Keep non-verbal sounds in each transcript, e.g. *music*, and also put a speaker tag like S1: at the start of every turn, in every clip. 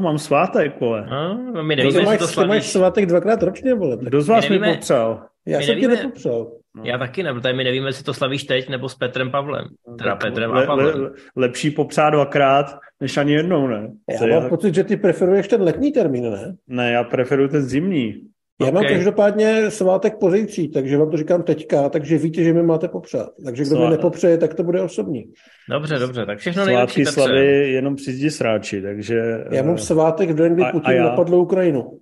S1: No, mám svátek, vole.
S2: No, my
S3: Ty
S2: nevíme,
S3: máš,
S2: to
S3: ty
S2: slavíš.
S3: máš svátek dvakrát ročně, vole. Tak
S1: Kdo z vás
S2: My
S1: mi popřál?
S3: já
S2: my
S3: jsem ti nepopřál.
S2: Já taky ne, protože my nevíme, jestli to slavíš teď nebo s Petrem Pavlem. Teda
S1: Tak
S2: Petrem
S1: le,
S2: a Pavlem.
S1: le, lepší popřát dvakrát, než ani jednou, ne?
S3: Já mám pocit, že ty preferuješ ten letní termín, ne?
S1: Ne, já preferuji ten zimní.
S3: Já mám
S2: Ok.
S3: každopádně svátek pozítří, takže vám to říkám teďka, takže víte, že mi máte popřát. Takže kdo
S1: Svá-
S3: mi nepopřeje, tak to bude osobní.
S2: Dobře, dobře, tak všechno nejlepší,
S1: Svátky slavy jenom při zdi sráči, takže...
S3: Já mám
S1: eh,
S3: svátek v den, kdy Putin
S1: já?
S3: napadl Ukrajinu.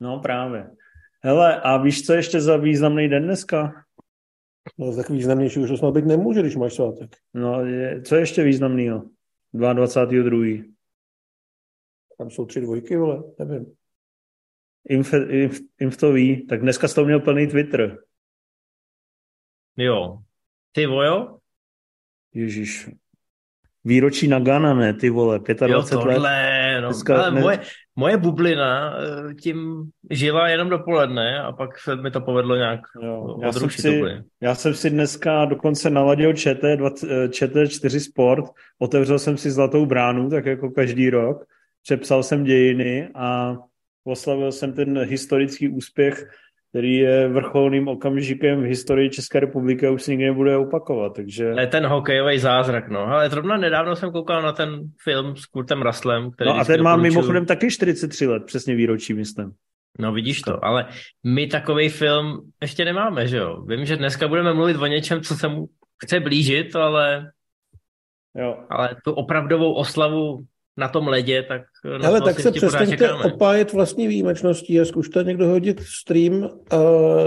S1: No právě. Hele, a víš, co ještě za významný den dneska?
S3: No, tak významnější už to snad být nemůže, když máš svátek.
S1: No, je, co je ještě významného? 22.
S3: Tam jsou tři dvojky, vole, nevím.
S1: Inf, inf, inf to ví, tak dneska jsi to měl plný Twitter.
S2: Jo. Ty vojo?
S1: Ježíš. Výročí Nagana, ne, ty vole,
S2: Jo,
S1: 25 let.
S2: tohle, no.
S1: Dneska
S2: Ale
S1: ne-
S2: moje, moje bublina eh, tím žila jenom dopoledne a pak se mi to povedlo nějak
S1: Jo, já, jsem si, já jsem si dneska dokonce naladil ČT, 20, eh, ČT4 Sport, otevřel jsem si zlatou bránu, tak jako každý rok, přepsal jsem dějiny a oslavil jsem ten historický úspěch, který je vrcholným okamžikem v historii České republiky a už se nikdy nebude opakovat, takže...
S2: To je ten hokejový zázrak, no. Ale zrovna nedávno jsem koukal na ten film s Kurtem Ruslem, který
S1: No a ten má
S2: doporučuju.
S1: mimochodem taky 43 let, přesně výročí, myslím.
S2: No vidíš to, ale my takový film ještě nemáme, že jo? Vím, že dneska budeme mluvit o něčem, co se mu chce blížit, ale,
S1: Jo.
S2: ale tu opravdovou oslavu na tom ledě, tak na
S3: Hele,
S2: to
S3: tak se přestaňte opájet vlastní výjimečností a zkušte někdo hodit stream uh,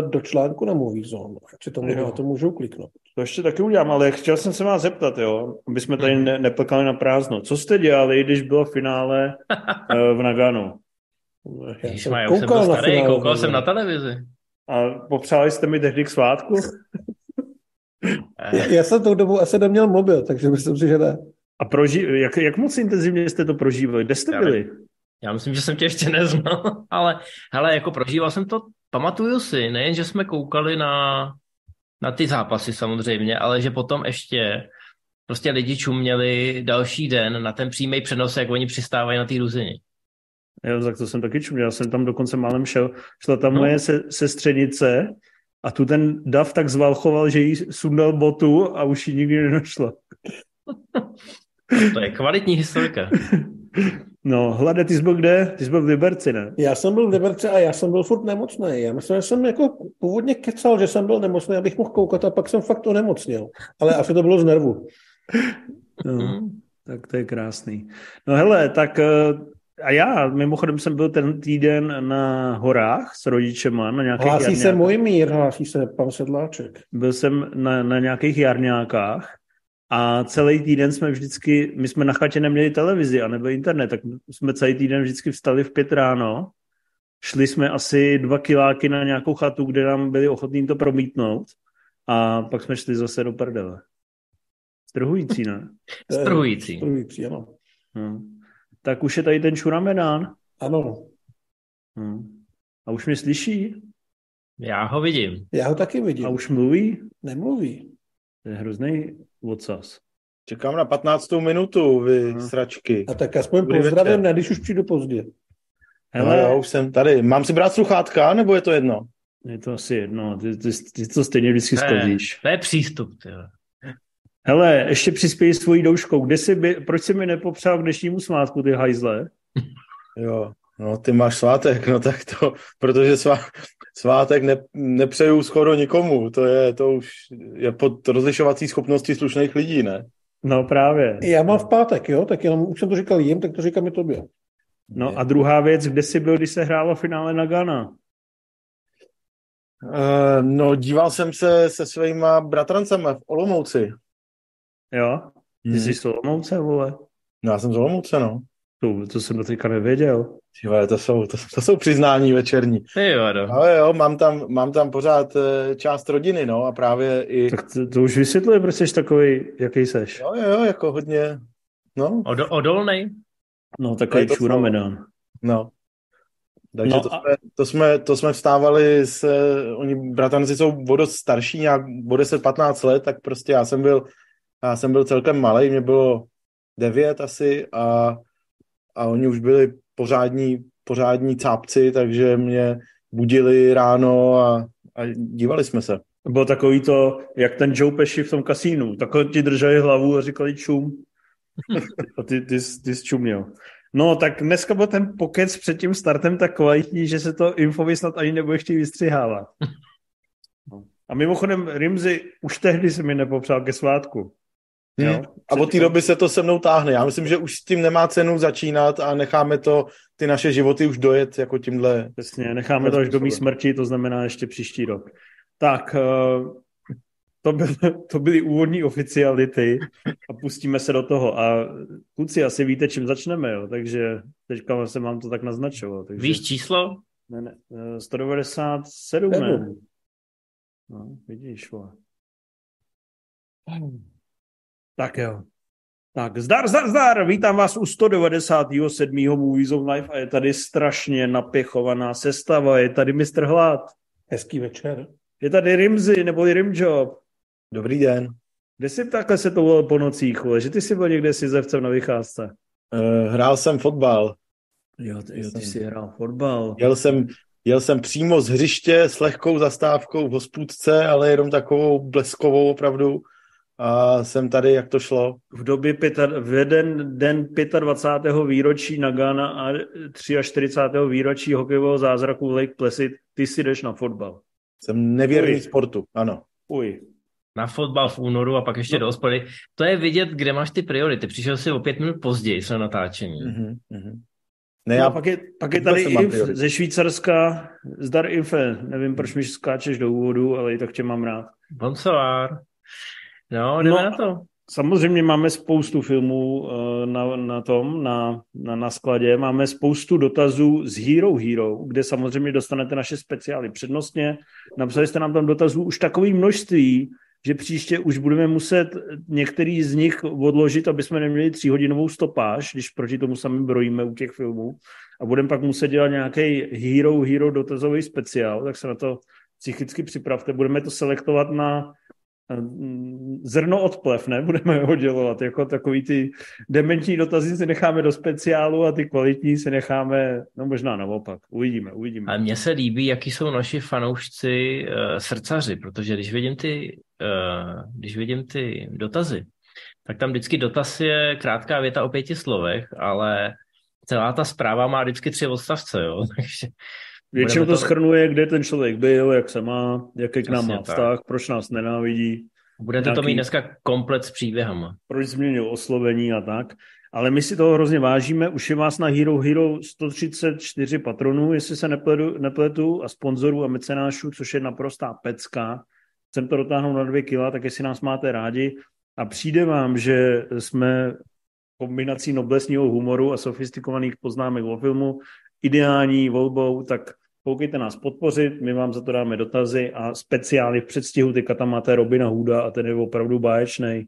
S3: do článku na Movie Zone, ať si to na to můžou kliknout.
S1: To ještě taky udělám, ale chtěl jsem se vás zeptat, jo, aby jsme tady ne, neplkali na prázdno. Co jste dělali, když bylo finále *laughs* eh, v Naganu?
S3: Já
S2: já už jsem byl starý,
S3: finále,
S2: koukal jsem
S3: ale-
S2: na televizi.
S1: A popřáli jste mi tehdy k svátku?
S2: Eh, *laughs*
S3: Já, já jsem tou dobu asi neměl mobil, takže myslím si, že ne.
S1: A proži- jak, jak moc intenzivně jste to prožívali? Kde jste
S2: Já
S1: byli?
S2: Já myslím, že jsem tě ještě neznal, *laughs* ale hele, jako prožíval jsem to, pamatuju si, nejen, že jsme koukali na, na ty zápasy samozřejmě, ale že potom ještě prostě lidi čuměli další den na ten přímý přenos, jak oni přistávají na té ruzini.
S1: Jo, tak to jsem taky čuměl. Já jsem tam dokonce málem šel. Šla tam
S2: No.
S1: moje se, sestřenice a tu ten dav tak zvalchoval, že jí sundal botu a už ji nikdy nenašla. *laughs*
S2: To je kvalitní historka. *laughs*
S1: No, hlade, ty jsi byl kde? Ty jsi byl v Liberci, ne?
S3: Já jsem byl v Liberci a já jsem byl furt nemocný. Já myslím, že jsem jako původně kecal, že jsem byl nemocný, abych mohl koukat a pak jsem fakt onemocněl. Ale asi to bylo z nervu. *laughs*
S1: No. Tak to je krásný. No hele, tak eh, a já mimochodem jsem byl ten týden na horách s rodičema na nějakých
S3: Hlásí se
S1: jarňákách.
S3: můj mír, hlásí se pan Sedláček.
S1: Byl jsem na, na nějakých jarňákách a celý týden jsme vždycky, my jsme na chatě neměli televizi a nebo internet, tak jsme celý týden vždycky vstali v pět ráno, šli jsme asi dva kiláky na nějakou chatu, kde nám byli ochotní to promítnout a pak jsme šli zase do prdele. Strhující, ne? *laughs*
S2: Strhující.
S3: Strhující, ano.
S1: No. Tak už je tady ten čuramedán.
S3: Ano,
S1: No. A už mě slyší?
S2: Já ho vidím.
S3: já ho taky vidím.
S1: A už mluví?
S3: Nemluví.
S1: To je hrozný odsaz.
S4: Čekám na 15. minutu, vy
S1: Aha.
S4: sračky.
S3: A tak aspoň
S4: Dobrý
S3: pozdravím, ne, když už přijdu pozdě.
S4: Hele,
S1: Hele,
S4: já už jsem tady. Mám si brát sluchátka, nebo je to jedno?
S1: je to asi jedno, ty, ty, ty to stejně vždycky
S2: To je,
S1: zkazíš.
S2: to je přístup. Tyjo.
S1: Hele, ještě přispěj svojí douškou. Kde jsi by, proč jsi mi nepopřál k dnešnímu svátku, ty hajzle?
S4: Jo, no ty máš svátek, no tak to, protože svá, svátek ne, nepřeju skoro nikomu, to je, to už je pod rozlišovací schopností slušných lidí, ne?
S1: No právě.
S3: Já mám v pátek, jo, tak jenom už jsem to říkal jim, tak to říkám i tobě.
S1: No a druhá věc, kde jsi byl, když se hrálo finále na Ghana?
S4: Uh, no díval jsem se se svýma bratrancema v Olomouci.
S1: Jo? Ty
S4: Hmm.
S1: jsi z Olomouce, vole?
S4: No já jsem z Olomouce, no.
S1: To, to jsem do teďka nevěděl.
S4: Vole, to jsou, to, to jsou přiznání večerní.
S2: Ty jo, no.
S4: Ale jo, mám tam, mám tam pořád eh, část rodiny, no, a právě i,
S1: Tak to, to už vysvětluje, proč jsi takový, jaký seš.
S4: jo, jo, jako hodně, no,
S2: Od, odolnej?
S1: No, takový čuramedán.
S4: no. Takže
S1: No
S4: to,
S1: a-
S4: jsme, to, jsme, to jsme vstávali s, eh, oni bratranci jsou o dost starší, nějak o 10-15 let, tak prostě já jsem byl, já jsem byl celkem malý, mě bylo 9 asi a, a oni už byli pořádní, pořádní cápci, takže mě budili ráno a, a dívali jsme se.
S1: Bylo takový to, jak ten Joe Pesci v tom kasínu. Takhle ti drželi hlavu a říkali čum. *laughs* a ty, ty, ty jsi čuměl. No, tak dneska byl ten pokec před tím startem tak kvalitní, že se to info snad ani nebude chtít vystřihávat. No. A mimochodem, Rimzy, už tehdy se mi nepopřál ke svátku.
S4: Hmm. Jo? A od té doby se to se mnou táhne. Já myslím, že už s tím nemá cenu začínat a necháme to, ty naše životy už dojet jako tímhle.
S1: Přesně, necháme to až do mý smrti, to znamená ještě příští rok. Tak, eh, to, byly, to byly úvodní oficiality a pustíme se do toho. A kluci, asi víte, čím začneme, jo? takže teďka jsem vám to tak naznačoval. Takže...
S2: Víš číslo?
S1: Ne, ne, 197, ne? No, vidíš, vole. Tak jo. Tak, zdar, zdar, zdar, vítám vás u 197. Movies of Life a je tady strašně napěchovaná sestava, je tady Mr. Hlad.
S3: Hezký večer.
S1: Je tady Rimzy, neboli Rimjob.
S4: Dobrý den.
S1: Kde jsi takhle se to volil po nocích, že ty jsi byl někde si zevcem na vycházce?
S4: Uh, hrál jsem fotbal.
S1: Jo, ty, jo, ty jsi hrál fotbal.
S4: Jel jsem, jel jsem přímo z hřiště s lehkou zastávkou v hospůdce, ale jenom takovou bleskovou opravdu a jsem tady, jak to šlo.
S1: V době pěta, v jeden den 25. výročí Nagana a 43. výročí hokejového zázraku Lake Placid, ty si jdeš na fotbal.
S4: Jsem nevěrný Uj. sportu, ano.
S1: Uj.
S2: Na fotbal v únoru a pak ještě no. do hospody. To je vidět, kde máš ty priority. Přišel jsi o pět minut později na natáčení. Mm-hmm,
S1: mm-hmm. Ne, já... No, pak, je, pak je tady Inf ze Švýcarska. Zdar Infe. Nevím, proč mi skáčeš do úvodu, ale i tak tě mám rád.
S2: Bonsoir. No, jdeme no, na to.
S1: Samozřejmě máme spoustu filmů eh, na, na tom, na, na, na skladě. Máme spoustu dotazů z Hero Hero, kde samozřejmě dostanete naše speciály přednostně. Napsali jste nám tam dotazů už takové množství, že příště už budeme muset některý z nich odložit, aby jsme neměli tříhodinovou stopáž, když proti tomu sami brojíme u těch filmů. A budeme pak muset dělat nějaký Hero Hero dotazový speciál, tak se na to psychicky připravte. Budeme to selektovat na zrno odplev, ne? *laughs* Budeme ho dělat. Jako takový ty dementní dotazy si necháme do speciálu a ty kvalitní si necháme, no možná naopak. Uvidíme, uvidíme.
S2: A mně se líbí, jaký jsou naši fanoušci uh, srdcaři, protože když vidím ty, uh, když vidím ty dotazy, tak tam vždycky dotaz je krátká věta o pěti slovech, ale celá ta zpráva má vždycky tři odstavce, jo? *laughs* takže
S1: Většinou to, to schrnuje, kde ten člověk byl, jak se má, jaký k nám má vztah, tak. proč nás nenávidí.
S2: Budete nějaký, to mít dneska komplet s příběhama.
S1: Proč změnil oslovení a tak. Ale my si toho hrozně vážíme. Už je vás na Hero Hero 134 patronů, jestli se nepletu, nepletu a sponzorů a mecenášů, což je naprostá pecka. Chcem to dotáhnout na dvě kila, tak jestli nás máte rádi. A přijde vám, že jsme kombinací noblesního humoru a sofistikovaných poznámek o filmu ideální volbou, tak koukejte nás podpořit, my vám za to dáme dotazy a speciály v předstihu, teďka tam máte Robina Huda a ten je opravdu báječný,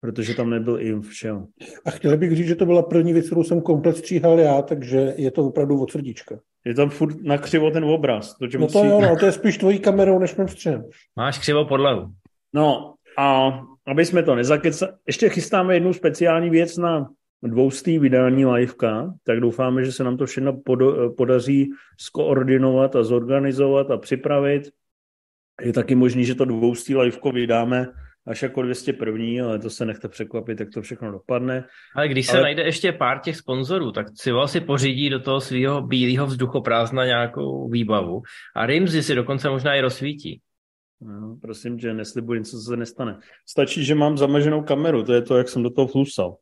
S1: protože tam nebyl inf, všel.
S3: A chtěl bych říct, že to byla první věc, kterou jsem komplet stříhal já, takže je to opravdu od srdíčka.
S1: Je tam furt na křivo ten obraz.
S3: To, no to musí... jo, no, to je spíš tvojí kamerou, než mým střem.
S2: Máš křivo podlahu.
S1: No a aby jsme to nezakecali, ještě chystáme jednu speciální věc na dvoustý vydání liveka, tak doufáme, že se nám to všechno podaří skoordinovat a zorganizovat a připravit. Je taky možný, že to dvoustý liveko vydáme až jako 201, ale to se nechte překvapit, jak to všechno dopadne.
S2: Ale když se ale... najde ještě pár těch sponzorů, tak Civil si pořídí do toho svého bílého vzduchoprázdna nějakou výbavu a Rimzy si dokonce možná i rozsvítí.
S1: No, prosím tě, neslibuji co se nestane. Stačí, že mám zamaženou kameru, to je to, jak jsem do toho flusal.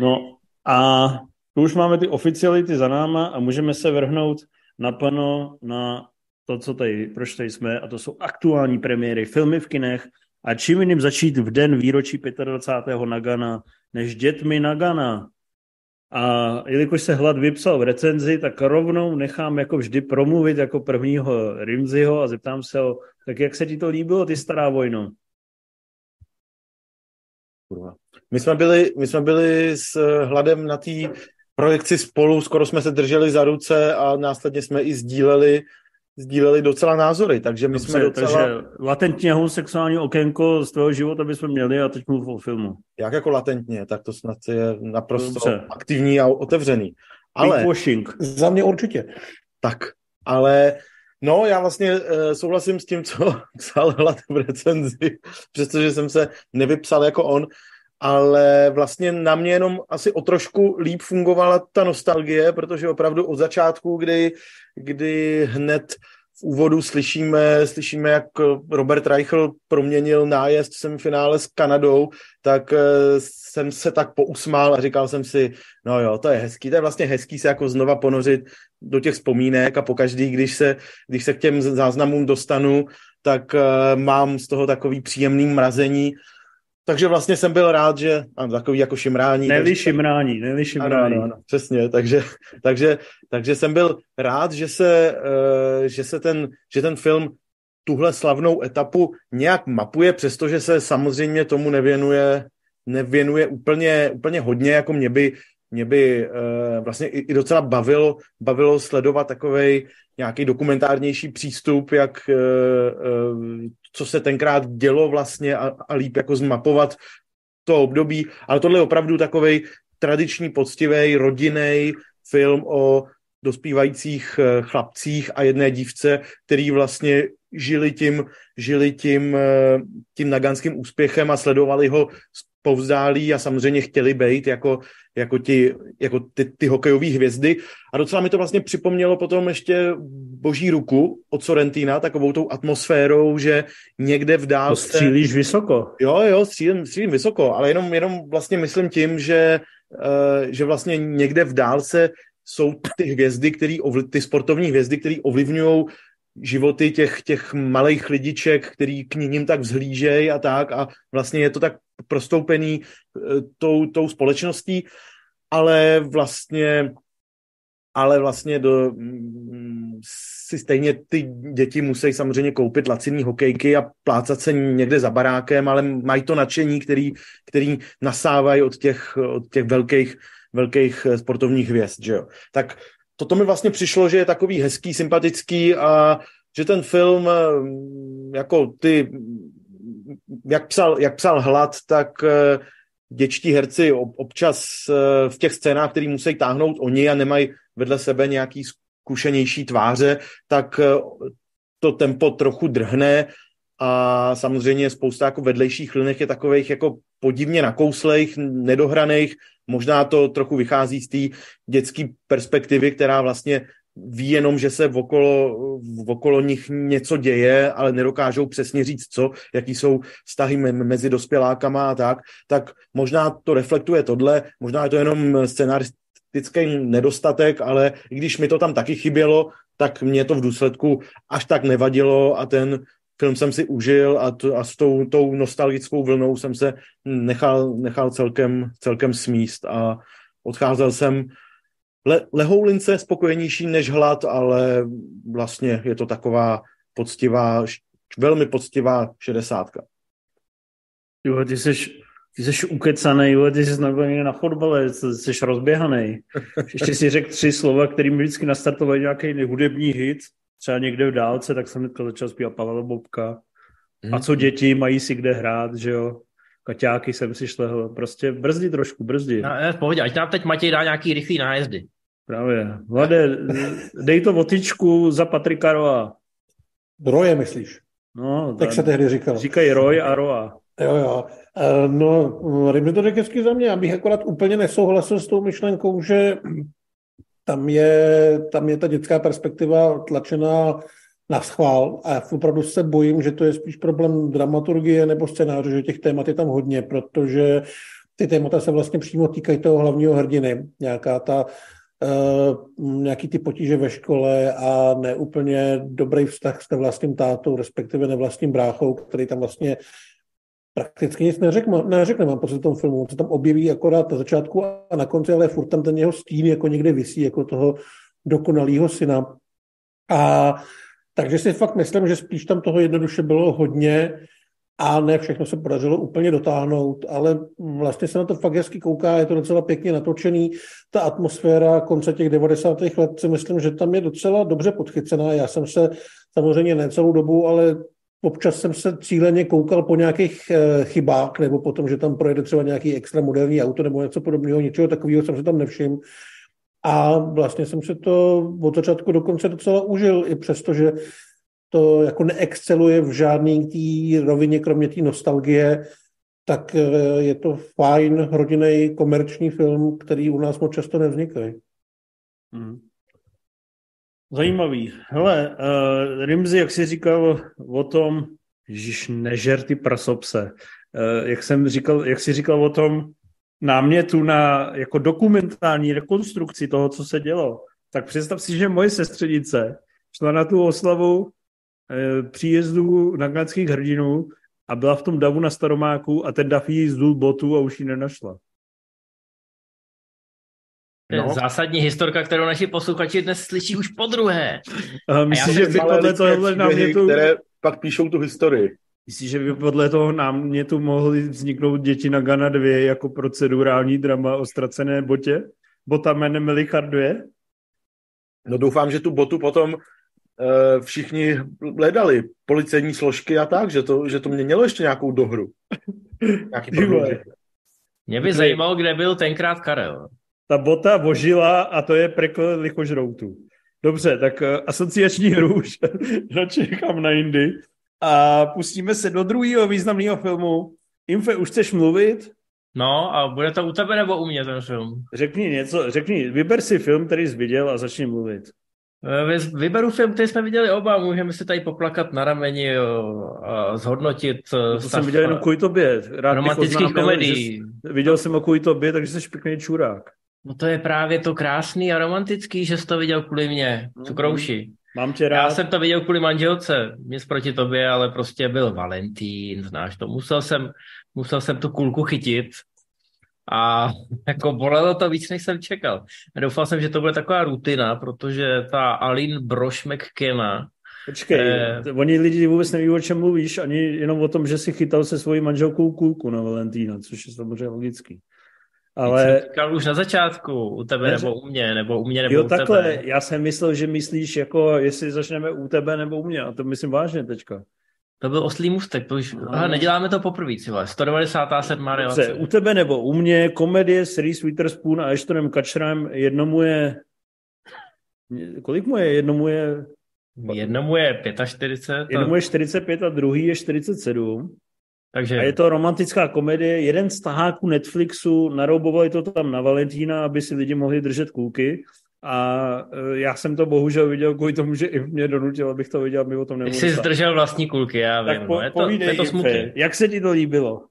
S1: No a tu už máme ty oficiality za náma a můžeme se vrhnout naplno na to, co tady, proč tady jsme, a to jsou aktuální premiéry, filmy v kinech a čím jiným začít v den výročí 25. Nagana, než dětmi Nagana. A jelikož se Hlad vypsal v recenzi, tak rovnou nechám jako vždy promluvit jako prvního Rimziho a zeptám se ho, tak jak se ti to líbilo, ty stará vojno?
S4: Kurva. My jsme byli, my jsme byli s hladem na té projekci spolu, skoro jsme se drželi za ruce a následně jsme i sdíleli sdíleli docela názory, takže my Dobře, jsme docela... Takže
S1: latentně homosexuální okénko z tvého života bychom měli a teď mluv o filmu.
S4: Jak jako latentně, tak to snad je naprosto Dobře. aktivní a otevřený.
S1: Ale, washing.
S3: Za mě určitě.
S4: Tak, ale no, já vlastně uh, souhlasím s tím, co *laughs* psal Hlad v recenzi, *laughs* přestože jsem se nevypsal jako on, ale vlastně na mě jenom asi o trošku líp fungovala ta nostalgie, protože opravdu od začátku, kdy, kdy hned v úvodu slyšíme, slyšíme, jak Robert Reichel proměnil nájezd v semifinále s Kanadou, tak eh, jsem se tak pousmál a říkal jsem si, no jo, to je hezký, to je vlastně hezký se jako znova ponořit do těch vzpomínek a pokaždý, když se, když se k těm záznamům dostanu, tak uh, mám z toho takový příjemný mrazení takže vlastně jsem byl rád, že ano, takový jako šimrání.
S1: Takže, šimrání, neli šimrání.
S4: Ano, ano, ano, přesně, takže, takže, takže jsem byl rád, že se, uh, že se ten, že ten film tuhle slavnou etapu nějak mapuje, přestože se samozřejmě tomu nevěnuje, nevěnuje úplně, úplně hodně, jako mě by, mě by uh, vlastně i, i docela bavilo, bavilo sledovat takovej nějaký dokumentárnější přístup, jak uh, uh, co se tenkrát dělo vlastně a, a líp jako zmapovat to období, ale tohle je opravdu takovej tradiční, poctivý, rodinný film o dospívajících chlapcích a jedné dívce, který vlastně žili tím, žili tím, tím naganským úspěchem a sledovali ho povzdálí a samozřejmě chtěli být jako, jako, ti, jako ty, ty hokejové hvězdy. A docela mi to vlastně připomnělo potom ještě Boží ruku od Sorrentina, takovou tou atmosférou, že někde v dálce...
S1: To střílíš vysoko.
S4: Jo, jo, střílím, střílím vysoko, ale jenom, jenom vlastně myslím tím, že, uh, že vlastně někde v dálce jsou ty hvězdy, který ovli, ty sportovní hvězdy, které ovlivňují životy těch, těch malých lidiček, který k ním tak vzhlížejí a tak a vlastně je to tak prostoupený eh, tou, tou společností, ale vlastně ale vlastně do, mm, si stejně ty děti musí samozřejmě koupit laciný hokejky a plácat se někde za barákem, ale mají to nadšení, který, který nasávají od těch, od těch velkých, velkých eh, sportovních hvězd, že jo. Tak toto mi vlastně přišlo, že je takový hezký, sympatický a že ten film eh, jako ty jak psal, jak psal Hlad, tak eh, děčtí herci občas eh, v těch scénách, které musí táhnout oni a nemají vedle sebe nějaký zkušenější tváře, tak eh, to tempo trochu drhne a samozřejmě spousta jako vedlejších linek je takových jako podivně nakouslejch, nedohraných, možná to trochu vychází z té dětské perspektivy, která vlastně ví jenom, že se okolo, okolo nich něco děje, ale nedokážou přesně říct co, jaký jsou vztahy mezi dospělákama a tak, tak možná to reflektuje tohle, možná je to jenom scenaristický nedostatek, ale i když mi to tam taky chybělo, tak mě to v důsledku až tak nevadilo a ten film jsem si užil a, to, a s tou, tou nostalgickou vlnou jsem se nechal, nechal celkem, celkem smíst a odcházel jsem le, lehoulince spokojenější než hlad, ale vlastně je to taková poctivá, velmi poctivá šedesátka.
S1: Jo, ty jsi, ty jsi ukecaný, jo, ty jsi na, na fotbale, jsi rozběhaný. *laughs* Ještě si řekl tři slova, který mi vždycky nastartovaly nějaký hudební hit, třeba někde v dálce, tak jsem hnedka začal zpívat Pavel Bobka. A co děti, mají si kde hrát, že jo? Kaťáky jsem si šlehl. Prostě brzdi trošku, brzdi.
S2: No, v pohodě, ať nám teď Matěj dá nějaký rychlý nájezdy.
S1: Právě. Vlade, dej to votičku za Patrika Roa.
S3: Roje, myslíš?
S1: No,
S3: tak se tehdy říkal.
S1: Říkají Roy a Roa.
S3: Jo, jo. E, no, Rybny to řekl za mě. Abych akorát úplně nesouhlasil s tou myšlenkou, že tam je, tam je ta dětská perspektiva tlačená na schvál a opravdu se bojím, že to je spíš problém dramaturgie nebo scénáře, že těch témat je tam hodně, protože ty témata se vlastně přímo týkají toho hlavního hrdiny. Nějaká ta nějaký ty potíže ve škole a neúplně dobrý vztah s nevlastním tátou, respektive nevlastním bráchou, který tam vlastně prakticky nic neřekne, neřekne mám pocit tom filmu. Se tam objeví akorát na začátku a na konci, ale furt tam ten jeho stín jako někde visí, jako toho dokonalého syna. A takže si fakt myslím, že spíš tam toho jednoduše bylo hodně a ne všechno se podařilo úplně dotáhnout, ale vlastně se na to fakt hezky kouká, je to docela pěkně natočený. Ta atmosféra konce těch 90. let si myslím, že tam je docela dobře podchycená. Já jsem se samozřejmě ne celou dobu, ale občas jsem se cíleně koukal po nějakých eh, chybách, nebo potom, že tam projede třeba nějaký extra moderní auto nebo něco podobného, něčeho takového jsem se tam nevšiml. A vlastně jsem se to od začátku do konce docela užil, i přesto, že to jako neexceluje v žádný té rovině, kromě té nostalgie, tak eh, je to fajn rodinný komerční film, který u nás moc často nevznikají. Hmm.
S1: Zajímavý. Hele, uh, Rimzi, jak jsi říkal o tom, Ježíš, nežer ty prasopse. Uh, jak jsem říkal, jak jsi říkal o tom námětu na jako dokumentální rekonstrukci toho, co se dělo, tak představ si, že moje sestřenice šla na tu oslavu uh, příjezdu naganských hrdinů a byla v tom davu na Staromáku a ten dav jí zdul botu a už ji nenašla.
S2: No. Zásadní historka, kterou naši posluchači dnes slyší už po druhé.
S1: Myslím, že vy podle toho námětu...
S4: Které pak píšou tu historii.
S1: Myslíš, že by podle toho námětu mohly vzniknout děti na Gana 2 jako procedurální drama o ztracené botě? Bota jménem Melichar 2?
S4: No doufám, že tu botu potom všichni hledali, policejní složky a tak, že to, že to mělo ještě nějakou dohru. *laughs* Nějaký
S2: Mě by zajímalo, kde byl tenkrát Karel
S1: ta bota vožila a to je prekl lichožroutů. Dobře, tak uh, asociační *laughs* růž *laughs* načekám na Indy a pustíme se do druhého významného filmu. Infe, už chceš mluvit?
S2: No a bude to u tebe nebo u mě ten film?
S1: Řekni něco, řekni, vyber si film, který jsi viděl a začni mluvit.
S2: Eh, vyberu film, který jsme viděli oba, můžeme si tady poplakat na rameni a zhodnotit
S1: no to jsem viděl jenom kvůli tobě.
S2: Rád romantických komedií.
S1: Viděl jsem o kvůli tobě, takže jsi pěkný čurák.
S2: No to je právě to krásný a romantický, že jsi to viděl kvůli mě, cukrouši.
S1: Mám tě rád.
S2: Já jsem to viděl kvůli manželce, nic proti tobě, ale prostě byl Valentín, znáš to. Musel jsem, musel jsem tu kulku chytit a *laughs* jako bolelo to víc, než jsem čekal. A doufal jsem, že to bude taková rutina, protože ta Aline Broš McKenna,
S1: Počkej, eh, oni lidi vůbec neví, o čem mluvíš, ani jenom o tom, že si chytal se svojí manželkou kulku na Valentína, což je samozřejmě logický.
S2: Ale... Říkal už na začátku, u tebe nebo u mě, nebo u mě nebo
S1: jo,
S2: u
S1: takhle,
S2: tebe.
S1: já jsem myslel, že myslíš, jako jestli začneme u tebe nebo u mě, a to myslím vážně teďka.
S2: To byl oslý mustek, to už, no. aha, neděláme to poprvé, si 197. relace.
S1: u tebe nebo u mě, komedie s Reese Witherspoon a Ashtonem Kutcherem, jednomu je, kolik mu je, jednomu je
S2: Jednomu je 45.
S1: Jednomu je 45 a druhý je 47.
S2: Takže...
S1: A je to romantická komedie, jeden z taháků Netflixu, naroubovali to tam na Valentína, aby si lidi mohli držet kůlky. A e, já jsem to bohužel viděl kvůli tomu, že i mě donutil, abych to viděl, aby o tom nemohl.
S2: Jsi zdržel vlastní kulky, já vím. Tak po, je to, je to smutné.
S1: Jak se ti to líbilo?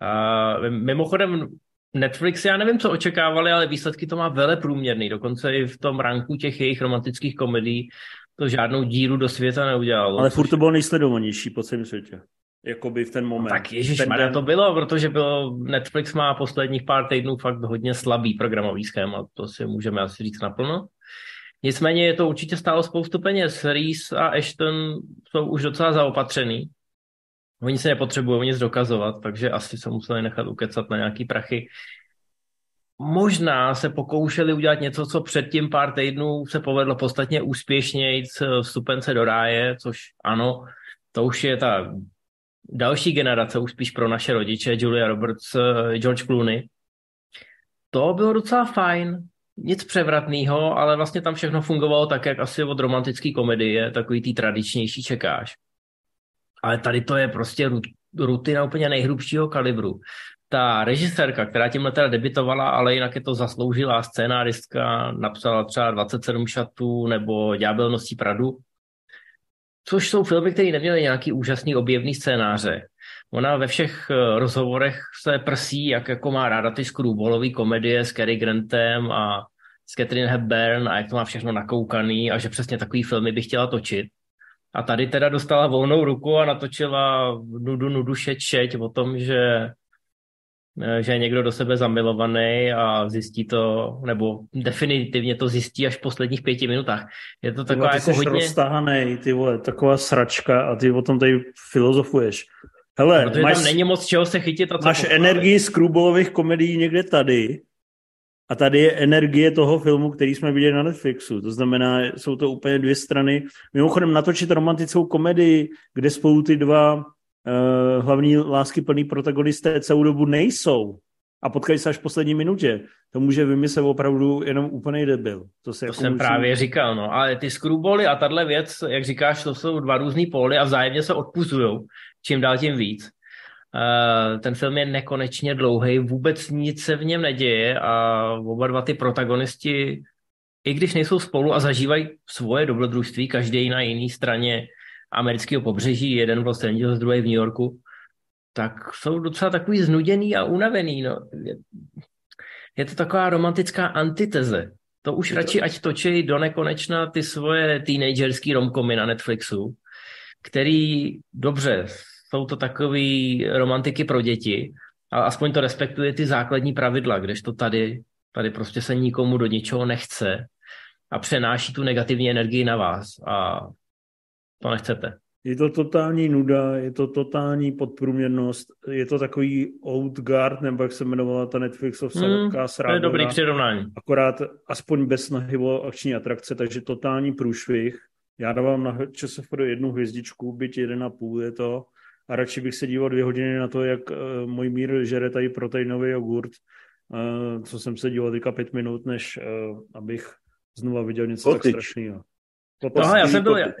S2: A, mimochodem, Netflix, já nevím, co očekávali, ale výsledky to má vele průměrný. Dokonce i v tom ranku těch jejich romantických komedií to žádnou díru do světa neudělalo.
S1: Ale furt to bylo nejsledovanější po celém světě jakoby v ten moment.
S2: Tak ježiš, den... to bylo, protože bylo, Netflix má posledních pár týdnů fakt hodně slabý programový schéma, to si můžeme asi říct naplno. Nicméně je to určitě stálo spoustu peněz. Reese a Ashton jsou už docela zaopatřený. Oni se nepotřebují nic dokazovat, takže asi se museli nechat ukecat na nějaký prachy. Možná se pokoušeli udělat něco, co předtím pár týdnů se povedlo podstatně úspěšněji vstupence do ráje, což ano, to už je ta další generace, už spíš pro naše rodiče, Julia Roberts, eh, George Clooney. To bylo docela fajn, nic převratného, ale vlastně tam všechno fungovalo tak, jak asi od romantické komedie, takový tý tradičnější čekáš. Ale tady to je prostě rutina úplně nejhrubšího kalibru. Ta režisérka, která tímhle teda debitovala, ale jinak je to zasloužilá scénáristka, napsala třeba 27 šatů nebo Ďábel nosí Pradu, což jsou filmy, které neměly nějaký úžasný objevný scénáře. Ona ve všech eh, rozhovorech se prsí, jak jako má ráda ty skrůbolové komedie s Cary Grantem a s Catherine Hepburn a jak to má všechno nakoukaný a že přesně takový filmy by chtěla točit. A tady teda dostala volnou ruku a natočila nudu, nudu, šeť, šeť o tom, že že je někdo do sebe zamilovaný a zjistí to, nebo definitivně to zjistí až v posledních pěti minutách. Je to taková
S1: ty
S2: jako
S1: hodně... roztahanej, ty vole, taková sračka a ty o tom tady filozofuješ. Hele,
S2: Protože máš, tam není moc čeho se chytit. A co
S1: máš energii z krůbolových komedií někde tady a tady je energie toho filmu, který jsme viděli na Netflixu. To znamená, jsou to úplně dvě strany. Mimochodem natočit romantickou komedii, kde spolu ty dva uh, hlavní lásky plný protagonisté celou dobu nejsou. a potkají se až v poslední minutě. To může vymyslet opravdu jenom úplný debil.
S2: To, se to jako jsem musí... právě říkal, no. Ale ty screwbally a tahle věc, jak říkáš, to jsou dva různý póly a vzájemně se odpuzujou. Čím dál tím víc. Uh, ten film je nekonečně dlouhý, vůbec nic se v něm neděje a oba dva ty protagonisti, i když nejsou spolu a zažívají svoje dobrodružství, každý na jiné straně amerického pobřeží, jeden v Los Angeles, druhý v New Yorku, tak jsou docela takový znuděný a unavený. No. Je, je to taková romantická antiteze. To už je radši, to... ať točí do nekonečna ty svoje teenagerský romkomy na Netflixu, který, dobře, jsou to takový romantiky pro děti, ale aspoň to respektuje ty základní pravidla, kdežto tady, tady prostě se nikomu do ničeho nechce a přenáší tu negativní energii na vás a to nechcete.
S1: Je to totální nuda, je to totální podprůměrnost, je to takový old guard, nebo jak se jmenovala ta Netflixovská
S2: hmm, To je dobrý přirovnání.
S1: Akorát aspoň bez snahy o akční atrakce, takže totální průšvih. Já dávám na ČSFD jednu hvězdičku, byť jeden a půl je to. A radši bych se díval dvě hodiny na to, jak uh, můj mír žere tady proteinový jogurt, uh, co jsem se díval teďka pět minut, než uh, abych znova viděl něco Kotič. tak strašného.
S2: No, já jsem byl, já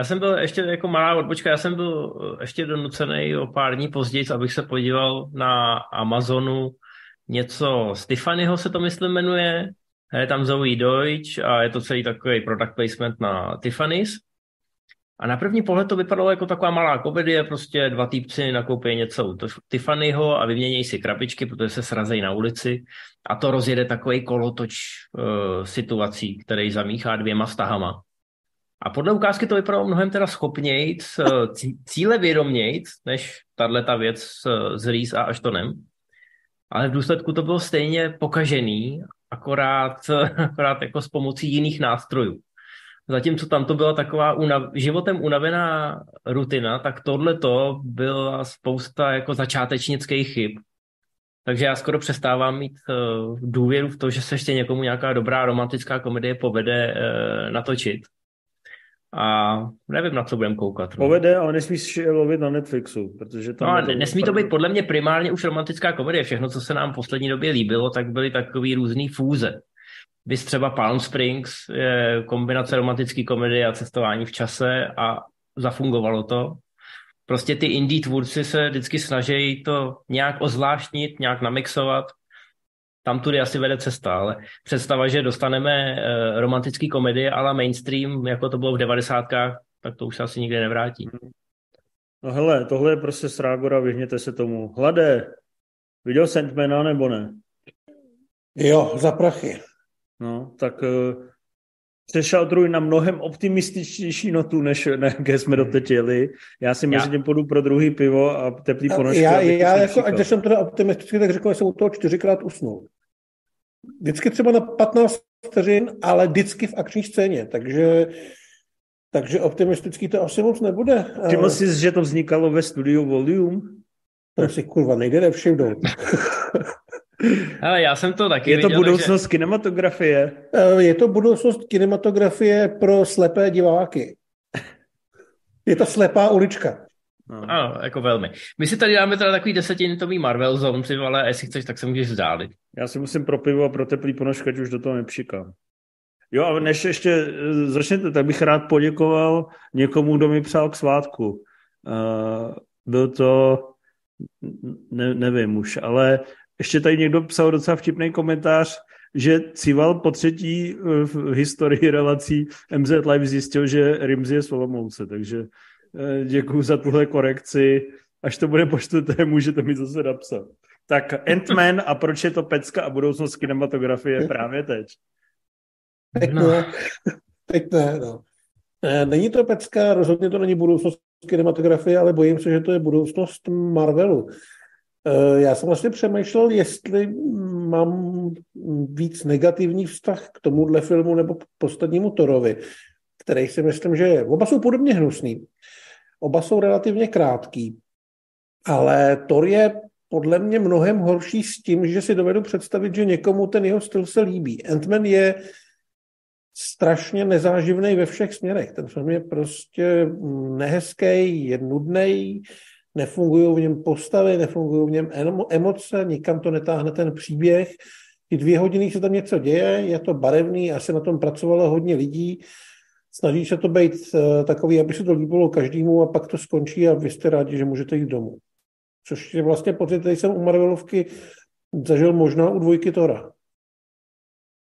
S2: jsem byl ještě jako malá odbočka, já jsem byl eh, ještě donucený o pár dní později, abych se podíval na Amazonu něco z Tiffanyho se to myslím jmenuje, je tam Zoe Deutsch a je to celý takový product placement na Tiffany's. A na první pohled to vypadalo jako taková malá komedie, prostě dva týpci nakoupí něco u Tiffanyho a vyměnějí si krabičky, protože se srazejí na ulici a to rozjede takový kolotoč uh, situací, který zamíchá dvěma stahama. A podle ukázky to vypadalo mnohem teda schopnějc, cíle vědomějc, než tahle ta věc s, s Reese a Ashtonem. Ale v důsledku to bylo stejně pokažený, akorát, akorát jako s pomocí jiných nástrojů. Zatímco tam to byla taková unav, životem unavená rutina, tak tohle to byla spousta jako začátečnických chyb. Takže já skoro přestávám mít uh, důvěru v to, že se ještě někomu nějaká dobrá romantická komedie povede uh, natočit a nevím, na co budeme koukat. No.
S1: Povede, ale nesmíš lovit na Netflixu, protože tam...
S2: No, to nesmí to být podle mě primárně už romantická komedie. Všechno, co se nám v poslední době líbilo, tak byly takový různý fůze. Vys třeba Palm Springs je kombinace romantické komedie a cestování v čase a zafungovalo to. Prostě ty indie tvůrci se vždycky snaží to nějak ozvláštnit, nějak namixovat tam tudy asi vede cesta, ale představa, že dostaneme uh, romantický komedie ale mainstream, jako to bylo v devadesátkách, tak to už se asi nikdy nevrátí.
S1: No hele, tohle je prostě srágora, vyhněte se tomu. Hlade, viděl Sandmana nebo ne?
S3: Jo, za prachy.
S1: No, tak uh, přešaltruj na mnohem optimističtější notu, než na jaké jsme doteď jeli. Já si mezi tím půjdu pro druhý pivo a teplý ponožky.
S3: Já, já jako, ať jsem teda optimistický, tak řekl, že jsem u toho čtyřikrát usnul. Vždycky třeba na 15 vteřin, ale vždycky v akční scéně, takže takže optimistický to asi moc nebude.
S1: Všiml jsi, že to vznikalo ve studiu Volume?
S3: To si kurva nejde nevšimnout. *laughs*
S2: Ale já jsem to taky
S1: Je to
S2: viděl,
S1: budoucnost takže... kinematografie?
S3: Eh, je to budoucnost kinematografie pro slepé diváky. Je to slepá ulička.
S2: No. Ano, jako velmi. My si tady dáme teda takový desetiminutový Marvel zone, ale jestli chceš, tak se můžeš vzdálit.
S1: Já si musím pro pivo a pro teplý ponožka, už do toho nepřikám. Jo, a než ještě eh, začnete, tak bych rád poděkoval někomu, kdo mi přál k svátku. Uh, byl to, ne, nevím už, ale ještě tady někdo psal docela vtipný komentář, že Cival po třetí eh, v historii relací MZ Live zjistil, že Rimzi je Solomouce, takže eh, děkuji za tuhle korekci. Až to bude po čtvrté, můžete mi zase napsat. Tak Ant-Man a proč je to pecka a budoucnost kinematografie právě teď?
S3: Teď no. ne. Teď ne, no. Eh, není to pecka, rozhodně to není budoucnost kinematografie, ale bojím se, že to je budoucnost Marvelu. Eh, já jsem vlastně přemýšlel, jestli mám víc negativní vztah k tomuhle filmu nebo k poslednímu Torovi, který si myslím, že. Oba jsou podobně hnusný. Oba jsou relativně krátký. Ale Thor je podle mě mnohem horší s tím, že si dovedu představit, že někomu ten jeho styl se líbí. Ant-Man je strašně nezáživný ve všech směrech. Ten film je prostě nehezký, je nudný, nefungují v něm postavy, nefungují v něm emoce, nikam to netáhne ten příběh. Ty dvě hodiny se tam něco děje, je to barevný, asi na tom pracovalo hodně lidí, snaží se to být uh, takový, aby se to líbilo každému a pak to skončí a vy jste rádi, že můžete jít domů. Což je vlastně pocit, který jsem u Marvelovky zažil možná u dvojky Tora.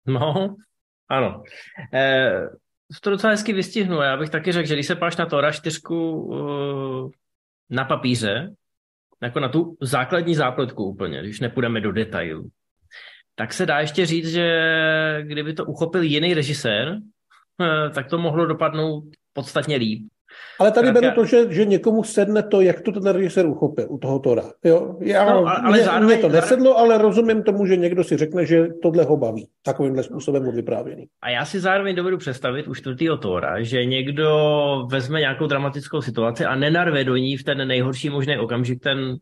S2: No, ano. Eh, to docela hezky vystihnu. Já bych taky řekl, že když se páš na Tora čtyřku uh, na papíře, jako na tu základní zápletku úplně, když nepůjdeme do detailů, tak se dá ještě říct, že kdyby to uchopil jiný režisér, eh, tak to mohlo dopadnout podstatně líp.
S3: Ale tady beru to, že, že někomu sedne to, jak to ten režisér uchopil u toho Tora. Jo? Já, no, ale mě, zároveň, mě to nesedlo, ale rozumím tomu, že někdo si řekne, že tohle ho baví. Takovýmhle způsobem od vyprávěný.
S2: A já si zároveň dovedu představit u čtvrtého Tora, že někdo vezme nějakou dramatickou situaci a nenarve do ní v ten nejhorší možný okamžik ten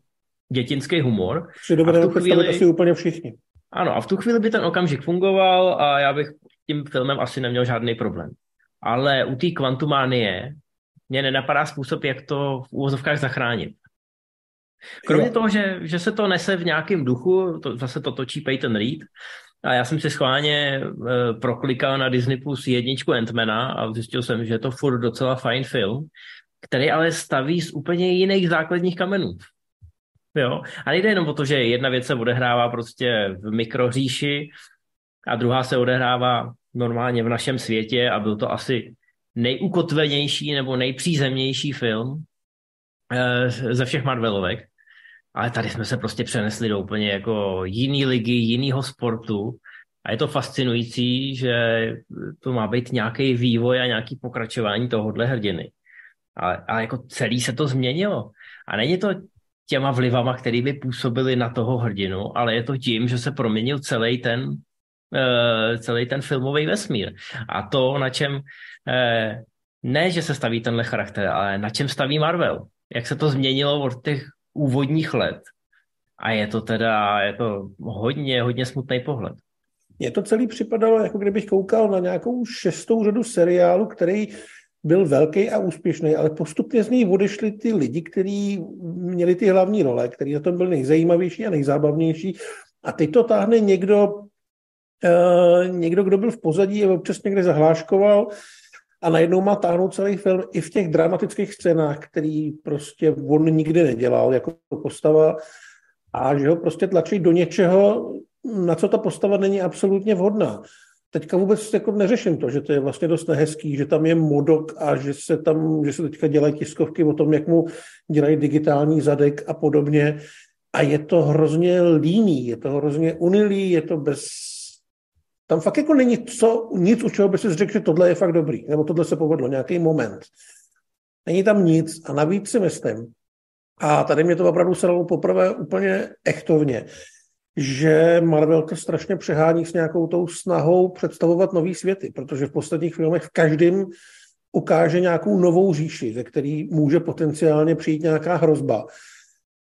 S2: dětinský humor.
S3: Si dovedeme představit chvíli... asi úplně všichni.
S2: Ano, a v tu chvíli by ten okamžik fungoval a já bych tím filmem asi neměl žádný problém. Ale u té kvantumánie mě nenapadá způsob, jak to v úvozovkách zachránit. Kromě jo. toho, že, že se to nese v nějakém duchu, to, zase to točí Peyton Reed, a já jsem si schválně e, proklikal na Disney Plus jedničku Antmana a zjistil jsem, že je to furt docela fajn film, který ale staví z úplně jiných základních kamenů. Jo? A nejde jenom o to, že jedna věc se odehrává prostě v mikroříši a druhá se odehrává normálně v našem světě a byl to asi nejukotvenější nebo nejpřízemnější film eh, ze všech Marvelovek. Ale tady jsme se prostě přenesli do úplně jako jiný ligy, jinýho sportu. A je to fascinující, že to má být nějaký vývoj a nějaký pokračování tohohle hrdiny. Ale, ale jako celý se to změnilo. A není to těma vlivama, který by působili na toho hrdinu, ale je to tím, že se proměnil celý ten, celý ten filmový vesmír. A to, na čem Eh, ne, že se staví tenhle charakter, ale na čem staví Marvel. Jak se to změnilo od těch úvodních let. A je to teda, je to hodně, hodně smutný pohled.
S3: Mně to celý připadalo, jako kdybych koukal na nějakou šestou řadu seriálu, který byl velký a úspěšný, ale postupně z něj odešli ty lidi, kteří měli ty hlavní role, který na tom byl nejzajímavější a nejzábavnější. A teď to táhne někdo, někdo, kdo byl v pozadí a občas někde zahláškoval, a najednou má táhnout celý film i v těch dramatických scénách, který prostě on nikdy nedělal jako postava a že ho prostě tlačí do něčeho, na co ta postava není absolutně vhodná. Teďka vůbec jako neřeším to, že to je vlastně dost nehezký, že tam je modok a že se tam, že se teďka dělají tiskovky o tom, jak mu dělají digitální zadek a podobně. A je to hrozně líný, je to hrozně unilý, je to bez tam fakt jako není co, nic, u čeho by si řekl, že tohle je fakt dobrý, nebo tohle se povedlo, nějaký moment. Není tam nic a navíc si myslím, a tady mě to opravdu se dalo poprvé úplně echtovně, že Marvel to strašně přehání s nějakou tou snahou představovat nový světy, protože v posledních filmech v každém ukáže nějakou novou říši, ze který může potenciálně přijít nějaká hrozba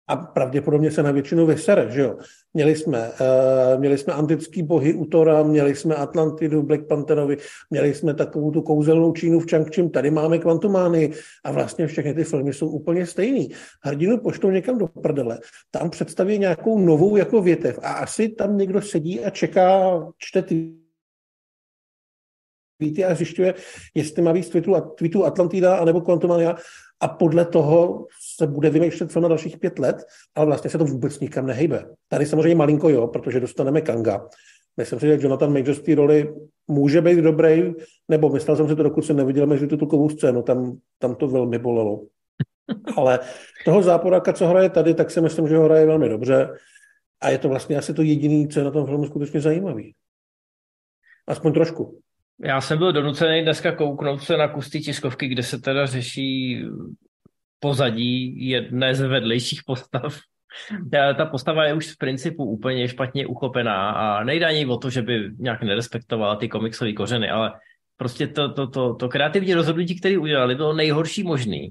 S3: a pravděpodobně se na většinu vysere, že jo. Měli jsme, uh, měli jsme antický bohy u Tora, měli jsme Atlantidu, Black Pantherovi, měli jsme takovou tu kouzelnou Čínu v Changchim, tady máme Kvantumány a vlastně všechny ty filmy jsou úplně stejný. Hrdinu poštou někam do prdele, tam představí nějakou novou jako větev a asi tam někdo sedí a čeká, čte ty a zjišťuje, jestli má víc tweetů, tweetů Atlantida anebo Quantumania a podle toho se bude vymýšlet co na dalších pět let, ale vlastně se to vůbec nikam nehejbe. Tady samozřejmě malinko jo, protože dostaneme Kanga. Myslím si, že Jonathan Major z té roli může být dobrý, nebo myslel jsem si to, dokud jsem neviděl mezi titulkovou scénu, tam, tam to velmi bolelo. Ale toho záporáka, co hraje tady, tak si myslím, že ho hraje velmi dobře. A je to vlastně asi to jediné, co je na tom filmu skutečně zajímavý. Aspoň trošku.
S2: Já jsem byl donucený dneska kouknout se na kusty tiskovky, kde se teda řeší pozadí jedné z vedlejších postav. Ta postava je už z principu úplně špatně uchopená a nejde ani o to, že by nějak nerespektovala ty komiksové kořeny, ale prostě to, to, to, to kreativní rozhodnutí, které udělali, bylo nejhorší možný.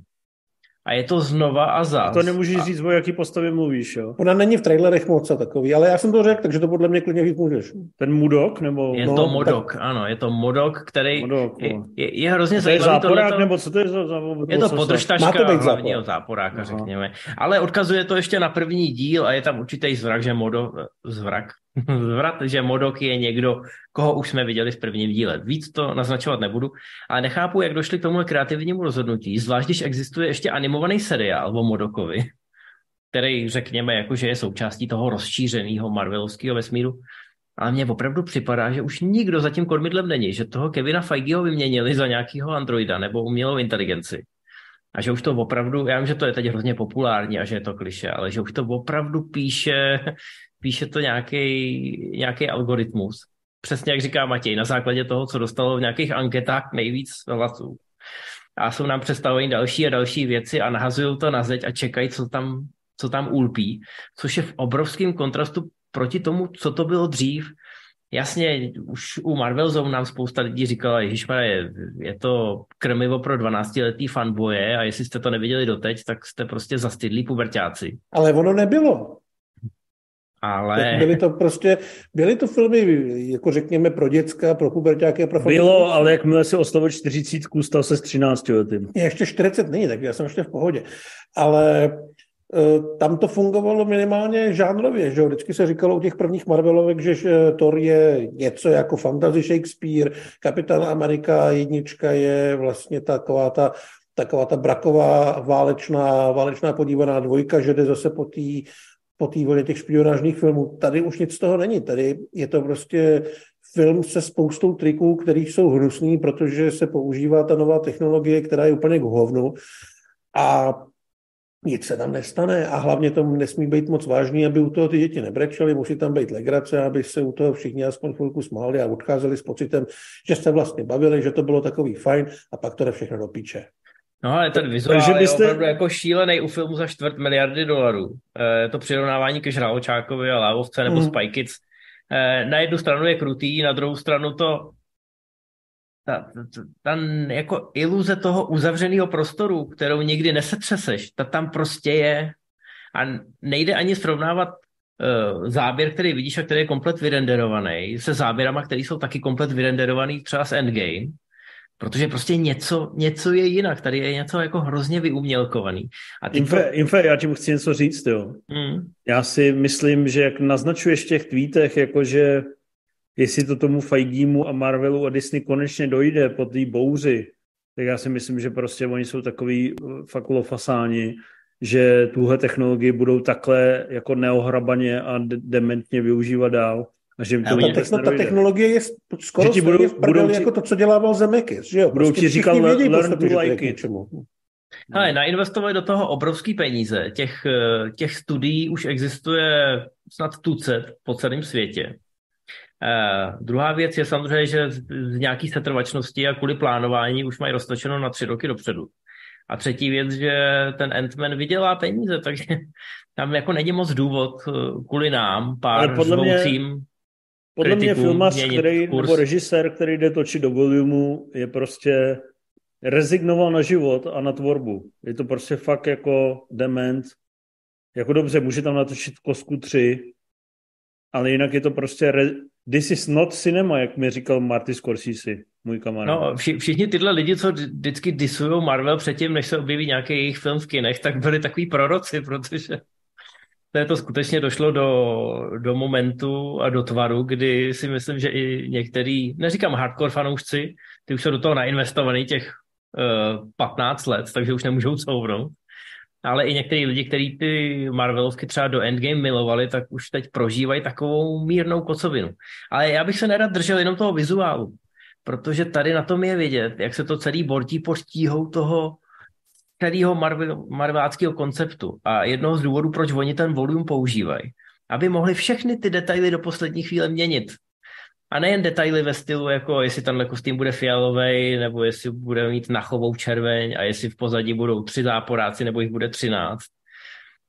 S2: A je to znova a zas.
S1: To nemůžeš říct, o jaký postavě mluvíš, jo?
S3: Ona není v trailerech moc a takový, ale já jsem to řekl, takže to podle mě klidně říct můžeš.
S1: Ten Mudok, nebo...
S2: Je
S3: No,
S2: to Modok,
S3: tak-
S2: ano, je to Modok, který
S1: Modok,
S2: je,
S1: no.
S2: je, je hrozně
S1: To je
S2: zajímavý
S1: záporák,
S2: tohleto.
S1: nebo co to je za... za
S2: Je to
S1: za-
S2: podržtaška
S3: to být
S2: hlavního
S3: záporák.
S2: záporáka,
S1: Aha.
S2: řekněme. Ale odkazuje to ještě na první díl a je tam určitý zvrak, že Modo, zvrak, zvrat, že Modok je někdo, koho už jsme viděli v prvním díle. Víc to naznačovat nebudu, ale nechápu, jak došli k tomu kreativnímu rozhodnutí, zvlášť když existuje ještě animovaný seriál o Modokovi, který řekněme, jako, že je součástí toho rozšířeného Marvelovského vesmíru. Ale mně opravdu připadá, že už nikdo za tím kormidlem není, že toho Kevina Feigeho vyměnili za nějakého androida nebo umělou inteligenci. A že už to opravdu, já vím, že to je teď hrozně populární a že je to kliše, ale že už to opravdu píše, píše to nějaký, algoritmus. Přesně jak říká Matěj, na základě toho, co dostalo v nějakých anketách nejvíc hlasů. A jsou nám představeny další a další věci a nahazují to na zeď a čekají, co tam, co tam ulpí, což je v obrovském kontrastu proti tomu, co to bylo dřív. Jasně, už u Marvel Zone nám spousta lidí říkala, ježišmarja, je, je to krmivo pro 12-letý fanboje a jestli jste to neviděli doteď, tak jste prostě zastydlí pubertáci.
S3: Ale ono nebylo.
S2: Ale
S3: Byly to prostě, byly to filmy, jako řekněme, pro děcka, pro puberťáky a pro
S1: Bylo, ale jakmile si oslovil 40, stal se s 13 letým.
S3: Je ještě 40 není, tak já jsem ještě v pohodě. Ale e, tam to fungovalo minimálně žánrově, že jo? Vždycky se říkalo u těch prvních Marvelovek, že že Thor je něco jako fantasy Shakespeare, Kapitán Amerika jednička je vlastně taková ta, taková ta braková válečná, válečná podívaná dvojka, že jde zase po té po té vlně těch špionážních filmů. Tady už nic z toho není. Tady je to prostě film se spoustou triků, které jsou hnusný, protože se používá ta nová technologie, která je úplně k hovnu. A nic se tam nestane a hlavně to nesmí být moc vážný, aby u toho ty děti nebrečely, musí tam být legrace, aby se u toho všichni aspoň chvilku smáli a odcházeli s pocitem, že se vlastně bavili, že to bylo takový fajn a pak to jde všechno do.
S2: No ale ten vizuál
S1: Takže
S2: je
S1: byste-
S2: opravdu jako šílený u filmu za čtvrt miliardy dolarů. Eh, Je to přirovnávání ke Žraločákovi a Lávovce nebo
S3: Mm.
S2: Spy Kids. Eh, Na jednu stranu je krutý, na druhou stranu to ta, ta, ta jako iluze toho uzavřeného prostoru, kterou nikdy nesetřeseš, ta tam prostě je. A nejde ani srovnávat uh, záběr, který vidíš a který je komplet vyrenderovaný, se záběrama, které jsou taky komplet vyrenderovaný třeba z Endgame, protože prostě něco, něco je jinak, tady je něco jako hrozně vyumělkovaný. A ty
S1: Infe, Infe, já ti chci něco říct, jo.
S2: Mm,
S1: Já si myslím, že jak naznačuješ v těch tweetech, jakože jestli to tomu Feigimu a Marvelu a Disney konečně dojde po té bouři, tak já si myslím, že prostě oni jsou takový eh, fakt lofasáni, že tuhle technologii budou takhle jako neohrabaně a de- dementně využívat dál. A že to
S3: Ta, techno, ta technologie je skoro
S1: Že ti
S3: stejně
S1: budou-
S3: v prdeli
S1: budou ti-
S3: jako to, co dělával Zemeckis, že jo?
S1: Budou ti
S3: všichni
S1: říkat, learn
S3: podstatě,
S1: to
S3: že to je
S1: like it.
S2: Ale nainvestovali do toho obrovský peníze. Těch, eh, těch studií už existuje snad tucet po celém světě. Uh, druhá věc je samozřejmě, že z, z nějaký setrvačnosti a kvůli plánování už mají roztočeno na tři roky dopředu. A třetí věc, že ten Ant-Man vydělá peníze, takže *laughs* tam jako není moc důvod eh, kvůli nám, pár
S1: Ale podle mě- Podle mě
S2: kritiků
S1: filmař, který, nebo režisér, který jde točit do volumu, je prostě rezignoval na život a na tvorbu. Je to prostě fakt jako dement. Jako dobře, může tam natočit Kosku 3, ale jinak je to prostě re... this is not cinema, jak mi říkal Marty Scorsese, můj kamarád.
S2: No, vši, všichni tyhle lidi, co vždy- vždycky disují Marvel předtím, než se objeví nějaký jejich film v kinech, tak byli takový proroci, protože to, skutečně došlo do, do momentu a do tvaru, kdy si myslím, že i některý, neříkám hardcore fanoušci, ty už jsou do toho nainvestovaný těch uh, 15 let, takže už nemůžou couvnout. Ale i některý lidi, kteří ty Marvelovky třeba do Endgame milovali, tak už teď prožívají takovou mírnou kocovinu. Ale já bych se nerad držel jenom toho vizuálu, protože tady na tom je vidět, jak se to celý bortí pod tíhou toho celého Marvel, marveláckého konceptu. A jednoho z důvodů, proč oni ten volume používají, aby mohli všechny ty detaily do poslední chvíle měnit. A nejen detaily ve stylu, jako jestli tenhle kostým bude fialový, nebo jestli bude mít nachovou červeň a jestli v pozadí budou tři záporáci, nebo jich bude třináct.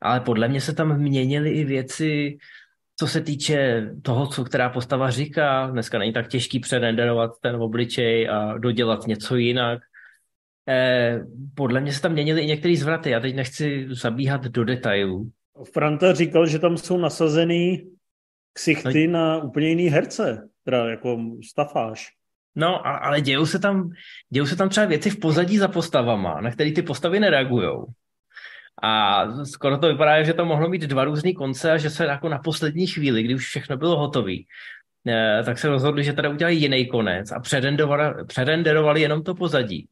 S2: Ale podle mě se tam měnily i věci, co se týče toho, co která postava říká. Dneska není tak těžký přerenderovat ten obličej a dodělat něco jinak. Eh, podle mě se tam měnily i některé zvraty. Já teď nechci zabíhat do detailů.
S1: Franta říkal, že tam jsou nasazený ksichty no, na úplně jiný herce, teda jako stafáž.
S2: No, ale dějou se tam, dějou se tam třeba věci v pozadí za postavama, na které ty postavy nereagují. A skoro to vypadá, že to mohlo mít dva různý konce a že se jako na poslední chvíli, kdy už všechno bylo hotové, eh, tak se rozhodli, že teda udělají jiný konec a předenderovali jenom to pozadí.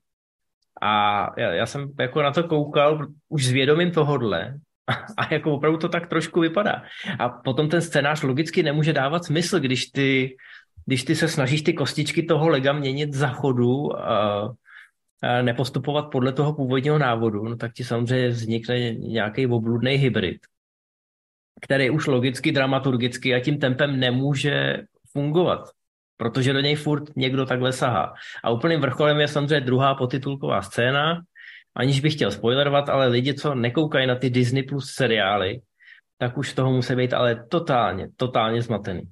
S2: A já, já jsem jako na to koukal už s vědomím tohodle *laughs* a jako opravdu to tak trošku vypadá. A potom ten scénář logicky nemůže dávat smysl, když ty, když ty se snažíš ty kostičky toho lega měnit za chodu a, a nepostupovat podle toho původního návodu, no tak ti samozřejmě vznikne nějaký obludný hybrid, který už logicky, dramaturgicky a tím tempem nemůže fungovat protože do něj furt někdo takhle sahá. A úplným vrcholem je samozřejmě druhá potitulková scéna, aniž bych chtěl spoilerovat, ale lidi, co nekoukají na ty Disney Plus seriály, tak už toho musí být ale totálně, totálně zmatený.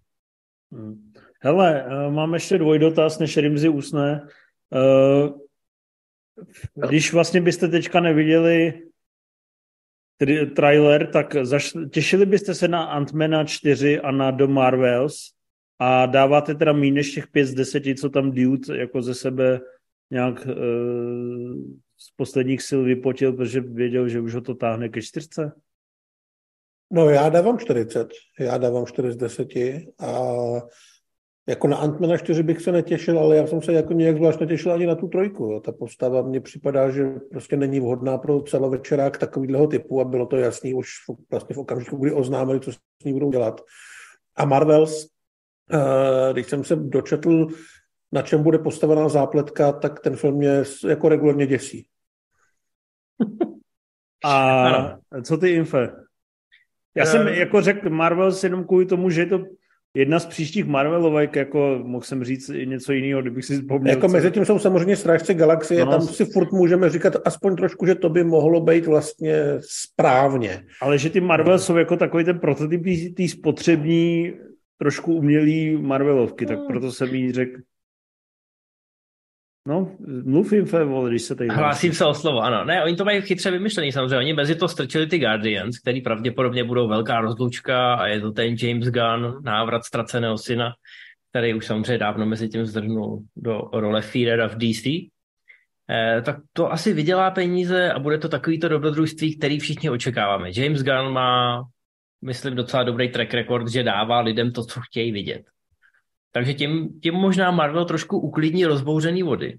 S1: Hmm. Hele, eh, mám ještě dvojdotaz, než Rimzi usne. Eh, když vlastně byste teďka neviděli trailer, tak těšili byste se na Ant-Mana 4 a na The Marvels? A dáváte teda méně než těch 5 z 10, co tam Dude jako ze sebe nějak e, z posledních sil vypotil, protože věděl, že už ho to táhne ke čtyřce?
S3: No já dávám 40, já dávám 4 z 10 a jako na Antmana 4 bych se netěšil, ale já jsem se jako nějak zvlášť netěšil ani na tu trojku. Ta postava mně připadá, že prostě není vhodná pro celovečerák takovýhleho typu a bylo to jasný už vlastně v okamžiku, kdy oznámili, co s ní budou dělat. A Marvels, když jsem se dočetl, na čem bude postavená zápletka, tak ten film mě jako regulárně děsí. *laughs*
S1: A co ty infe? Já jsem eh, jako řekl Marvel jenom kvůli tomu, že je to jedna z příštích Marvelovek, jako mohl jsem říct i něco jiného, kdybych si vzpomněl.
S3: Jako co... mezi tím jsou samozřejmě Strážce galaxie, no, tam si furt můžeme říkat aspoň trošku, že to by mohlo být vlastně správně.
S1: Ale že ty Marvel jsou jako takový ten prototyp té spotřební trošku umělý Marvelovky, tak hmm. proto jsem jí řekl, No, mluv jim, vole, když se tady...
S2: Hlásím se o slovo, ano. Ne, oni to mají chytře vymyšlený samozřejmě. Oni mezi to strčili ty Guardians, který pravděpodobně budou velká rozlučka a je to ten James Gunn, návrat ztraceného syna, který už samozřejmě dávno mezi tím zdrhnul do role Fearera v DC. Eh, tak to asi vydělá peníze a bude to takovýto dobrodružství, který všichni očekáváme. James Gunn má myslím, docela dobrý track record, že dává lidem to, co chtějí vidět. Takže tím, tím možná Marvel trošku uklidní rozbouřený vody.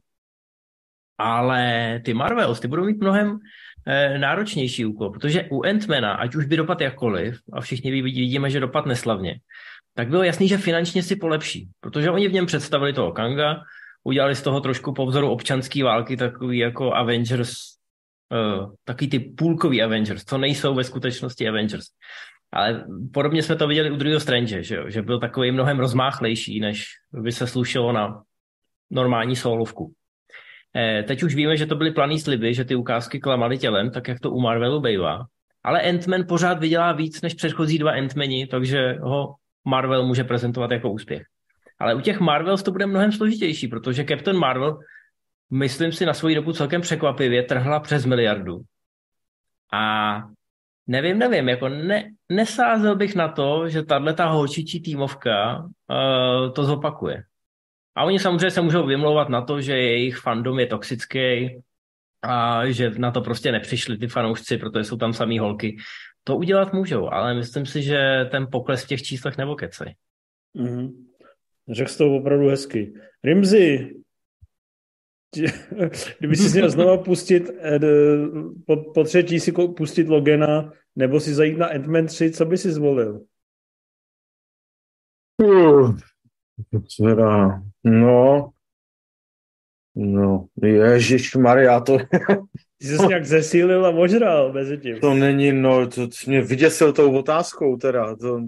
S2: Ale ty Marvels, ty budou mít mnohem eh, náročnější úkol, protože u Ant-Mana, ať už by dopad jakkoliv, a všichni vidíme, že dopad neslavně, tak bylo jasný, že finančně si polepší, protože oni v něm představili toho Kanga, udělali z toho trošku po vzoru občanské války takový jako Avengers, uh, takový ty půlkový Avengers, co nejsou ve skutečnosti Avengers. Ale podobně jsme to viděli u druhého Strange, že, že byl takový mnohem rozmáchlejší, než by se slušelo na normální solovku. Eh, teď už víme, že to byly planý sliby, že ty ukázky klamaly tělem, tak jak to u Marvelu bývá. Ale Ant-Man pořád vydělá víc než předchozí dva Ant-Mani, takže ho Marvel může prezentovat jako úspěch. Ale u těch Marvels to bude mnohem složitější, protože Captain Marvel, myslím si, na svoji dobu celkem překvapivě trhla přes miliardu. A Nevím, nevím, jako ne, nesázel bych na to, že tahle ta holčičí týmovka uh, to zopakuje. A oni samozřejmě se můžou vymlouvat na to, že jejich fandom je toxický a že na to prostě nepřišli ty fanoušci, protože jsou tam samý holky. To udělat můžou, ale myslím si, že ten pokles v těch číslech nebo kecej.
S1: Mm-hmm. Řekl jsi to opravdu hezky. Rimzi, *laughs* Kdyby si měl znovu pustit, eh, po, po třetí si pustit Logena, nebo si zajít na Ant-Man 3, co by si zvolil?
S4: Teda, no, no, ježiš Maria, to... *laughs*
S1: Ty jsi nějak zesílil a ožral mezi tím.
S4: To není, no, to mě vyděsil tou otázkou teda, to,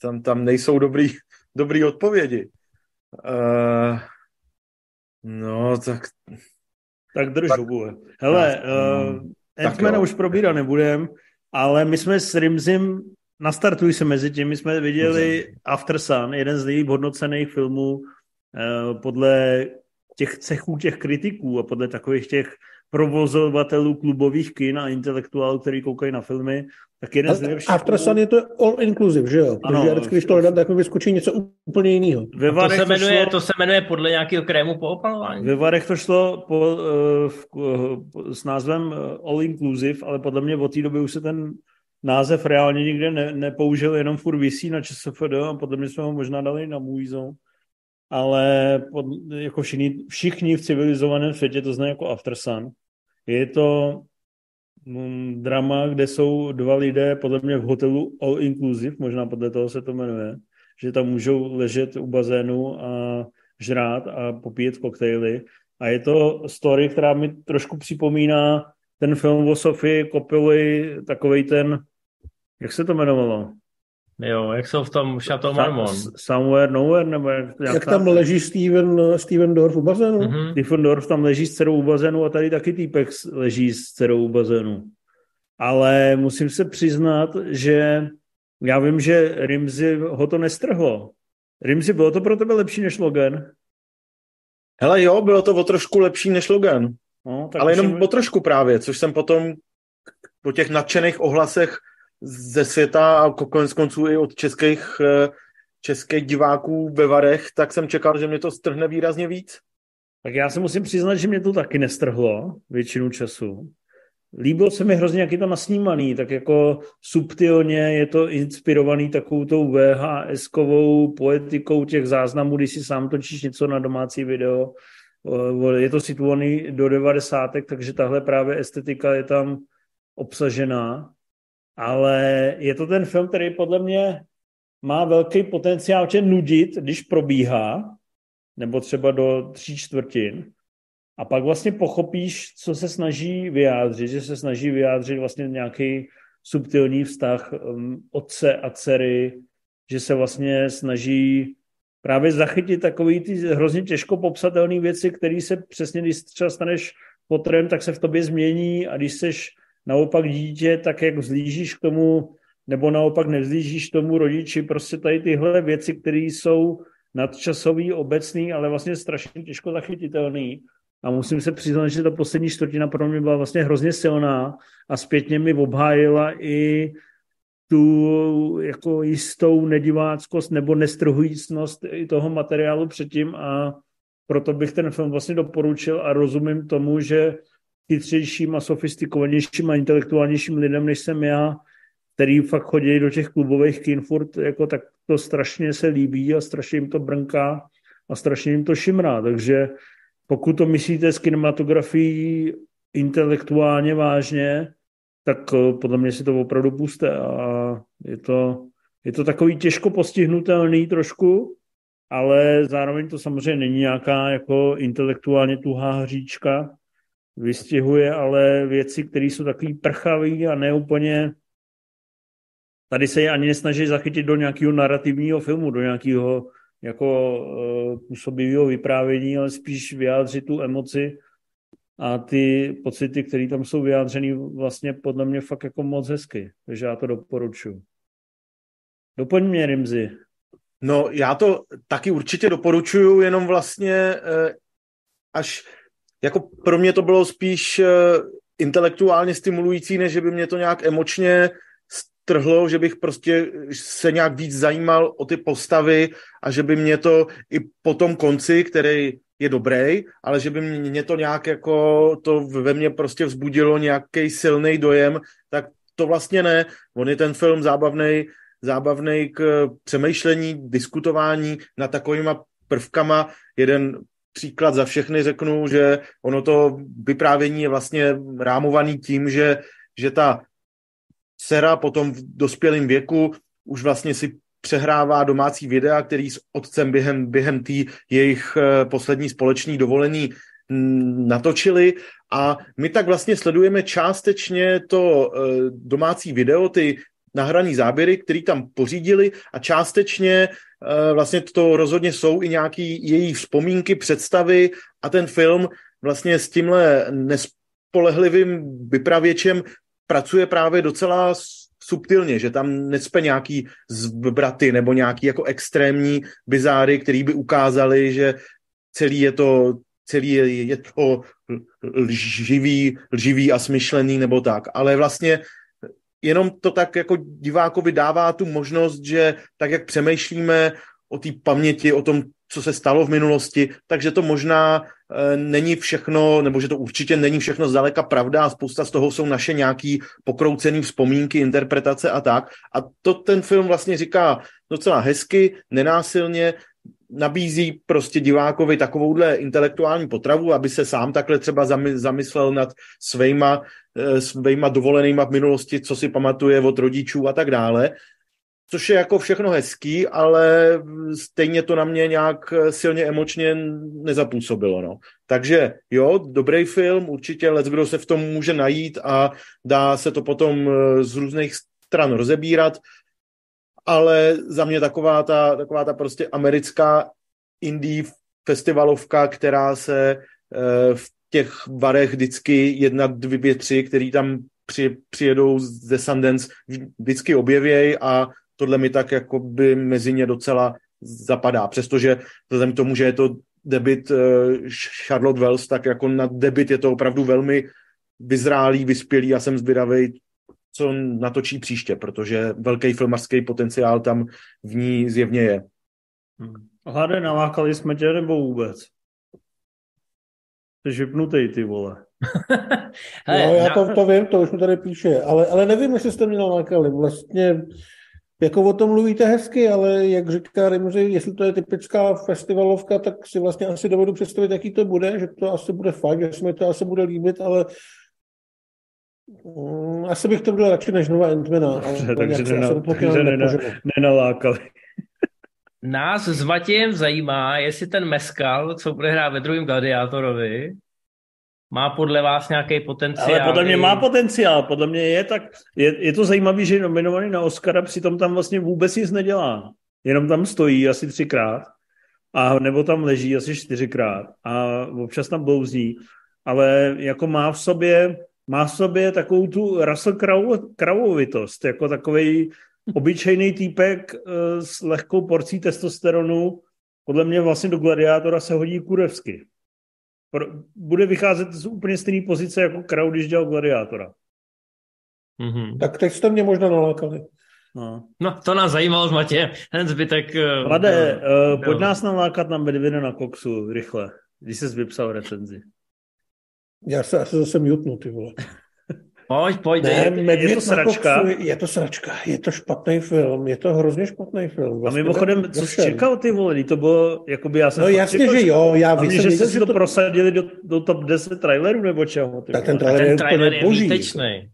S4: tam, tam nejsou dobrý, *laughs* dobrý odpovědi. Uh, No, tak...
S1: Tak drž hubu. Hele, uh, Ant-Mana už probírat nebudem, ale my jsme s Rimzim, nastartuj se mezi tím, my jsme viděli Dobře. After Sun, jeden z nejlíp hodnocených filmů uh, podle těch cechů těch kritiků a podle takových těch provozovatelů klubových kin a intelektuálů, který koukají na filmy, tak jeden z nejlepších...
S3: After Sun je to all inclusive, že jo? Ano, Takže vždycky, když to hledám, tak mi vyskočí něco úplně jiného.
S2: Ve to, se jmenuje, to, šlo, to se jmenuje podle nějakého krému po opalování.
S1: Ve Varech to šlo po, uh, s názvem all inclusive, ale podle mě od té doby už se ten název reálně nikde ne, nepoužil, jenom furt visí na ČSFD a podle mě jsme ho možná dali na Moviezone. Ale pod, jako všichni, všichni v civilizovaném světě to znají jako After Sun. Je to um, drama, kde jsou dva lidé, podle mě v hotelu All Inclusive, možná podle toho se to jmenuje, že tam můžou ležet u bazénu a žrát a popíjet koktejly. A je to story, která mi trošku připomíná ten film o Sofii Kopily, takovej ten, jak se to jmenovalo?
S2: Jo, jak jsou v tom Chateau Marmon.
S1: Somewhere, Nowhere, nebo jak,
S3: jak tam leží Steven, Steven Dorf u bazénu? Mm-hmm.
S1: Steven Dorf tam leží s dcerou u bazénu a tady taky týpek leží s dcerou u bazénu. Ale musím se přiznat, že já vím, že Rimzi ho to nestrhlo. Rimzi, bylo to pro tebe lepší než Logan?
S4: Hele jo, bylo to o trošku lepší než Logan. No, tak Ale jenom o trošku právě, což jsem potom po těch nadšených ohlasech ze světa a konec konců i od českých, eh, českých diváků ve Varech, tak jsem čekal, že mě to strhne výrazně víc.
S1: Tak já se musím přiznat, že mě to taky nestrhlo většinu času. Líbilo se mi hrozně, jak je to nasnímaný, tak jako subtilně je to inspirovaný takovou tou VHS-kovou poetikou těch záznamů, když si sám točíš něco na domácí video. Je to situovaný do 90. takže tahle právě estetika je tam obsažená ale je to ten film, který podle mě má velký potenciál tě nudit, když probíhá, nebo třeba do tří čtvrtin, a pak vlastně pochopíš, co se snaží vyjádřit, že se snaží vyjádřit vlastně nějaký subtilní vztah um, otce a dcery, že se vlastně snaží právě zachytit takový ty hrozně těžko popsatelné věci, které se přesně, když třeba staneš potrem, tak se v tobě změní a když seš naopak dítě, tak jak vzlížíš k tomu, nebo naopak nevzlížíš tomu rodiči, prostě tady tyhle věci, které jsou nadčasový, obecný, ale vlastně strašně těžko zachytitelný. A musím se přiznat, že ta poslední čtvrtina pro mě byla vlastně hrozně silná a zpětně mi obhájila i tu jako jistou nediváckost nebo nestrhujícnost i toho materiálu předtím a proto bych ten film vlastně doporučil a rozumím tomu, že chytřejším a sofistikovanějším a intelektuálnějším lidem, než jsem já, který fakt chodí do těch klubových kin furt, jako tak to strašně se líbí a strašně jim to brnká a strašně jim to šimrá. Takže pokud to myslíte s kinematografií intelektuálně vážně, tak eh, podle mě si to opravdu puste a je to, je to takový těžko postihnutelný trošku, ale zároveň to samozřejmě není nějaká jako intelektuálně tuhá hříčka, vystihuje ale věci, které jsou takový prchavý a neúplně tady se je ani nesnaží zachytit do nějakého narrativního filmu, do nějakého jako uh, působivého vyprávění, ale spíš vyjádřit tu emoci a ty pocity, které tam jsou vyjádřeny, vlastně podle mě fakt jako moc hezky. Takže já to doporučuji. Doplň mě, Rimzi.
S4: No, já to taky určitě doporučuju, jenom vlastně eh, až jako pro mě to bylo spíš eh, intelektuálně stimulující, než že by mě to nějak emočně strhlo, že bych prostě se nějak víc zajímal o ty postavy a že by mě to i po tom konci, který je dobrý, ale že by mě to nějak jako to ve mně prostě vzbudilo nějaký silný dojem, tak to vlastně ne. On je ten film zábavný, zábavný k přemýšlení, diskutování na takovýma prvkama. Jeden příklad za všechny řeknu, že ono to vyprávění je vlastně rámovaný tím, že, že ta dcera potom v dospělém věku už vlastně si přehrává domácí videa, který s otcem během, během té jejich eh, poslední společní dovolení natočili. A my tak vlastně sledujeme částečně to eh, domácí video, ty nahraný záběry, který tam pořídili a částečně vlastně to rozhodně jsou i nějaký její vzpomínky, představy a ten film vlastně s tímhle nespolehlivým vypravěčem pracuje právě docela subtilně, že tam necpe nějaký zbraty nebo nějaký jako extrémní bizáry, který by ukázali, že celý je to celý je, je to lživý, lživý a smyšlený nebo tak, ale vlastně jenom to tak jako divákovi dává tu možnost, že tak, jak přemýšlíme o té paměti, o tom, co se stalo v minulosti, takže to možná e, není všechno, nebo že to určitě není všechno zdaleka pravda a spousta z toho jsou naše nějaký pokroucený vzpomínky, interpretace a tak. A to ten film vlastně říká docela hezky, nenásilně, nabízí prostě divákovi takovouhle intelektuální potravu, aby se sám takhle třeba zamyslel nad svýma, e, svýma dovolenýma v minulosti, co si pamatuje od rodičů a tak dále což je jako všechno hezký, ale stejně to na mě nějak silně emočně nezapůsobilo. No. Takže jo, dobrý film, určitě let, kdo se v tom může najít a dá se to potom eh, z různých stran rozebírat, ale za mě taková ta, taková ta prostě americká indie festivalovka, která se eh, v těch barech vždycky jedna, dvě, tři, který tam při, přijedou ze Sundance, vždycky objevějí a tohle mi tak jako by mezi ně docela zapadá. Přestože vzhledem k tomu, že je to debit uh, Charlotte Wells, tak jako na debit je to opravdu velmi vyzrálý, vyspělý a jsem zvědavý, co natočí příště, protože velký filmarský potenciál tam v ní zjevně je.
S1: Hmm. Hlade, nalákali jsme tě nebo vůbec? Jsi vypnutý, ty vole. *laughs*
S3: Hele, no, já to, to vím, to už mi tady píše, ale, ale nevím, jestli jste mě nalákali. Vlastně jako o tom mluvíte hezky, ale jak říká Rimuzi, jestli to je typická festivalovka, tak si vlastně asi dovedu představit, jaký to bude, že to asi bude fajn, že se mi to asi bude líbit, ale asi bych to byl radši než nová Entmana.
S1: takže nena, takže nena, nenalákali.
S2: Nás s Matějem zajímá, jestli ten Meskal, co bude hrát ve druhém gladiátorovi, má podle vás nějaký potenciál?
S1: Ale podle mě má potenciál, podle mě je tak, je, je to zajímavé, že je nominovaný na Oscara, přitom tam vlastně vůbec nic nedělá. Jenom tam stojí asi třikrát, a nebo tam leží asi čtyřikrát a občas tam blouzí, ale jako má v sobě, má v sobě takovou tu Russell Crowe, jako takový obyčejný týpek eh, s lehkou porcí testosteronu, podle mě vlastně do gladiátora se hodí kurevsky bude vycházet z úplně stejné pozice jako Kraut, když dělal Gladiátora.
S3: Mm-hmm. Tak teď jste mě možná nalákali.
S2: No. no, to nás zajímalo s Matějem. Ten zbytek...
S1: Uh, Mladé, uh, pojď nás nalákat na Medvěda na koksu, rychle, když jsi vypsal recenzi.
S3: Já se asi zase mutnu, ty vole. *laughs*
S2: Pojď, pojď.
S3: Ne, je, je to sračka. Je to sračka, je to špatný film, je to hrozně špatný film.
S1: Vlastně a mimochodem, co jsi čekal ty vole, to bylo, jakoby já jsem...
S3: No jasně, čekal, že jo, já
S1: vím, že jste si to, to prosadili do, do top 10 trailerů nebo čeho.
S3: Ty tak ten trailer, ten trailer je, je boží.
S2: výtečný.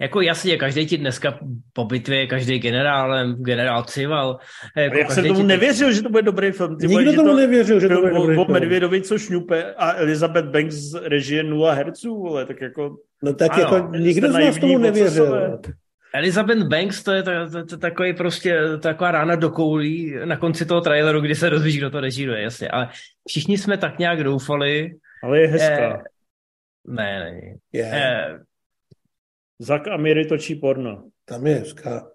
S2: Jako jasně, každý ti dneska po bitvě, každý generálem, generál Cival.
S1: Jako já jsem tomu ti... nevěřil, že to bude dobrý film.
S3: Ty Nikdo tomu to nevěřil, že to bude dobrý film.
S1: Medvědovi, co šňupe a Elizabeth Banks z režie 0 herců, vole, tak jako...
S3: No tak ano, jako nikdo z nás tomu nevěřil.
S2: Elizabeth Banks, to je, to, to, to, takový prostě taková rána do koulí na konci toho traileru, kdy se dozvíš, kdo to režíruje, jasně. Ale všichni jsme tak nějak doufali.
S1: Ale je hezká.
S2: Eh, ne, není.
S3: Yeah. Eh,
S1: Zak a Miri točí porno.
S3: Tam je hezká.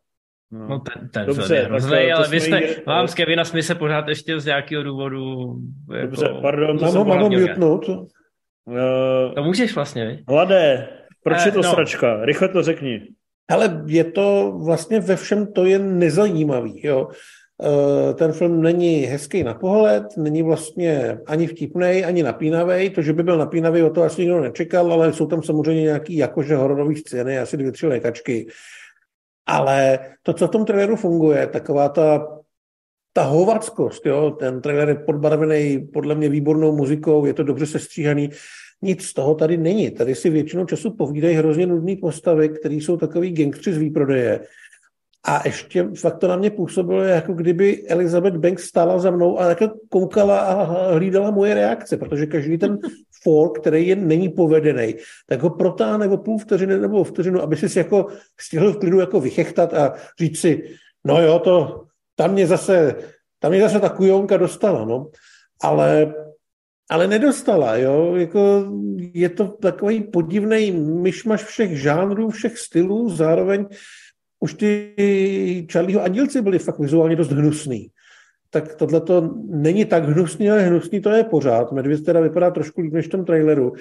S2: No, no ten, ten Dobře, je hrozný, ale vy jste, jí... vám s Kevina jsme se pořád ještě z nějakého důvodu...
S1: Jako, Dobře, pardon,
S3: to mám, mám ho mutnout. Uh,
S2: to můžeš vlastně, vi?
S1: Hladé, proč uh, je to no. sračka? Rychle to řekni.
S3: Ale je to vlastně ve všem to je nezajímavý. Jo. Eh, ten film není hezký na pohled, není vlastně ani vtipný, ani napínavý. To, že by byl napínavý, o to asi nikdo nečekal, ale jsou tam samozřejmě nějaký jakože hororové scény, asi dvě, tři lékačky. Ale to, co v tom traileru funguje, taková ta, ta hovackost, jo? ten trailer je podbarvený podle mě výbornou muzikou, je to dobře sestříhaný, nic z toho tady není. Tady si většinou času povídají hrozně nudné postavy, které jsou takový gangstři z výprodeje a ještě fakt to na mě působilo, jako kdyby Elizabeth Banks stála za mnou a jako koukala a hlídala moje reakce, protože každý ten *laughs* fork, který je není povedený, tak ho protáhne o půl vteřiny nebo o vteřinu, aby si jako stihl v klidu jako vychechtat a říct si, no jo, to tam mě zase, tam mě zase ta kujonka dostala, no. Ale ale nedostala, jo, jako je to takový podivný myšmaš všech žánrů, všech stylů, zároveň už ty Charlieho Andílci byli fakt vizuálně dost hnusný. tak tohle to není tak hnusný, ale hnusný to je pořád. Medvěd teda vypadá trošku líp než v tom traileru.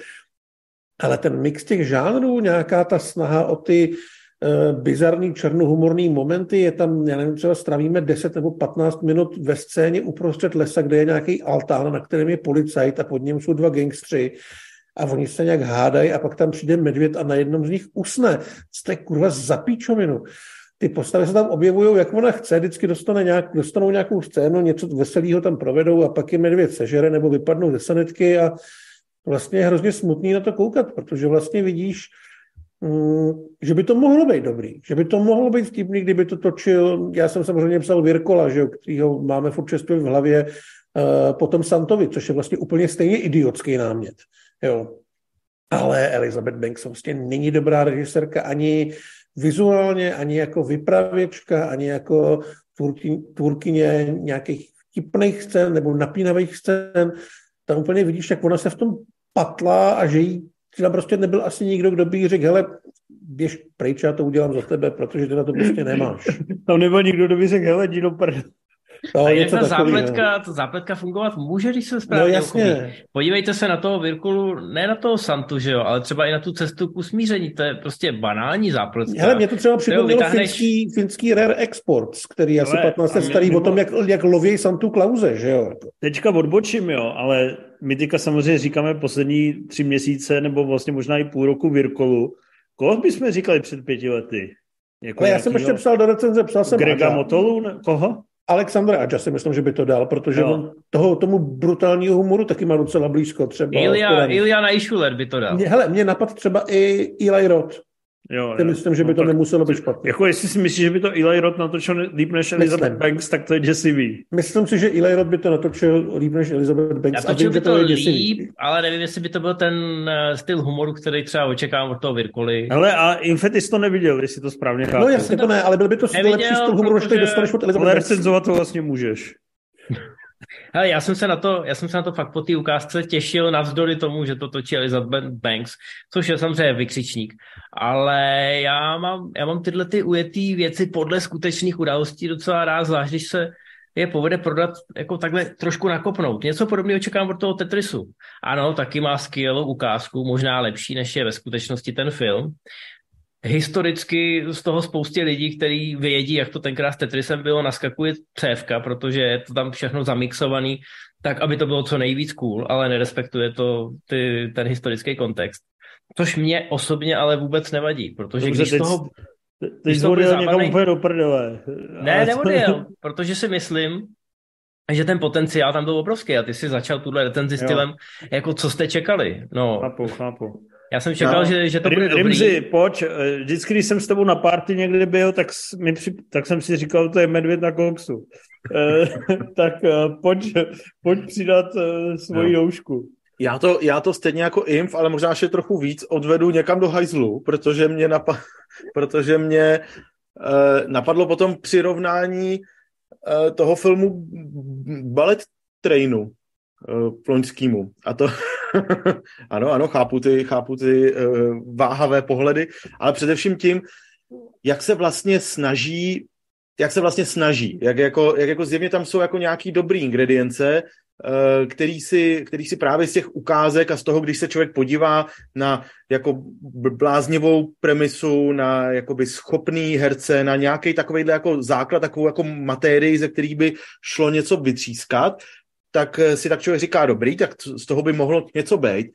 S3: Ale ten mix těch žánrů, nějaká ta snaha o ty uh, bizarní černohumorní momenty, je tam, já nevím, třeba stravíme 10 nebo 15 minut ve scéně uprostřed lesa, kde je nějaký altán, na kterém je policajt a pod ním jsou dva gangstři a oni se nějak hádají a pak tam přijde medvěd a na jednom z nich usne. Jste kurva za píčovinu. Ty postavy se tam objevují, jak ona chce, vždycky dostane nějak, dostanou nějakou scénu, něco veselého tam provedou a pak je medvěd sežere nebo vypadnou ze sanitky a vlastně je hrozně smutný na to koukat, protože vlastně vidíš, mm, že by to mohlo být dobrý, že by to mohlo být vtipný, kdyby to točil, já jsem samozřejmě psal Virkola, že, kterýho máme furt v hlavě, uh, potom Santovi, což je vlastně úplně stejně idiotský námět. Jo. Ale Elizabeth Banks vlastně není dobrá režisérka ani vizuálně, ani jako vypravěčka, ani jako tvůrky, tvůrkyně nějakých vtipných scén nebo napínavých scén. Tam úplně vidíš, jak ona se v tom patla a že jí tam prostě nebyl asi nikdo, kdo by jí řekl, hele, běž pryč, já to udělám za tebe, protože ty na to prostě nemáš. *laughs*
S1: Tam nebyl nikdo, kdo by řekl, hele, do prd.
S2: No, a ta zápletka, ta zápletka fungovat může, když se správně
S3: no, jasně. Ochopí.
S2: Podívejte se na toho Virkulu, ne na toho Santu, že jo, ale třeba i na tu cestu k usmíření, to je prostě banální zápletka.
S3: Hele, mě to třeba připomnělo vytáhneš... finský, finský Rare Exports, který je asi 15 let starý, o tom, jak, jak loví Santu Klauze, že jo.
S1: Teďka odbočím, jo, ale my teďka samozřejmě říkáme poslední tři měsíce, nebo vlastně možná i půl roku Virkolu. Koho bychom říkali před pěti lety?
S3: Jako ale já jsem ještě psal do recenze, psal jsem
S1: Grega Motolu, koho?
S3: Alexandra Adja si myslím, že by to dal, protože on toho, tomu brutálního humoru taky má docela blízko. Třeba
S2: Ilja, Ilja Najšuler by to dal.
S3: Mě, hele, mě napad třeba i Eli Roth. Jo, jo. myslím, že by no, to nemuselo být špatně.
S1: Jako jestli si myslíš, že by to Eli Roth natočil líp než Elizabeth myslím. Banks, tak to je děsivý.
S3: Myslím si, že Eli Roth by to natočil líp než Elizabeth Banks.
S2: Natočil a vím, by to, to líp, ale nevím, jestli by to byl ten uh, styl humoru, který třeba očekávám od toho Virkoli.
S1: Ale a Infetis to neviděl, jestli to správně chápu.
S3: No jasně, to ne, ale byl by to lepší styl humoru, než tady dostaneš od Elizabeth
S1: Ale recenzovat to vlastně můžeš.
S2: Hele, já jsem se na to, já jsem se na to fakt po té ukázce těšil navzdory tomu, že to točí Elizabeth Banks, což je samozřejmě vykřičník. Ale já mám, já mám tyhle ty ujetý věci podle skutečných událostí docela rád, zvlášť když se je povede prodat jako takhle trošku nakopnout. Něco podobného čekám od toho Tetrisu. Ano, taky má skvělou ukázku, možná lepší, než je ve skutečnosti ten film, historicky z toho spoustě lidí, kteří vědí, jak to tenkrát s Tetrisem bylo, naskakuje cévka, protože je to tam všechno zamixovaný, tak aby to bylo co nejvíc cool, ale nerespektuje to ty, ten historický kontext. Což mě osobně ale vůbec nevadí, protože Dobře, když teď, toho...
S1: Teď jsi západnej... někam úplně do prdele.
S2: Ne, neodjel, *laughs* protože si myslím, že ten potenciál tam byl obrovský a ty si začal tuhle recenzi stylem, jako co jste čekali. No,
S1: chápu, chápu.
S2: Já jsem čekal, no, že, že to bude dobrý.
S1: Rimzi, pojď, eh, vždycky, když jsem s tebou na party někdy byl, tak, mi při, tak jsem si říkal, to je medvěd na koksu. *laughs* e, tak uh, pojď, pojď přidat uh, svoji no. doušku.
S4: Já to, já to stejně jako Inf, ale možná ještě trochu víc odvedu někam do hajzlu, protože mě, napa- *laughs* protože mě uh, napadlo potom přirovnání uh, toho filmu Ballet Trainu uh, loňskýmu. A to, *laughs* ano, ano, chápu ty, chápu ty uh, váhavé pohledy, ale především tím, jak se vlastně snaží jak se vlastně snaží, jak jako, jak jako zjevně tam jsou jako nějaký dobrý ingredience, uh, který si, který si právě z těch ukázek a z toho, když se člověk podívá na jako bláznivou premisu, na jakoby schopný herce, na nějaký takovýhle jako základ, takovou jako materii, ze kterých by šlo něco vytřískat, tak eh, si tak člověk říká, dobrý, tak z toho by mohlo něco být.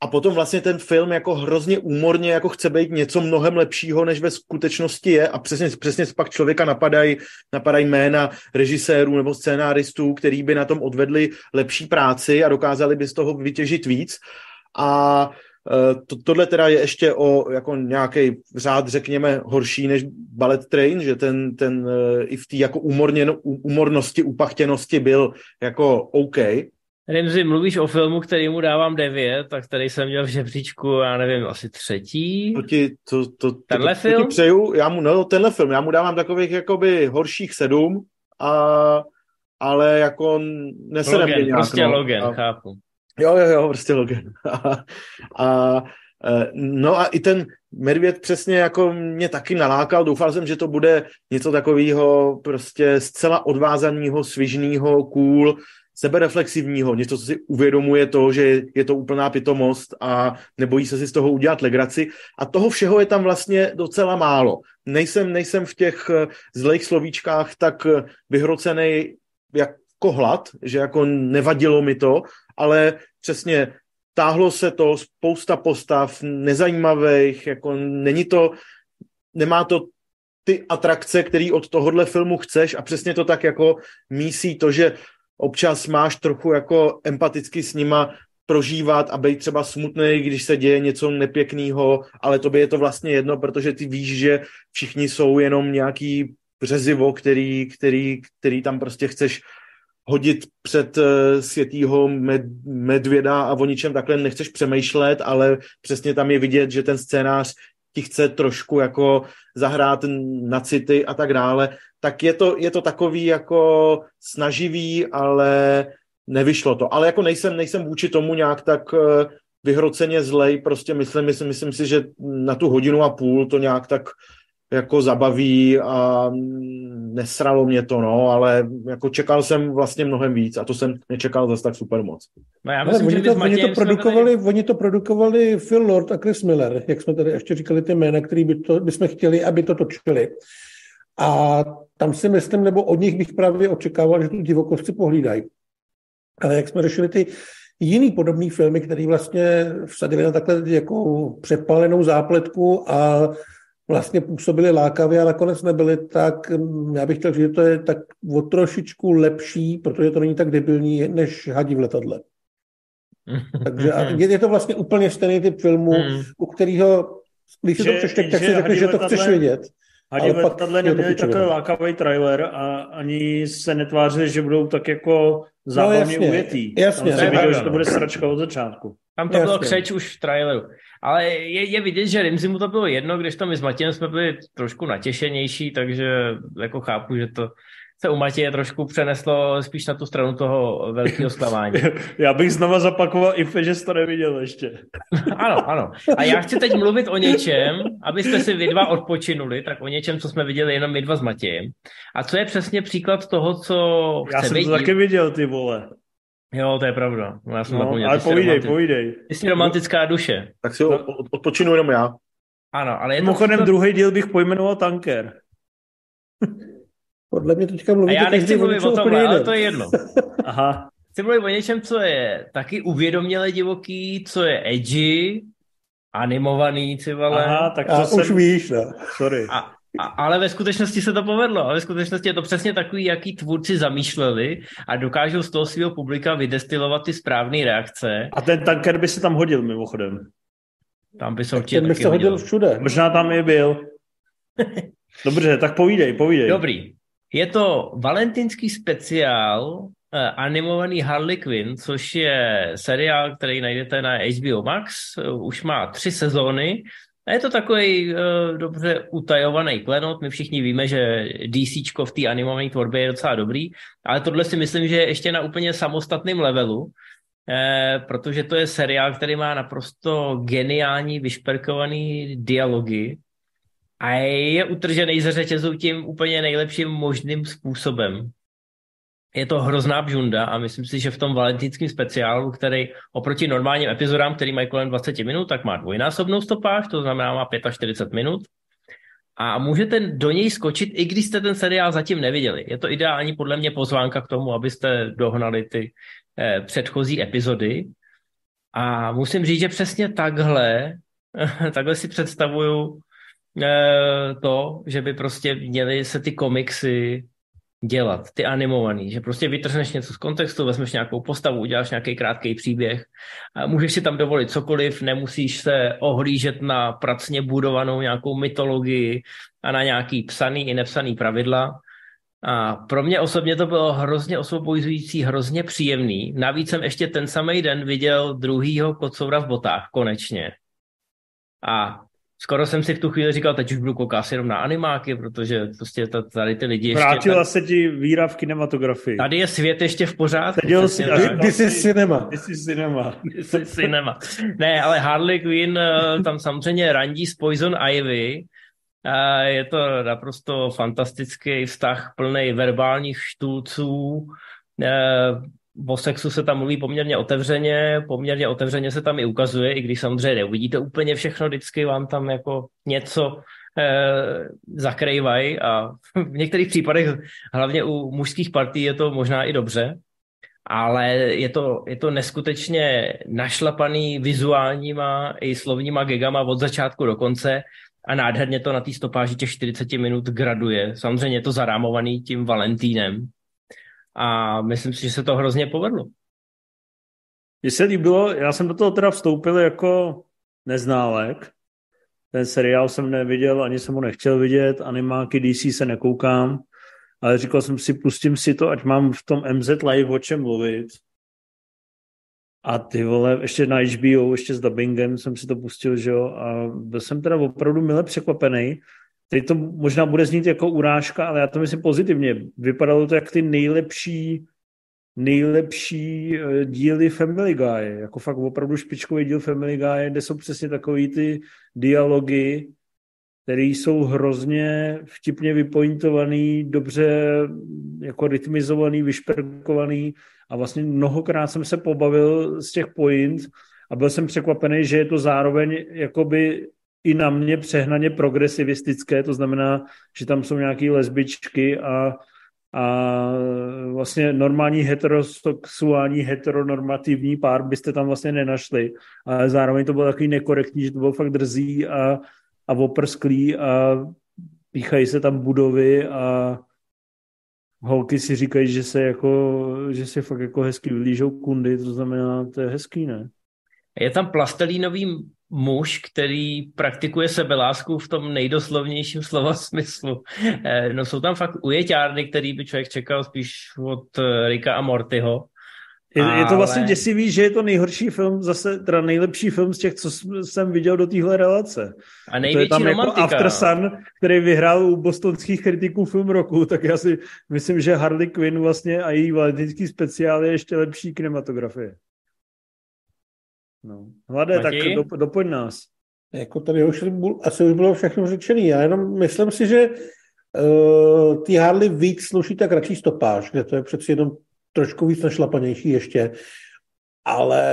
S4: A potom vlastně ten film jako hrozně úmorně jako chce být něco mnohem lepšího, než ve skutečnosti je a přesně, přesně pak člověka napadají napadají jména režisérů nebo scénáristů, který by na tom odvedli lepší práci a dokázali by z toho vytěžit víc. A Eh, to, tohle teda je ještě o jako nějaký řád, řekněme, horší než Ballet Train, že ten, ten eh, i v té jako umorně, umornosti, upachtěnosti byl jako OK.
S2: Rimzi, mluvíš o filmu, který mu dávám devět, tak který jsem měl v žebříčku, já nevím, asi třetí.
S4: To ti, to, to,
S2: tenhle
S4: to,
S2: film?
S4: To ti přeju, já mu, no, tenhle film, já mu dávám takových jakoby horších sedm, a, ale jako nesedem
S2: Logan, nějak, prostě no. Logan, a, chápu.
S4: Jo, jo, jo, prostě Logan. *laughs* a, a, e, no a i ten, Medvěd přesně jako mě taky nalákal, doufal jsem, že to bude něco takového prostě zcela odvázaného, svižného, cool, sebereflexivního, něco, co si uvědomuje to, že je to úplná pitomost a nebojí se si z toho udělat legraci. A toho všeho je tam vlastně docela málo. Nejsem, nejsem v těch eh, zlejch slovíčkách tak eh, vyhrocený jako hlad, že jako nevadilo mi to, ale přesně táhlo se to, spousta postav nezajímavých, jako není to, nemá to ty atrakce, který od tohohle filmu chceš a přesně to tak jako mísí to, že občas máš trochu jako empaticky s nima prožívat a být třeba smutný, když se děje něco nepěkného, ale tobě je to vlastně jedno, protože ty víš, že všichni jsou jenom nějaký březivo, který, který, který tam prostě chceš hodit před uh, světýho med, medvěda a o ničem takhle nechceš přemýšlet, ale přesně tam je vidět, že ten scénář ti chce trošku jako zahrát na city a tak dále, tak je to, je to takový jako snaživý, ale nevyšlo to. Ale jako nejsem, nejsem vůči tomu nějak tak eh, vyhroceně zlej, prostě myslím, myslím, myslím si, že na tu hodinu a půl to nějak tak jako zabaví a nesralo mě to, no, ale jako čekal jsem vlastně mnohem víc a to jsem nečekal zase tak super moc.
S3: No já myslím, oni, to, oni, to produkovali, byli... oni to produkovali Phil Lord a Chris Miller, jak jsme tady ještě říkali ty jména, který by to, bychom chtěli, aby to točili. A tam si myslím, nebo od nich bych právě očekával, že tu divokost si pohlídají. Ale jak jsme řešili ty jiný podobný filmy, které vlastně vsadili na takhle jako přepálenou zápletku a vlastně působily lákavě a nakonec nebyly, tak mm, já bych chtěl říct, že to je tak o trošičku lepší, protože to není tak debilní, než hadí v letadle. *laughs* Takže je, je to vlastně úplně stejný typ filmu, hmm. u kterého, když si to přečteš, tak si řekneš, že to chceš vidět.
S1: Hadi v letadle neměli takový lákavý trailer a ani se netvářili, že budou tak jako zábavně no, jasně, ujetý.
S3: Jasně,
S1: Tam si viděl, že to bude sračka od začátku.
S2: Tam to jasně. bylo křeč už v traileru. Ale je, je vidět, že Rimzi mu to bylo jedno, když tam my s Matějem jsme byli trošku natěšenější, takže jako chápu, že to se u Matěje trošku přeneslo spíš na tu stranu toho velkého zklamání. *laughs*
S1: Já bych znova zapakoval i že jsi to neviděl ještě. *laughs*
S2: ano, ano. A já chci teď mluvit o něčem, abyste si vy dva odpočinuli, tak o něčem, co jsme viděli jenom my dva s Matějem. A co je přesně příklad toho, co
S1: Já jsem to taky viděl, ty vole.
S2: Jo, to je pravda. No, já jsem
S1: no, zapomněl. Ale povídej, romantic... povídej.
S2: Ty jsi romantická duše.
S4: Tak si odpočinu jenom já.
S2: Ano, ale je
S1: Mimochodem to... druhý díl bych pojmenoval Tanker.
S3: Podle mě teďka mluvíte
S2: A já nechci mluvit o tom, ale to je jedno. *laughs*
S1: Aha.
S2: Chci mluvit o něčem, co je taky uvědoměle divoký, co je edgy, animovaný, ty vole.
S1: Aha, tak to
S3: a jsem... už víš, no.
S1: Sorry.
S2: A, a, ale ve skutečnosti se to povedlo. A ve skutečnosti je to přesně takový, jaký tvůrci zamýšleli a dokážou z toho svého publika vydestilovat ty správné reakce.
S1: A ten tanker by se tam hodil mimochodem.
S2: Tam by se určitě
S3: Ten by se hodil všude.
S1: Možná tam i byl. *laughs* Dobře, tak povídej, povídej.
S2: Dobrý. Je to valentinský speciál uh, animovaný Harley Quinn, což je seriál, který najdete na HBO Max. Uh, už má tři sezóny. Je to takový uh, dobře utajovaný klenot. My všichni víme, že DC v té animované tvorbě je docela dobrý, ale tohle si myslím, že je ještě na úplně samostatném levelu, eh, protože to je seriál, který má naprosto geniální, vyšperkovaný dialogy, a je utržený ze řetězu tím úplně nejlepším možným způsobem. Je to hrozná bžunda a myslím si, že v tom valentínském speciálu, který oproti normálním epizodám, který mají kolem 20 minut, tak má dvojnásobnou stopáž, to znamená má 45 minut. A můžete do něj skočit, i když jste ten seriál zatím neviděli. Je to ideální podle mě pozvánka k tomu, abyste dohnali ty eh, předchozí epizody. A musím říct, že přesně takhle, *laughs* takhle si představuju Eh, to, že by prostě měly se ty komiksy dělat, ty animovaný, že prostě vytrhneš něco z kontextu, vezmeš nějakou postavu, uděláš nějaký krátký příběh a můžeš si tam dovolit cokoliv, nemusíš se ohlížet na pracně budovanou nějakou mytologii a na nějaký psaný i nepsaný pravidla. A pro mě osobně to bylo hrozně osvobozující, hrozně příjemný. Navíc jsem ještě ten samý den viděl druhýho kocoura v botách, konečně. A skoro jsem si v tu chvíli říkal, teď už budu koukat jenom na animáky, protože prostě tady ty lidi ještě...
S1: Vrátila tady... se ti víra v kinematografii.
S2: Tady je svět ještě v pořádku.
S3: Si, this is cinema.
S1: This is cinema. *laughs*
S2: This is cinema. Ne, ale Harley Quinn eh, tam samozřejmě randí s Poison Ivy, a je to naprosto fantastický vztah plný verbálních štulců. O sexu se tam mluví poměrně otevřeně, poměrně otevřeně se tam i ukazuje, i když samozřejmě neuvidíte úplně všechno, vždycky vám tam jako něco eh, zakrývají a *laughs* v některých případech, hlavně u mužských partí, je to možná i dobře, ale je to, je to neskutečně našlapaný vizuálníma i slovníma gegama od začátku do konce a nádherně to na té stopáži těch 40 minut graduje. Samozřejmě je to zarámovaný tím Valentínem a myslím si, že se to hrozně povedlo.
S1: Mně se líbilo, já jsem do toho teda vstoupil jako neználek. Ten seriál jsem neviděl, ani jsem ho nechtěl vidět, animáky DC se nekoukám, ale říkal jsem si, pustím si to, ať mám v tom MZ Live o čem mluvit. A ty vole, ještě na HBO, ještě s dubbingem jsem si to pustil, že jo, a byl jsem teda opravdu mile překvapený. Teď to možná bude znít jako urážka, ale já to myslím pozitivně. Vypadalo to jak ty nejlepší nejlepší eh, díly Family Guy, jako fakt opravdu špičkový díl Family Guy, kde jsou přesně takový ty dialogy, které jsou hrozně vtipně vypointovaný, dobře jako rytmizovaný, vyšperkovaný a vlastně mnohokrát jsem se pobavil z těch point a byl jsem překvapený, že je to zároveň jakoby i na mě přehnaně progresivistické, to znamená, že tam jsou nějaké lesbičky a, a vlastně normální heterosexuální, heteronormativní pár byste tam vlastně nenašli, ale zároveň to bylo takový nekorektní, že to bylo fakt drzí a, a oprsklý a píchají se tam budovy a holky si říkají, že se jako, že se fakt jako hezky vylížou kundy, to znamená, to je hezký, ne?
S2: Je tam plastelínový muž, který praktikuje sebelásku v tom nejdoslovnějším slova *laughs* smyslu. Eh, no jsou tam fakt ujeťárny, který by člověk čekal spíš od eh, Rika a Mortyho.
S1: Je, ale... je to vlastně děsivý, že je to nejhorší film, zase teda nejlepší film z těch, co jsem viděl do téhle relace.
S2: A největší
S1: to je tam
S2: jako romantika.
S1: jako After Sun, který vyhrál u bostonských kritiků film roku, *laughs* tak já si myslím, že Harley Quinn vlastně a její valentinský speciál je ještě lepší kinematografie. No. Hlade, tak do, dopoň nás.
S3: Jako tady už asi už bylo všechno řečené. Já jenom myslím si, že uh, ty Harley víc sluší tak radši stopáž, kde to je přeci jenom trošku víc našlapanější ještě. Ale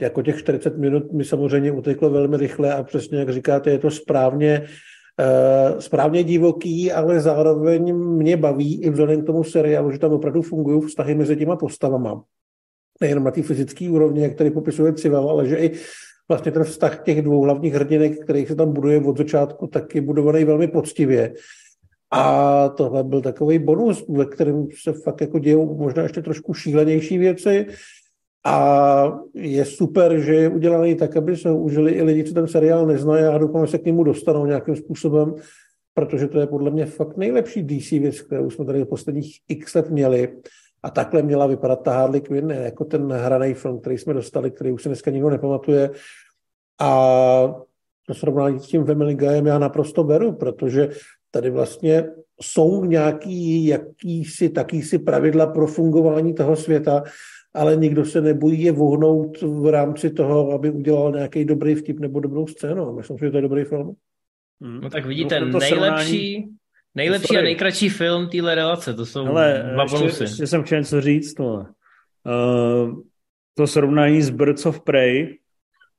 S3: jako těch 40 minut mi samozřejmě uteklo velmi rychle a přesně jak říkáte, je to správně, uh, správně divoký, ale zároveň mě baví i vzhledem k tomu seriálu, že tam opravdu fungují vztahy mezi těma postavama nejenom na té fyzické úrovni, jak tady popisuje Civel, ale že i vlastně ten vztah těch dvou hlavních hrdinek, který se tam buduje od začátku, tak je budovaný velmi poctivě. A tohle byl takový bonus, ve kterém se fakt jako dějou možná ještě trošku šílenější věci. A je super, že je udělaný tak, aby se užili i lidi, co ten seriál neznají a doufám, že se k němu dostanou nějakým způsobem, protože to je podle mě fakt nejlepší DC věc, kterou jsme tady v posledních x let měli. A takhle měla vypadat ta Harley Quinn, jako ten hraný film, který jsme dostali, který už se dneska nikdo nepamatuje. A to srovnání s tím Family Guyem já naprosto beru, protože tady vlastně jsou nějaký jakýsi, takýsi pravidla pro fungování toho světa, ale nikdo se nebojí je vohnout v rámci toho, aby udělal nějaký dobrý vtip nebo dobrou scénu. Myslím, že to je dobrý film.
S2: Hmm. No tak vidíte, no, nejlepší, srovnání... Nejlepší Sorry. a nejkratší film téhle relace, to jsou
S1: Hele, dva bonusy. Ještě, ještě jsem chtěl něco říct. No. Uh, to srovnání s Birds of Prey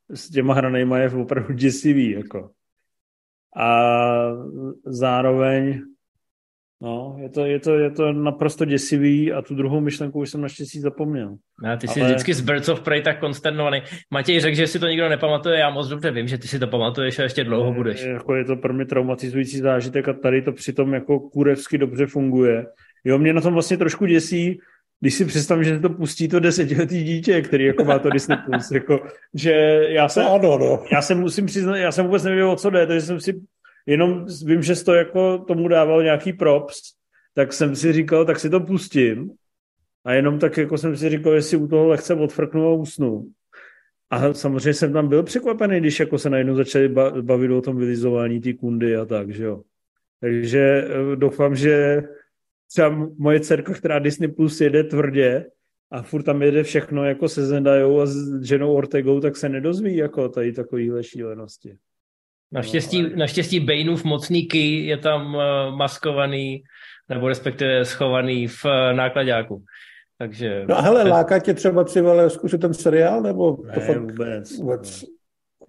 S1: s těma hranejma je opravdu děsivý. Jako. A zároveň No, je to, je, to, je to naprosto děsivý a tu druhou myšlenku už jsem naštěstí zapomněl.
S2: No, ty jsi Ale... vždycky z Birds of Prey tak konsternovaný. Matěj řekl, že si to nikdo nepamatuje, já moc dobře vím, že ty si to pamatuješ a ještě dlouho budeš.
S1: Je, jako je to pro mě traumatizující zážitek a tady to přitom jako kurevsky dobře funguje. Jo, mě na tom vlastně trošku děsí, když si představím, že to pustí to desetiletý dítě, který jako má to Disney+, Plus, jako, že já se,
S3: no, no, no.
S1: já se musím přiznat, já jsem vůbec nevěděl, o co jde, takže jsem si jenom vím, že to jako tomu dával nějaký props, tak jsem si říkal, tak si to pustím. A jenom tak jako jsem si říkal, jestli u toho lehce odfrknu a usnu. A samozřejmě jsem tam byl překvapený, když jako se najednou začali bavit o tom vylizování té kundy a tak, že jo. Takže eh, doufám, že třeba moje dcerka, která Disney Plus jede tvrdě a furt tam jede všechno jako se Zendajou a s ženou Ortegou, tak se nedozví jako tady takovýhle šílenosti.
S2: Naštěstí, no, ale... naštěstí Baneův mocný key je tam uh, maskovaný, nebo respektive schovaný v uh, nákladáku. Takže...
S3: No a hele, láká tě třeba třeba zkusit ten seriál, nebo
S1: ne, to fakt vůbec. vůbec.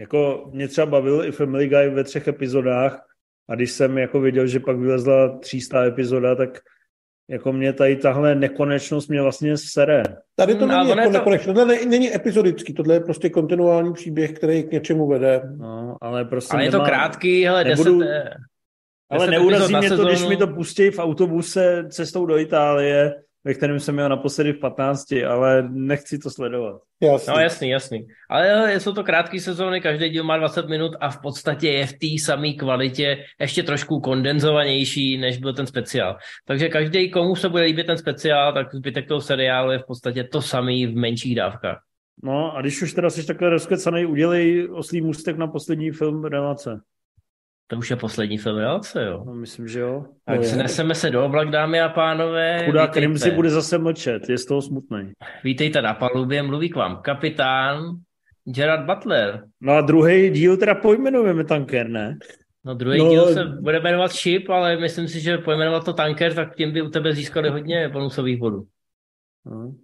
S1: Jako mě třeba bavil i Family Guy ve třech epizodách a když jsem jako viděl, že pak vylezla 300 epizoda, tak jako mě tady tahle nekonečnost mě vlastně sere.
S3: Tady to hmm, není jako to... nekonečnost, tohle není epizodický, tohle je prostě kontinuální příběh, který k něčemu vede.
S1: No, ale prostě
S2: Ale nemá... je to krátký, hele, nebudu... deset,
S1: ale neurazí mě to, sezónu... když mi to pustí v autobuse cestou do Itálie, ve kterém jsem měl naposledy v 15, ale nechci to sledovat.
S2: Jasný. No jasný, jasný. Ale jsou to krátké sezóny, každý díl má 20 minut a v podstatě je v té samé kvalitě ještě trošku kondenzovanější, než byl ten speciál. Takže každý, komu se bude líbit ten speciál, tak zbytek toho seriálu je v podstatě to samý v menších dávkách.
S1: No a když už teda jsi takhle rozkecanej, udělej oslý můstek na poslední film relace.
S2: To už je poslední film relace, jo?
S1: No, myslím, že jo.
S2: Tak no, neseme se do oblak, dámy a pánové.
S1: Chudák Rimzi bude zase mlčet, je z toho smutný.
S2: Vítejte na palubě, mluví k vám kapitán Gerard Butler.
S1: No a druhý díl teda pojmenujeme tanker, ne?
S2: No druhý no, díl se bude jmenovat Ship, ale myslím si, že pojmenovat to tanker, tak tím by u tebe získali hodně bonusových bodů.
S1: No.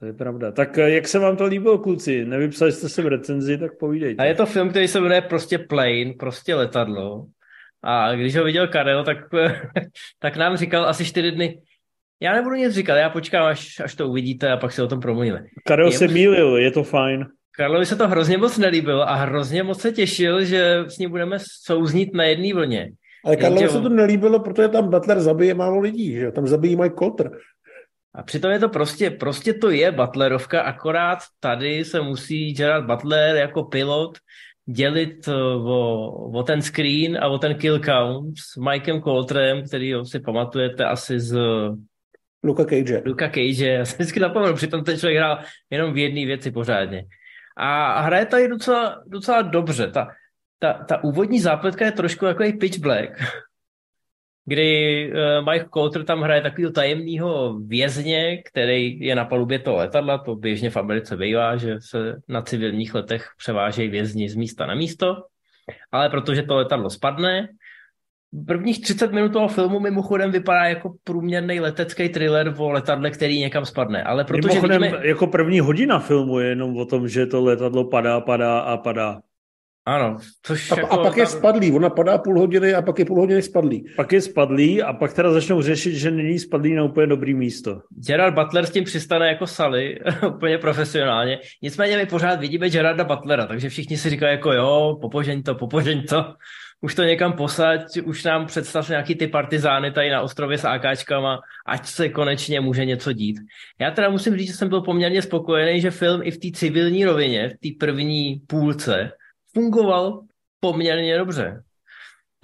S1: To je pravda. Tak eh, jak se vám to líbilo, kluci? Nevypsali jste se v recenzi, tak povídejte.
S2: A je to film, který se jmenuje prostě Plane, prostě letadlo. A když ho viděl Karel, tak, *laughs* tak nám říkal asi čtyři dny, já nebudu nic říkat, já počkám, až, až to uvidíte a pak si o tom promluvíme.
S1: Karel se mýlil, je to fajn.
S2: Karlovi se to hrozně moc nelíbilo a hrozně moc se těšil, že s ním budeme souznít na jedné vlně.
S3: Ale Karlovi se to nelíbilo, protože tam Butler zabije málo lidí, že tam zabijí Mike Coulter.
S2: A přitom je to prostě, prostě to je Butlerovka, akorát tady se musí Gerard Butler jako pilot dělit eh, o, o ten screen a o ten kill count s Mikem Coltrem, který si pamatujete asi z
S3: Luka Cage.
S2: Luka Cage, já si vždycky napomenu, přitom ten člověk hrál jenom v jedné věci pořádně. A hraje tady docela, docela dobře. Ta, ta, ta úvodní zápletka je trošku jako i pitch black *laughs* kdy uh, Mike Coulter tam hraje takového tajemného vězně, který je na palubě toho letadla, to běžně v Americe bývá, že se na civilních letech převážejí vězni z místa na místo, ale protože to letadlo spadne, prvních 30 minut toho filmu mimochodem vypadá jako průměrný letecký thriller o letadle, který někam spadne. Ale protože mimochodem, vidíme...
S1: jako první hodina filmu je jenom o tom, že to letadlo padá, padá a padá.
S2: Ano. Což
S3: a, jako a pak je spadlý, ona padá půl hodiny a pak je půl hodiny spadlý.
S1: Pak je spadlý a pak teda začnou řešit, že není spadlý na úplně dobrý místo.
S2: Gerard Butler s tím přistane jako Sally, *laughs* úplně profesionálně. Nicméně my pořád vidíme Gerarda Butlera, takže všichni si říkají jako jo, popožeň to, popožeň to. Už to někam posaď, už nám představ nějaký ty partizány tady na ostrově s AKčkama, ať se konečně může něco dít. Já teda musím říct, že jsem byl poměrně spokojený, že film i v té civilní rovině, v té první půlce, fungoval poměrně dobře.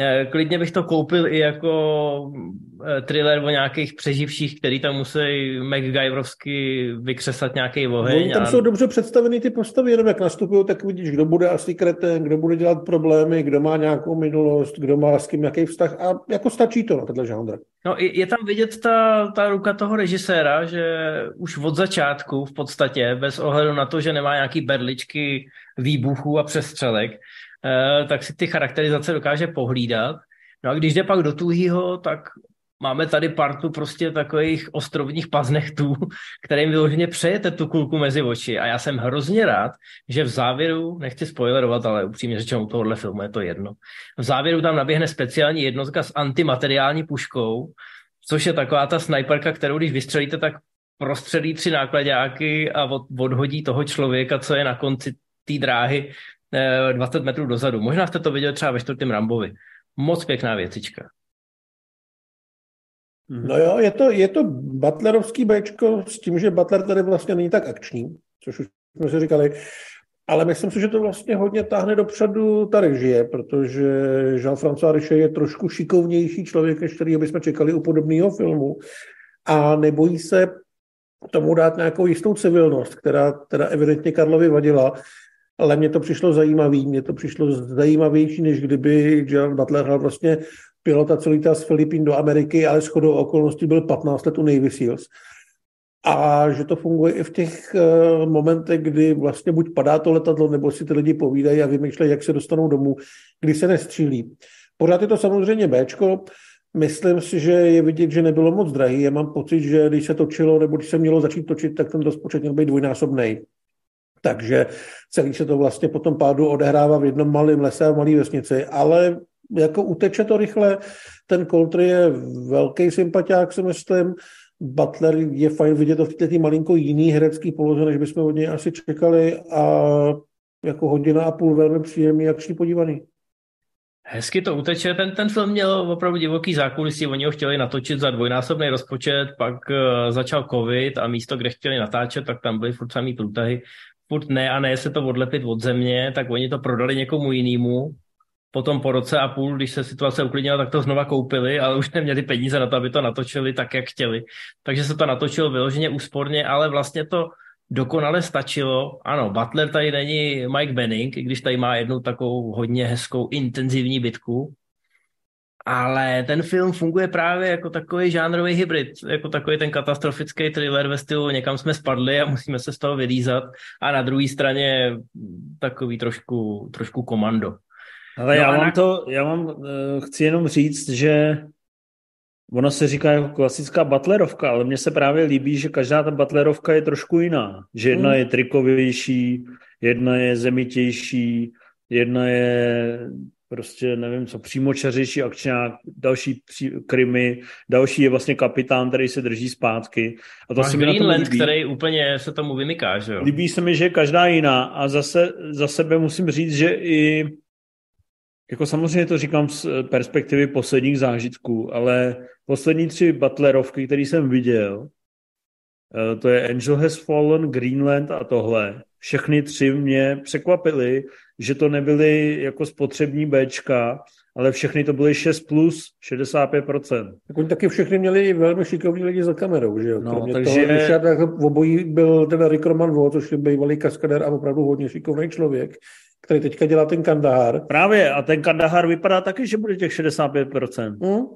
S2: Eh, klidně bych to koupil i jako eh, thriller o nějakých přeživších, který tam musí MacGyverovsky vykřesat nějaký oheň.
S3: No, tam a... jsou dobře představeny ty postavy, jenom jak nastupují, tak vidíš, kdo bude asi kreten, kdo bude dělat problémy, kdo má nějakou minulost, kdo má s kým nějaký vztah a jako stačí to na tenhle žánr.
S2: No je tam vidět ta, ta ruka toho režiséra, že už od začátku v podstatě, bez ohledu na to, že nemá nějaký berličky výbuchů a přestřelek, eh, tak si ty charakterizace dokáže pohlídat. No a když jde pak do tuhýho, tak máme tady partu prostě takových ostrovních paznechtů, *laughs* kterým vyloženě přejete tu kulku mezi oči. A já jsem hrozně rád, že v závěru, nechci spoilerovat, ale upřímně řečeno u tohohle filmu je to jedno, v závěru tam naběhne speciální jednotka s antimateriální puškou, což je taková ta snajperka, kterou když vystřelíte, tak prostředí tři nákladáky a odhodí toho člověka, co je na konci té dráhy 20 eh, metrů dozadu. Možná jste to viděli třeba ve čtvrtém Rambovi. Moc pěkná věcička.
S3: Mhm. No jo, je to, je to Butlerovský Bčko s tím, že Butler tady vlastně není tak akční, což už jsme si říkali, ale myslím si, že to vlastně hodně táhne dopředu ta režie, protože Jean-François Richet je trošku šikovnější člověk, než který bychom čekali u podobného filmu a nebojí se tomu dát nějakou jistou civilnost, která teda evidentně Karlovi vadila ale mně to přišlo zajímavý, mně to přišlo zajímavější, než kdyby Gerard Butler hrál vlastně pilota, lítá z Filipín do Ameriky, ale shodou okolností byl 15 let u Navy Seals. A že to funguje i v těch uh, momentech, kdy vlastně buď padá to letadlo, nebo si ty lidi povídají a vymýšlejí, jak se dostanou domů, kdy se nestřílí. Pořád je to samozřejmě Bčko, Myslím si, že je vidět, že nebylo moc drahý. Já mám pocit, že když se točilo, nebo když se mělo začít točit, tak ten rozpočet měl být dvojnásobný. Takže celý se to vlastně po tom pádu odehrává v jednom malém lese a malé vesnici, ale jako uteče to rychle. Ten Coulter je velký sympatiák, si myslím. Butler je fajn vidět to v této malinko jiný herecký poloze, než bychom od něj asi čekali a jako hodina a půl velmi příjemný akční podívaný.
S2: Hezky to uteče. Ten, ten film měl opravdu divoký zákulisí, oni ho chtěli natočit za dvojnásobný rozpočet, pak uh, začal covid a místo, kde chtěli natáčet, tak tam byly furt samý průtahy. Furt ne a ne se to odlepit od země, tak oni to prodali někomu jinému. Potom po roce a půl, když se situace uklidnila, tak to znova koupili, ale už neměli peníze na to, aby to natočili tak, jak chtěli. Takže se to natočilo vyloženě úsporně, ale vlastně to dokonale stačilo. Ano, Butler tady není Mike Benning, i když tady má jednu takovou hodně hezkou intenzivní bitku, ale ten film funguje právě jako takový žánrový hybrid, jako takový ten katastrofický thriller ve stylu někam jsme spadli a musíme se z toho vylízat a na druhé straně takový trošku, trošku komando.
S1: Ale no já mám na... to, já mám, uh, chci jenom říct, že Ono se říká jako klasická butlerovka, ale mně se právě líbí, že každá ta butlerovka je trošku jiná. Že jedna hmm. je trikovější, jedna je zemitější, jedna je prostě, nevím co, přímočařejší akčňák, další pří, krymy, další je vlastně kapitán, který se drží zpátky.
S2: A to Máš se mi Greenland, na tom který úplně se tomu vymyká, že jo?
S1: Líbí se mi, že je každá jiná a zase za sebe musím říct, že i jako samozřejmě to říkám z perspektivy posledních zážitků, ale poslední tři Butlerovky, které jsem viděl, eh, to je Angel Has Fallen, Greenland a tohle, všechny tři mě překvapily, že to nebyly jako spotřební Bčka, ale všechny to byly 6 plus, 65%.
S3: Tak oni taky všechny měli velmi šikovní lidi za kamerou, že jo? No, Kromě takže... toho, Richard, v obojí byl ten Rick Roman což je bývalý kaskader a opravdu hodně šikovný člověk, který teďka dělá ten Kandahar.
S1: Právě, a ten Kandahar vypadá taky, že bude těch 65%. Mm.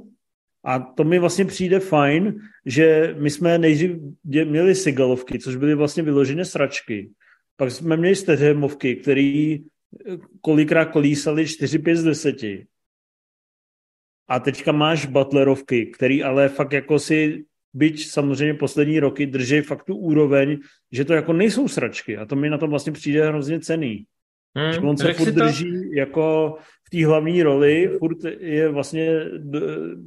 S1: A to mi vlastně přijde fajn, že my jsme nejdřív měli sigalovky, což byly vlastně vyložené sračky. Pak jsme měli steřemovky, které kolikrát kolísaly 4-5 z 10. A teďka máš butlerovky, který ale fakt jako si byť samozřejmě poslední roky drží fakt tu úroveň, že to jako nejsou sračky a to mi na tom vlastně přijde hrozně cený. Hmm, že on se furt to... drží jako v té hlavní roli, furt je vlastně,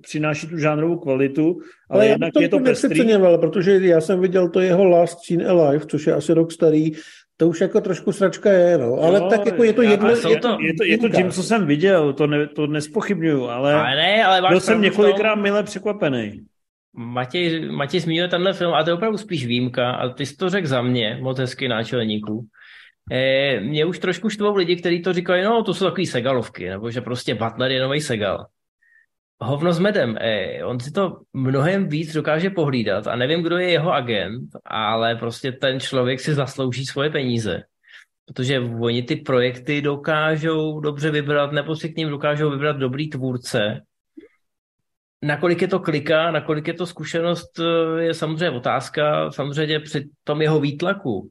S1: přináší tu žánrovou kvalitu, ale, ale jednak to je to pestrý.
S3: protože já jsem viděl to jeho Last Scene Alive, což je asi rok starý, to už jako trošku sračka je, no. Ale no, tak jako je to jedno...
S1: Je to, je, to, je, to, je to tím, co jsem viděl, to, ne, to nespochybnuju, ale, ale ne, ale byl jsem několikrát tom... mile překvapený.
S2: Matěj, Matěj zmínil tenhle film a to je opravdu spíš výjimka a ty jsi to řekl za mě, moc hezky náčelníku. E, mě už trošku štvou lidi, kteří to říkají, no to jsou takový segalovky, nebo že prostě Butler je nový segal. Hovno s medem, e, on si to mnohem víc dokáže pohlídat a nevím, kdo je jeho agent, ale prostě ten člověk si zaslouží svoje peníze. Protože oni ty projekty dokážou dobře vybrat, nebo si k ním dokážou vybrat dobrý tvůrce. Nakolik je to klika, nakolik je to zkušenost, e, je samozřejmě otázka. Samozřejmě při tom jeho výtlaku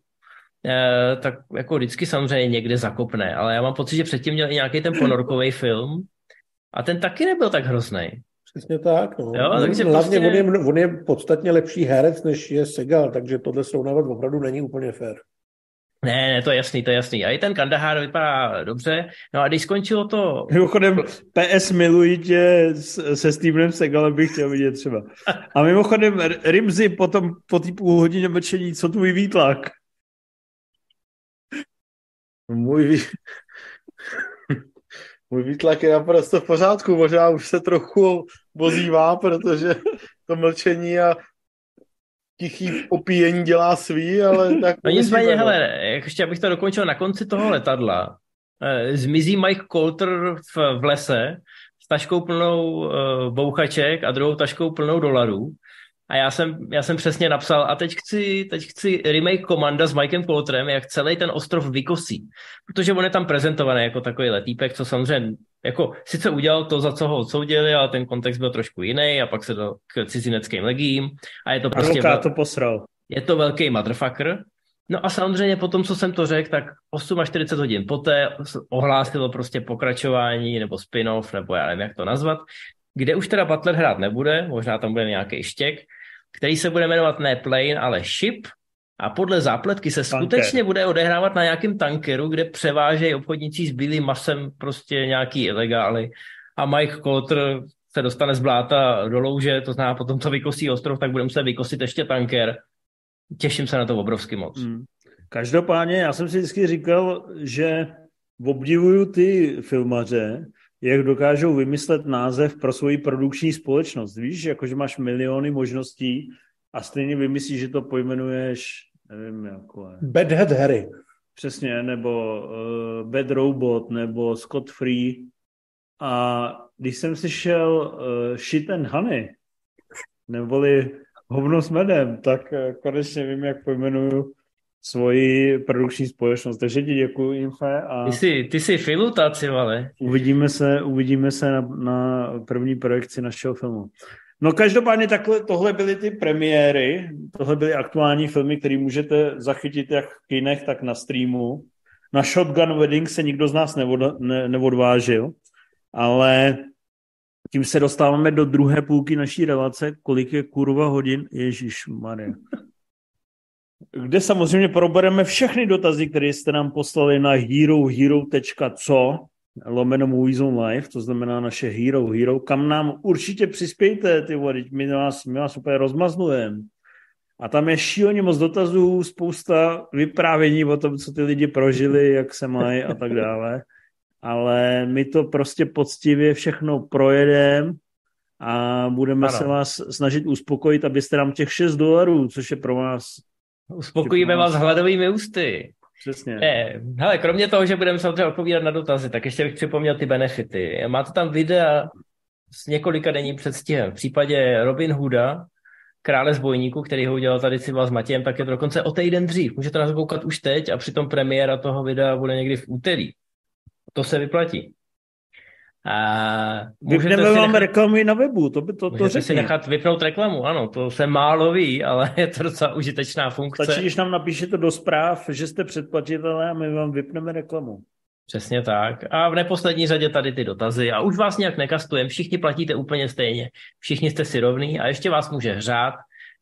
S2: Eh, tak jako vždycky samozřejmě někde zakopne, ale já mám pocit, že předtím měl i nějaký ten ponorkový film a ten taky nebyl tak hrozný.
S3: Přesně tak. No. Jo, takže Hlavně prostě... on, je, on je podstatně lepší herec, než je Segal, takže tohle srovnávat opravdu není úplně fér.
S2: Ne, ne, to je jasný, to je jasný. A i ten Kandahar vypadá dobře. No a když skončilo to...
S1: Mimochodem, PS miluji tě se Stevenem Segalem bych chtěl vidět třeba. A mimochodem, Rimzy potom po té půl hodině mlčení, co tvůj výtlak?
S4: Můj, můj výtlak je naprosto v pořádku, možná už se trochu bozívá, protože to mlčení a tichý opíjení dělá svý, ale *laughs* tak...
S2: No nicméně, hele, ještě abych to dokončil, na konci toho letadla. Eh, zmizí Mike Coulter v, v lese s taškou plnou uh, bouchaček a druhou taškou plnou dolarů A já jsem, já jsem přesně napsal, a teď chci, teď chci remake Komanda s Mikem Coulterem, jak celý ten ostrov vykosí. Protože on je tam prezentovaný jako takový letýpek, co samozřejmě jako sice udělal to, za co ho odsoudili, ale ten kontext byl trošku jiný a pak se dal k cizineckým legím a je to prostě...
S1: Advokát to posral.
S2: Je to velký motherfucker. No a samozřejmě po tom, co jsem to řekl, tak 8 až 40 hodin poté ohlásilo prostě pokračování nebo spin-off, nebo já nevím, jak to nazvat, kde už teda Butler hrát nebude, možná tam bude nějaký štěk, který se bude jmenovat ne Plane, ale Ship a podle zápletky se Tanker. skutečně bude odehrávat na nějakém tankeru, kde převážejí obchodníci s bílým masem prostě nějaký ilegály a Mike Coulter se dostane z bláta do louže, to znamená potom to vykosí ostrov, tak budeme muset vykosit ještě tanker. Těším se na to obrovsky moc. Hmm.
S1: Každopádně já jsem si vždycky říkal, že obdivuju ty filmaře, jak dokážou vymyslet název pro svoji produkční společnost. Víš, jakože máš miliony možností a stejně vymyslíš, že to pojmenuješ, nevím, jako...
S3: Bad Head Harry.
S1: Přesně, nebo uh, Bad Robot, nebo Scott Free. A když jsem slyšel uh, Shit and Honey, neboli hovno s medem, tak uh, konečně vím, jak pojmenuju svoji produkční společnost. Takže ti děkuji, Infe. A
S2: ty jsi, ty jsi filutaci, vale.
S1: Uvidíme se, uvidíme se na, na první projekci našeho filmu. No každopádně takhle, tohle byly ty premiéry, tohle byly aktuální filmy, které můžete zachytit jak v kinech, tak na streamu. Na Shotgun Wedding se nikdo z nás nevod, ne, neodvážil, ale tím se dostáváme do druhé půlky naší relace, kolik je kurva hodin, Ježíš Maria kde samozřejmě probereme všechny dotazy, které jste nám poslali na herohero.co lomeno Movies on Live, to znamená naše Hero Hero, kam nám určitě přispějte, ty vody, my vás, my vás úplně rozmaznujeme. A tam je šíleně moc dotazů, spousta vyprávění o tom, co ty lidi prožili, jak se mají a tak dále. Ale my to prostě poctivě všechno projedeme a budeme ano. se vás snažit uspokojit, abyste nám těch 6 dolarů, což je pro vás
S2: Uspokojíme vás hladovými ústy.
S1: Přesně.
S2: Ne, hele, kromě toho, že budeme samozřejmě odpovídat na dotazy, tak ještě bych připomněl ty benefity. Máte tam videa s několika denním předstihem. V případě Robin Hooda, krále zbojníku, který ho udělal tady si s Matějem, tak je to dokonce o týden dřív. Můžete to koukat už teď a přitom premiéra toho videa bude někdy v úterý. To se vyplatí.
S1: A Vypneme vám nechat... reklamy na webu, to by to, to
S2: řekni. si nechat vypnout reklamu, ano, to se málo ví, ale je to docela užitečná funkce.
S1: Stačí, když nám napíšete do zpráv, že jste předplatitelé a my vám vypneme reklamu.
S2: Přesně tak. A v neposlední řadě tady ty dotazy. A už vás nějak nekastujeme, všichni platíte úplně stejně. Všichni jste si rovní a ještě vás může hřát,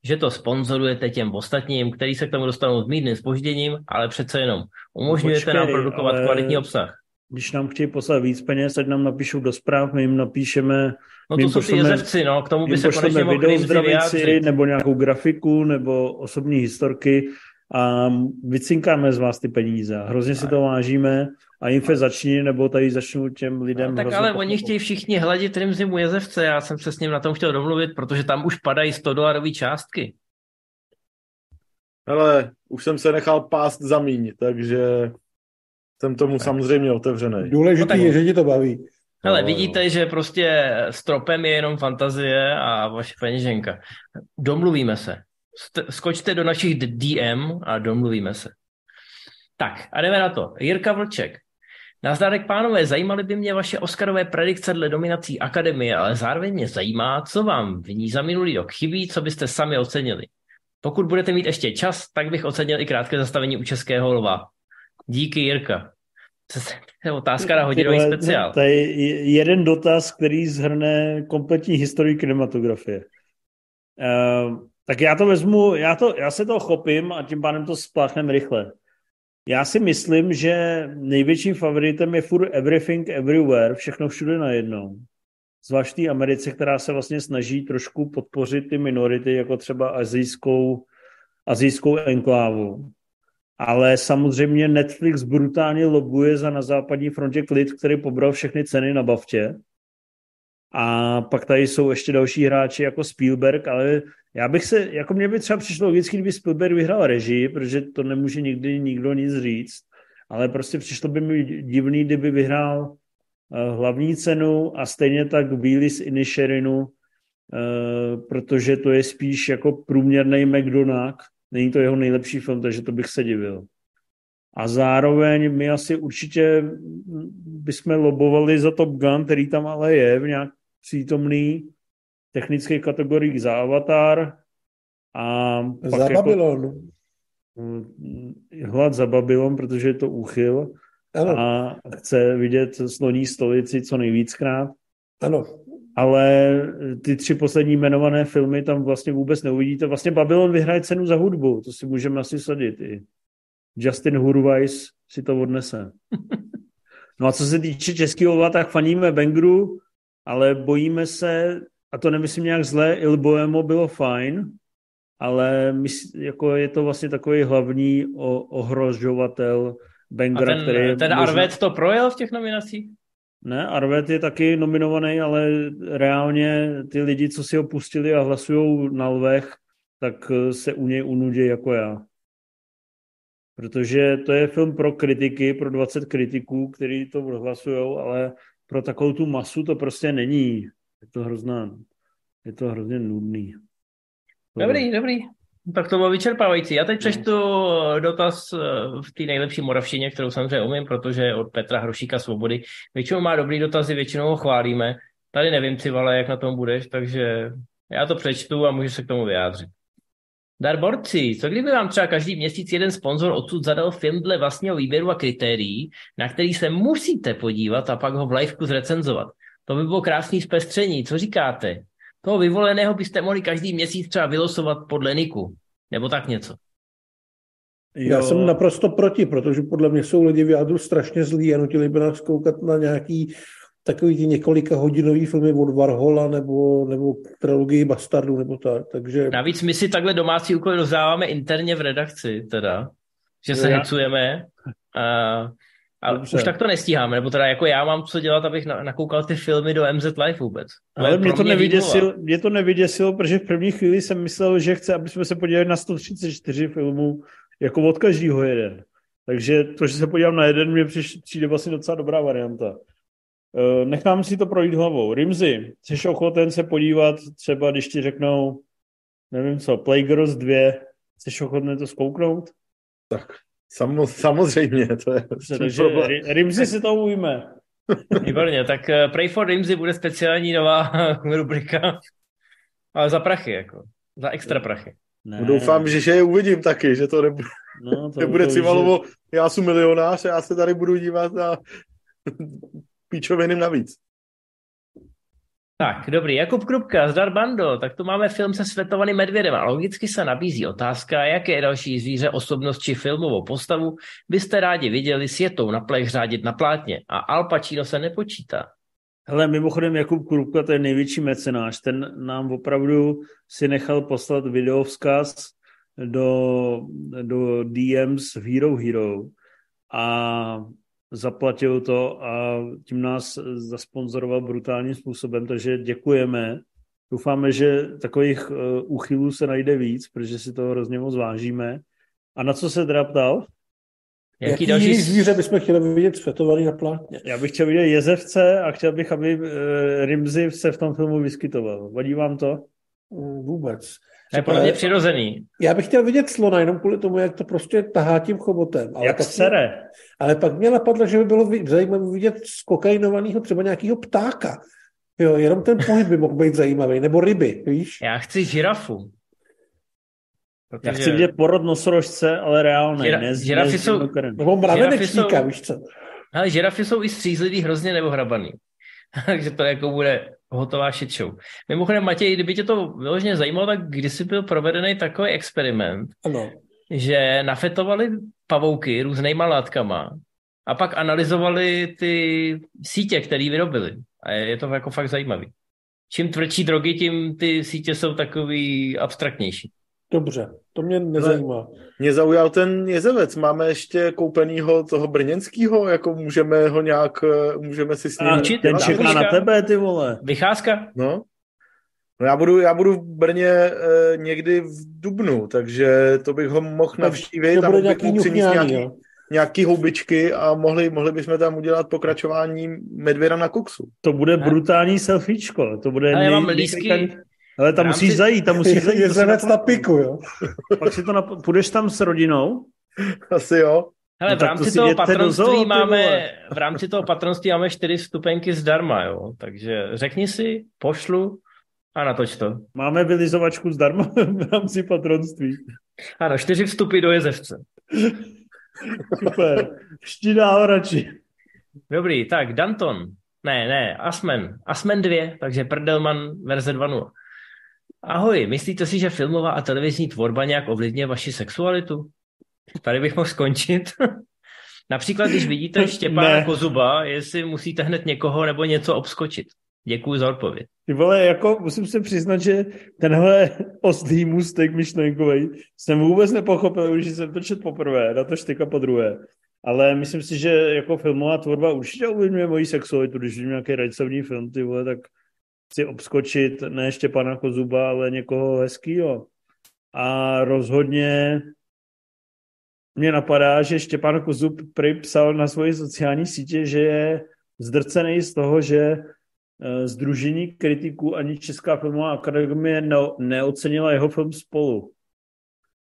S2: že to sponzorujete těm ostatním, který se k tomu dostanou s mírným spožděním, ale přece jenom umožňujete Počkej, nám produkovat ale... kvalitní obsah
S1: když nám chtějí poslat víc peněz, ať nám napíšou do zpráv, my jim napíšeme...
S2: No to jsou ty jezevci, no, k tomu by se konečně
S1: mohli zdravici, nebo nějakou grafiku, nebo osobní historky a vycinkáme z vás ty peníze. Hrozně si to vážíme a Infe začni, nebo tady začnu těm lidem...
S2: No, tak ale pochopit. oni chtějí všichni hladit Rimzimu jezevce, já jsem se s ním na tom chtěl domluvit, protože tam už padají 100 dolarové částky.
S4: Ale už jsem se nechal pást za míň, takže jsem tomu samozřejmě otevřený.
S3: Důležité no je, že ti to baví.
S2: Ale no, vidíte, že prostě stropem je jenom fantazie a vaše peněženka. Domluvíme se. Skočte do našich DM a domluvíme se. Tak a jdeme na to. Jirka Vlček. Nazdárek pánové, zajímaly by mě vaše Oscarové predikce dle dominací Akademie, ale zároveň mě zajímá, co vám v ní za minulý rok chybí, co byste sami ocenili. Pokud budete mít ještě čas, tak bych ocenil i krátké zastavení u Českého lva. Díky, Jirka. To je otázka na hodinový speciál.
S1: To je jeden dotaz, který zhrne kompletní historii kinematografie. Uh, tak já to vezmu, já, to, já se toho chopím a tím pádem to spláchnem rychle. Já si myslím, že největším favoritem je furt Everything Everywhere, všechno všude najednou. Zvlášť té Americe, která se vlastně snaží trošku podpořit ty minority, jako třeba azijskou, azijskou enklávu ale samozřejmě Netflix brutálně lobuje za na západní frontě klid, který pobral všechny ceny na baftě. A pak tady jsou ještě další hráči jako Spielberg, ale já bych se, jako mě by třeba přišlo logicky, kdyby Spielberg vyhrál režii, protože to nemůže nikdy nikdo nic říct, ale prostě přišlo by mi divný, kdyby vyhrál uh, hlavní cenu a stejně tak Willis Inisherinu uh, protože to je spíš jako průměrný McDonald. Není to jeho nejlepší film, takže to bych se divil. A zároveň my asi určitě bychom lobovali za Top Gun, který tam ale je v nějak přítomný technických kategoriích za Avatar. A
S3: za jako, Babylon.
S1: Mm, hlad za Babylon, protože je to úchyl ano. a chce vidět sloní stolici co nejvíckrát.
S3: Ano.
S1: Ale ty tři poslední jmenované filmy tam vlastně vůbec neuvidíte. Vlastně Babylon vyhraje cenu za hudbu, to si můžeme asi sadit i. Justin Hurweiss si to odnese. No a co se týče českého tak faníme Bengru, ale bojíme se, a to nemyslím nějak zle, Il Boemo bylo fajn, ale my, jako je to vlastně takový hlavní o, ohrožovatel Bengra,
S2: ten,
S1: který...
S2: Ten možná... Arvet to projel v těch nominacích?
S1: Ne, Arvet je taky nominovaný, ale reálně ty lidi, co si ho pustili a hlasují na lvech, tak se u něj unudí jako já. Protože to je film pro kritiky, pro 20 kritiků, kteří to hlasují, ale pro takovou tu masu to prostě není. Je to hrozná, je to hrozně nudný.
S2: Dobrý, dobrý. Tak to bylo vyčerpávající. Já teď přečtu dotaz eh, v té nejlepší moravštině, kterou samozřejmě umím, protože od Petra Hrošíka Svobody. Většinou má dobrý dotazy, většinou ho chválíme. Tady nevím, Civale, jak na tom budeš, takže já to přečtu a můžu se k tomu vyjádřit. Dar borci, co kdyby vám třeba každý měsíc jeden sponzor odsud zadal film dle vlastního výběru a kritérií, na který se musíte podívat a pak ho v liveku zrecenzovat? To by bylo krásný zpestření, co říkáte? Toho vyvoleného byste mohli každý měsíc třeba vylosovat podle Niku, nebo tak něco.
S3: Jo. Já jsem naprosto proti, protože podle mě jsou lidi v jádru strašně zlí a nutili by nás koukat na nějaký takový ty několika hodinový filmy od Varhola nebo, nebo trilogii Bastardů nebo tak, takže...
S2: Navíc my si takhle domácí úkoly rozdáváme interně v redakci teda, že se já... hecujeme a, a už tak to nestíháme, nebo teda jako já mám co dělat, abych nakoukal ty filmy do MZ Live vůbec.
S1: To Ale mě to, mě, nevyděsil, mě to nevyděsilo, protože v první chvíli jsem myslel, že chce, aby jsme se podívali na 134 filmů jako od každého jeden. Takže to, že se podívám na jeden, mě přijde vlastně docela dobrá varianta. Eh, nechám si to projít hlavou. Rimzy, jsi ochoten se podívat, třeba když ti řeknou, nevím co, Playgirls 2, jsi ochoten to zkouknout?
S4: Tak samo, samozřejmě, to je
S1: Takže Rimzy si to ujme. *laughs*
S2: Výborně, tak uh, Pray for Rimzy bude speciální nová *laughs* rubrika, ale za prachy, jako, za extra prachy.
S4: Ne. Doufám, že, že je uvidím taky, že to nebude, no, to, *laughs* nebude to Civalovo, že... já jsem milionář a já se tady budu dívat na píčoviny navíc.
S2: Tak, dobrý. Jakub Krupka, zdar bando, tak tu máme film se světovaným medvědem a logicky se nabízí otázka, jaké další zvíře, osobnost či filmovou postavu byste rádi viděli světou na plech řádit na plátně a Al Pacino se nepočítá.
S1: Hele, mimochodem Jakub Krupka, to je největší mecenáš, ten nám opravdu si nechal poslat videovzkaz do, do DMs Hero Hero a zaplatil to a tím nás zasponzoroval brutálním způsobem, takže děkujeme. Doufáme, že takových uh, úchylů se najde víc, protože si to hrozně moc vážíme. A na co se teda ptal?
S3: Jaký, Jaký další zvíře bychom chtěli vidět světovaný na plátně?
S1: Já bych chtěl vidět jezevce a chtěl bych, aby uh, Rimzy se v tom filmu vyskytoval. Vadí vám to?
S3: Vůbec.
S2: To je pro mě přirozený.
S3: Já bych chtěl vidět slona jenom kvůli tomu, jak to prostě tahá tím chobotem.
S1: Ale jak sere. Mě,
S3: ale pak mě napadlo, že by bylo zajímavé vidět skokainovaného třeba nějakého ptáka. Jo, jenom ten pohyb by mohl být zajímavý. Nebo ryby, víš?
S2: Já chci žirafu.
S1: Protože... Já chci vidět porod nosorožce, ale reálně. Žira,
S2: ne, žirafy ne, jsou...
S3: Nebo mravenečníka, jsou... víš co?
S2: Ale žirafy jsou i střízlivý hrozně nebo hrabaný. *laughs* Takže to jako bude hotová shit show. Mimochodem, Matěj, kdyby tě to vyloženě zajímalo, tak kdysi byl provedený takový experiment,
S3: ano.
S2: Že nafetovali pavouky různýma látkama a pak analyzovali ty sítě, které vyrobili. A je to jako fakt zajímavý. Čím tvrdší drogy, tím ty sítě jsou takový abstraktnější.
S3: Dobře, to mě nezajímá.
S4: Mě zaujal ten jezevec. Máme ještě koupenýho toho brněnského, jako můžeme ho nějak, můžeme si s ním... A,
S1: ten čeká na tebe, ty vole.
S2: Vycházka?
S4: No. No já budu, já budu v Brně e, někdy v Dubnu, takže to bych ho mohl navštívit
S3: a mohl bych mu přinést nějaký,
S4: nějaký houbičky a mohli, mohli bychom tam udělat pokračování medvěda na koksu.
S1: To bude brutální selfiečko. To bude
S2: nej, já mám lísky,
S1: Ale tam musíš zajít, tam musíš *laughs* zajít.
S3: Je
S1: to si
S3: zemec na piku, jo. *laughs*
S1: Pak si to nap... Půjdeš tam s rodinou? *laughs*
S4: Asi jo.
S2: Hele,
S1: No
S2: v
S1: to
S2: rámci
S1: si
S2: toho patronství
S1: zoo,
S2: máme, v rámci toho patronství máme čtyři vstupenky zdarma, jo. Takže řekni si, pošlu a natoč to.
S1: Máme vylizovačku zdarma *laughs* v rámci patronství.
S2: Ano, čtyři vstupy do jezevce.
S1: Super. Štidá radši.
S2: Dobrý, tak Danton. Ne, ne, Asmen. Asmen 2, takže Prdelman verze 2.0. Ahoj, myslíte si, že filmová a televizní tvorba nějak ovlivňuje vaši sexualitu? Tady bych mohl skončit. *laughs* Například, když vidíte Štěpána
S1: Ne.
S2: Kozuba, jestli musíte hned někoho nebo něco obskočit. Děkuji za odpověď.
S1: Ty vole, jako musím se přiznat, že tenhle oslý můstek myšlenkový jsem vůbec nepochopil, když jsem to četl poprvé, na to štyka po druhé. Ale myslím si, že jako filmová tvorba určitě ovlivňuje moji sexualitu, když vidím nějaký rajcovní film, ty vole, tak chci obskočit ne Štěpana Kozuba, ale někoho hezkýho. A rozhodně mě napadá, že Štěpán Kozub prý psal na svoji sociální sítě, že je zdrcený z toho, že Združení kritiků ani Česká filmová akademie ne, neocenila jeho film spolu.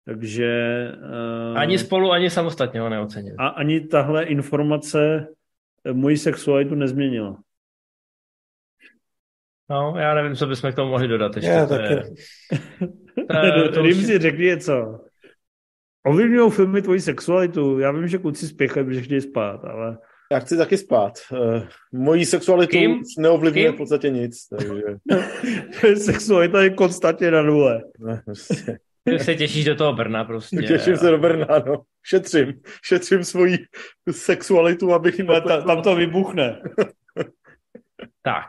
S1: Takže... Uh,
S2: Ani spolu, ani samostatně ho neocenil.
S1: A ani tahle informace eh, moji sexualitu nezměnila.
S2: No, já nevím, co bychom k tomu mohli dodat ještě.
S3: Já
S2: to
S3: taky.
S2: je, to, to už,
S1: Rimzi, řekni něco. Ovlivňují filmy tvoji sexualitu. Já vím, že kluci spěchají, protože chtějí spát, ale...
S4: Já chci taky spát. Uh, mojí sexualitu
S2: Kým?
S4: už neovlivňuje
S2: Kým?
S4: v podstatě nic. Takže, *laughs*
S1: Sexualita je konstantně na nule.
S4: ne, prostě.
S2: ty se těšíš do toho Brna prostě.
S4: Těším se do Brna, no. Šetřím. Šetřím svoji sexualitu, abych jim...
S1: Ale ta, tam to vybuchne. *laughs*
S2: Tak,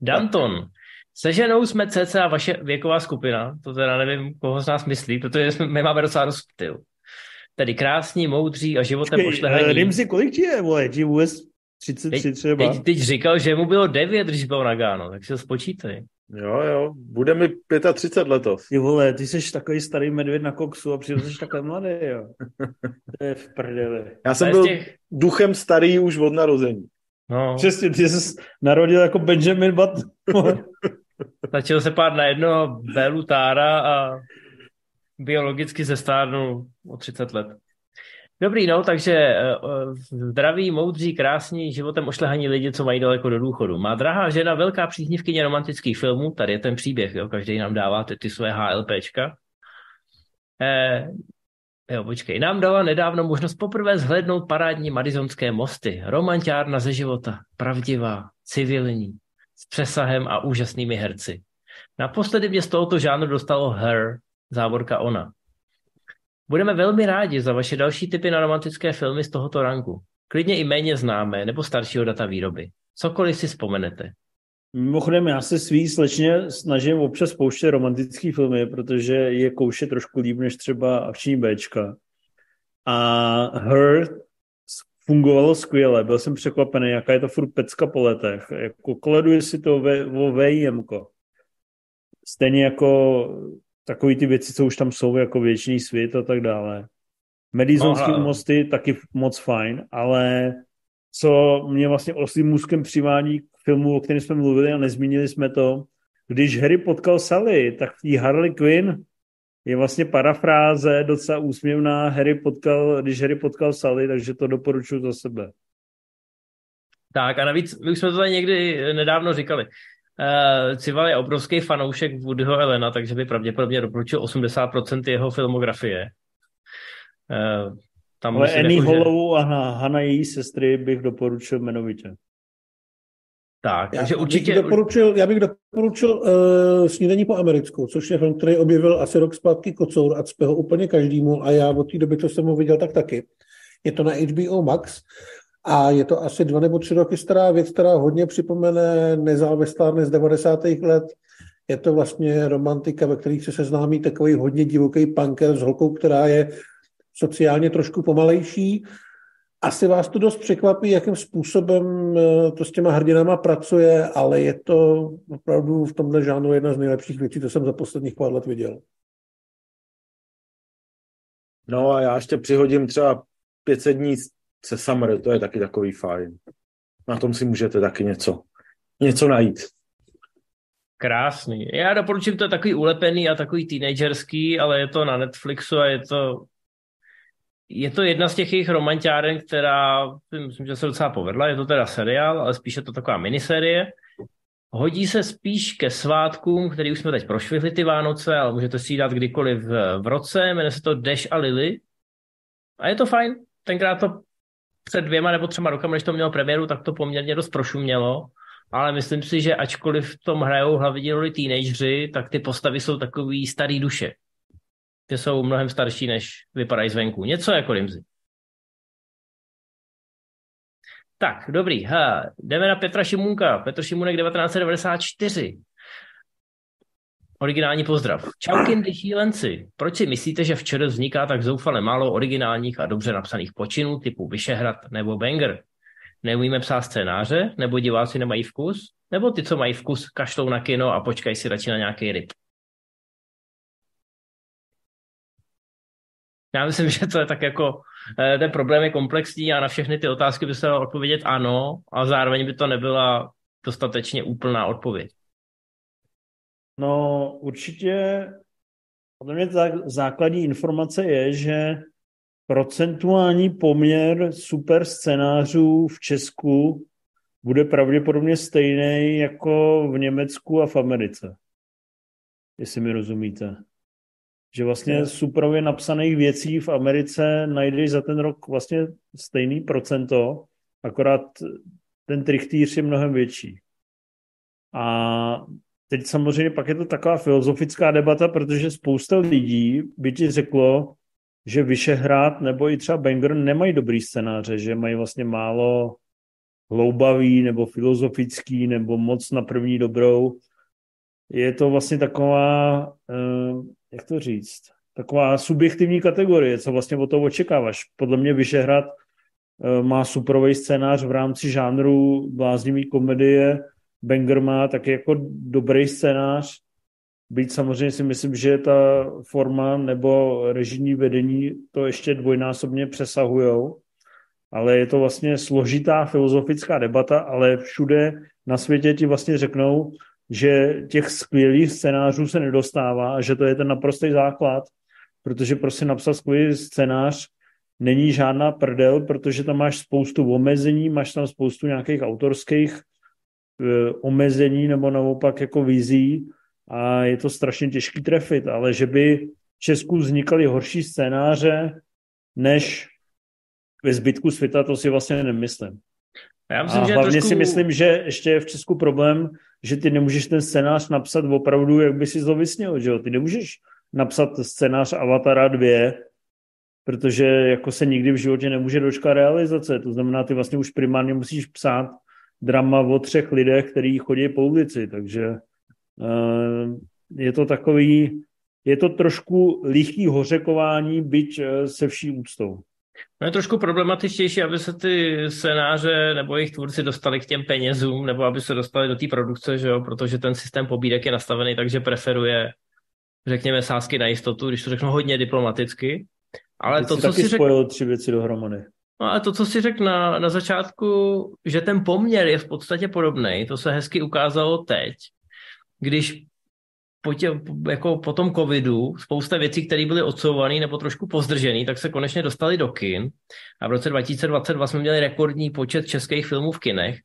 S2: Danton. Se ženou jsme cca vaše věková skupina, to teda nevím, koho z nás myslí, protože jsme, my máme docela dost styl. Tedy krásní, moudří a životem
S1: Počkej, eh,
S2: pošlehaní.
S1: Rimzi, kolik ti je, vole? Ti vůbec 33
S2: Teď,
S1: třeba?
S2: teď, teď říkal, že mu bylo 9, když byl na Gáno, tak si to spočítej.
S4: Jo, jo. Bude mi 35 letos.
S1: Ty vole, ty jsi takový starý medvěd na koksu a přitom jsi takhle mladý, jo. *laughs* To je v prdeli.
S4: Já jsem byl
S2: těch,
S4: duchem starý už od narození.
S2: no,
S1: Přesně, ty jsi narodil jako Benjamin Button.
S2: začal se pát na jednoho Bélu Tára a biologicky zestárnul o 30 let. Dobrý, no, takže eh, eh, zdraví, moudří, krásní, životem ošlehaní lidi, co mají daleko do důchodu. Má drahá žena velká příznivkyně romantických filmů, tady je ten příběh, jo, každý nám dává ty, ty své HLPčka. Eh, jo, počkej, nám dala nedávno možnost poprvé zhlédnout parádní madizonské mosty. Romantiárna ze života, pravdivá, civilní, s přesahem a úžasnými herci. Naposledy mě z tohoto žánru dostalo Her, závorka ona. Budeme velmi rádi za vaše další typy na romantické filmy z tohoto ranku. Klidně i méně známé nebo staršího data výroby. Cokoliv si vzpomenete.
S1: Mimochodem, já se svý slečně snažím občas pouštět romantický filmy, protože je kouše trošku líp než třeba akční Bčka. A Her fungovalo skvěle, byl jsem překvapený, jaká je to furt pecka po letech. Jako koleduje si to o VIM. Stejně jako takový ty věci, co už tam jsou, jako věčný svět a tak dále. Medizonský
S2: No,
S1: mosty taky moc fajn, ale co mě vlastně oslým můzkem přivádí k filmu, o kterém jsme mluvili a nezmínili jsme to, když Harry potkal Sally, tak v té Harley Quinn je vlastně parafráze docela úsměvná Harry potkal, když Harry potkal Sally, takže to doporučuji za sebe.
S2: Tak a navíc, my už jsme to tady někdy eh, nedávno říkali. Uh, Cival je obrovský fanoušek Woodyho Elena, takže by pravděpodobně doporučil 80% jeho filmografie. Uh, tam
S1: Ale Annie
S2: jako, že-
S1: Hollowou a Ha- Hana její sestry bych doporučil jmenovitě.
S2: Tak,
S3: Já
S2: takže
S3: bych
S2: určitě...
S3: doporučil, já bych doporučil uh, Snídaní po americku, což je film, který objevil asi rok zpátky Kocour a cpe ho úplně každému a já od té doby, co jsem ho viděl, tak taky. Je to na HBO Max a je to asi dva nebo tři roky stará věc, která hodně připomene nezávislárny z 90. let. Je to vlastně romantika, ve kterých se seznámí takový hodně divoký punker s holkou, která je sociálně trošku pomalejší. Asi vás to dost překvapí, jakým způsobem eh, to s těma hrdinama pracuje, ale je to opravdu v tomhle žánru jedna z nejlepších věcí, co jsem za posledních pár let viděl.
S4: No a já ještě přihodím třeba 500 dní se Summer, to je taky takový fajn. Na tom si můžete taky něco, něco najít.
S2: Krásný. Já doporučím, to je takový ulepený a takový teenagerský, ale je to na Netflixu a je to je to jedna z těch jejich romantiáren, která myslím, že se docela povedla. Je to teda seriál, ale spíše to taková miniserie. Hodí se spíš ke svátkům, který už jsme teď prošvihli ty Vánoce, ale můžete si dát kdykoliv v, roce. Jmenuje se to Dash a Lily. A je to fajn. Tenkrát to před dvěma nebo třema rokama, když to mělo premiéru, tak to poměrně dost prošumělo. Ale myslím si, že ačkoliv v tom hrajou hlavně roli teenageři, tak ty postavy jsou takový starý duše. Ty jsou mnohem starší, než vypadají zvenku. Něco jako Rimzy. Tak, dobrý. Ha, jdeme na Petra Šimunka. Petr Šimunek 1994. Originální pozdrav. Čauky šílenci. Proč si myslíte, že včera vzniká tak zoufale málo originálních a dobře napsaných počinů typu Vyšehrad nebo Banger? Neumíme psát scénáře? Nebo diváci nemají vkus? Nebo ty, co mají vkus, kašlou na kino a počkají si radši na nějaký ryb? Já myslím, *laughs* že to je tak jako, eh, ten problém je komplexní a na všechny ty otázky by se dalo odpovědět ano, a zároveň by to nebyla dostatečně úplná odpověď.
S1: No určitě podle mě základní informace je, že procentuální poměr super scénářů v Česku bude pravděpodobně stejný jako v Německu a v Americe. Jestli mi rozumíte. Že vlastně superově napsaných věcí v Americe najdeš za ten rok vlastně stejný procento, akorát ten trichtýř je mnohem větší. A teď samozřejmě pak je to taková filozofická debata, protože spousta lidí by ti řeklo, že Vyšehrad nebo i třeba Banger nemají dobrý scénáře, že mají vlastně málo hloubavý nebo filozofický nebo moc na první dobrou. Je to vlastně taková, eh, jak to říct, taková subjektivní kategorie, co vlastně o toho očekáváš. Podle mě Vyšehrad eh, má superový scénář v rámci žánru bláznivý komedie, Banger má taky jako dobrý scénář, Byť samozřejmě si myslím, že ta forma nebo režijní vedení to ještě dvojnásobně přesahujou, ale je to vlastně složitá filozofická debata, ale všude na světě ti vlastně řeknou, že těch skvělých scénářů se nedostává a že to je ten naprostý základ, protože prostě napsat skvělý scénář není žádná prdel, protože tam máš spoustu omezení, máš tam spoustu nějakých autorských omezení nebo naopak jako vizí, a je to strašně těžký trefit, ale že by v Česku vznikaly horší scénáře než ve zbytku světa, to si vlastně nemyslím. Já myslím, a že hlavně trošku... si myslím, že ještě je v Česku problém, že ty nemůžeš ten scénář napsat opravdu, jak by si to vysněl, že jo? Ty nemůžeš napsat scénář Avatara 2, protože jako se nikdy v životě nemůže dočkat realizace. To znamená, ty vlastně už primárně musíš psát drama o třech lidech, kteří chodí po ulici, takže Eh, je to takový, je to trošku lichý hořekování, byť eh, se vší úctou.
S2: No je trošku problematičtější, aby se ty scénáře nebo jejich tvůrci dostali k těm penězům, nebo aby se dostali do té produkce, že jo? protože ten systém pobídek je nastavený tak, že preferuje, řekněme, sázky na jistotu, když to řeknu hodně diplomaticky.
S1: Ale Ty to, co si spojil řek... tři věci dohromady.
S2: No a to, co si řekl na, na začátku, že ten poměr je v podstatě podobný, to se hezky ukázalo teď, když po, tě, jako po tom covidu spousta věcí, které byly odsouvané nebo trošku pozdržené, tak se konečně dostali do kin. A v roce 2022 jsme měli rekordní počet českých filmů v kinech,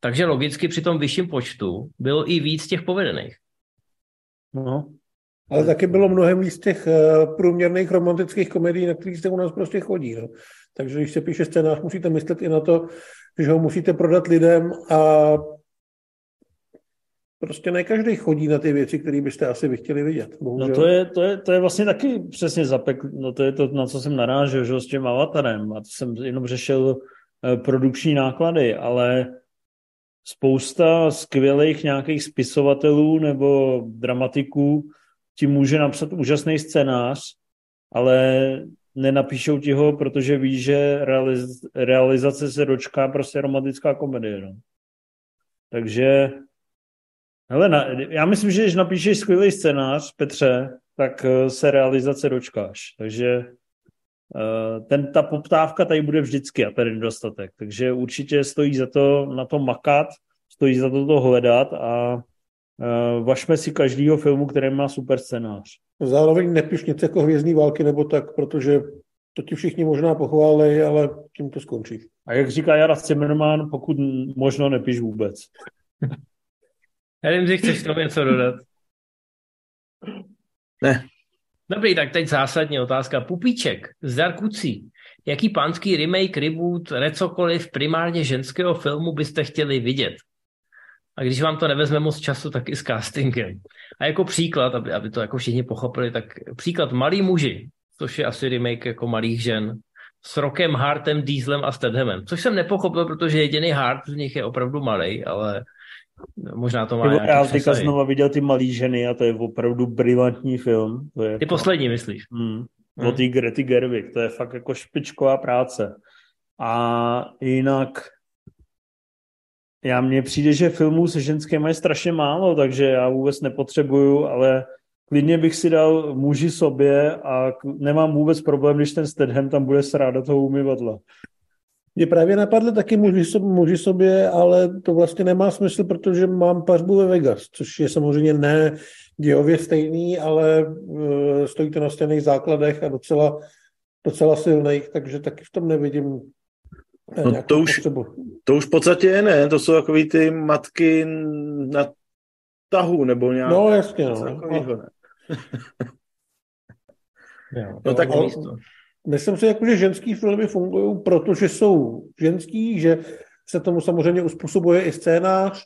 S2: takže logicky při tom vyšším počtu bylo i víc těch povedených.
S3: No, ale taky bylo mnohem víc těch uh, průměrných romantických komedií, na kterých se u nás prostě chodí. No. Takže když se píše scénář, musíte myslet i na to, že ho musíte prodat lidem a prostě ne každý chodí na ty věci, které byste asi by chtěli vidět.
S1: Bohužel. No to je, to, je, to je vlastně taky přesně zapek, no to je to, na co jsem narážel, že s tím avatarem a to jsem jenom řešil eh, produkční náklady, ale spousta skvělých nějakých spisovatelů nebo dramatiků ti může napsat úžasný scénář, ale nenapíšou ti ho, protože ví, že realiz, realizace se dočká prostě romantická komedie. No. Takže Hele, na, já myslím, že když napíšeš skvělý scénář, Petře, tak eh, se realizace dočkáš. Takže uh, ten, ta poptávka tady bude vždycky a tady nedostatek. Takže určitě stojí za to na to makat, stojí za to to hledat a uh, vašme si každýho filmu, který má super scénář.
S3: Zároveň nepiš něco jako Hvězdní války nebo tak, protože to ti všichni možná pochválí, ale tím to skončí.
S1: A jak říká Jara Zimmerman, pokud možno nepiš vůbec. *laughs*
S2: Já nevím, že chceš tomu něco dodat.
S4: Ne.
S2: Dobrý, tak teď zásadní otázka. Pupíček, zdar kucí. Jaký pánský remake, reboot, recokoliv primárně ženského filmu byste chtěli vidět? A když vám to nevezme moc času, tak i s castingem. A jako příklad, aby, aby to jako všichni pochopili, tak příklad Malí muži, což je asi remake jako Malých žen, s Rokem Hartem, Dieslem a Stedhamem. Což jsem nepochopil, protože jediný Hart z nich je opravdu malý, ale možná to má
S1: Já teďka znova viděl ty malý ženy a to je opravdu brilantní film. To je
S2: ty jako... poslední, myslíš?
S1: Hmm. Hmm. Od té Grety Gerwig. To je fakt jako špičková práce. A jinak já mně přijde, že filmů se ženskými je strašně málo, takže já vůbec nepotřebuju, ale klidně bych si dal muži sobě a nemám vůbec problém, když ten Stedham tam bude srát do toho umyvadla.
S3: Mě právě napadly taky muži, sobě, muži sobě, ale to vlastně nemá smysl, protože mám pařbu ve Vegas, což je samozřejmě ne dějově stejný, ale uh, stojí to na stejných základech a docela, docela silných, takže taky v tom nevidím
S4: No to už, to už v podstatě je, ne? To jsou takový ty matky na tahu, nebo nějak.
S3: No jasně, no. Takovýho,
S4: ne? *laughs* jo, no tak
S3: ale, myslím si, jako, že ženský filmy fungují, protože jsou ženský, že se tomu samozřejmě uspůsobuje i scénář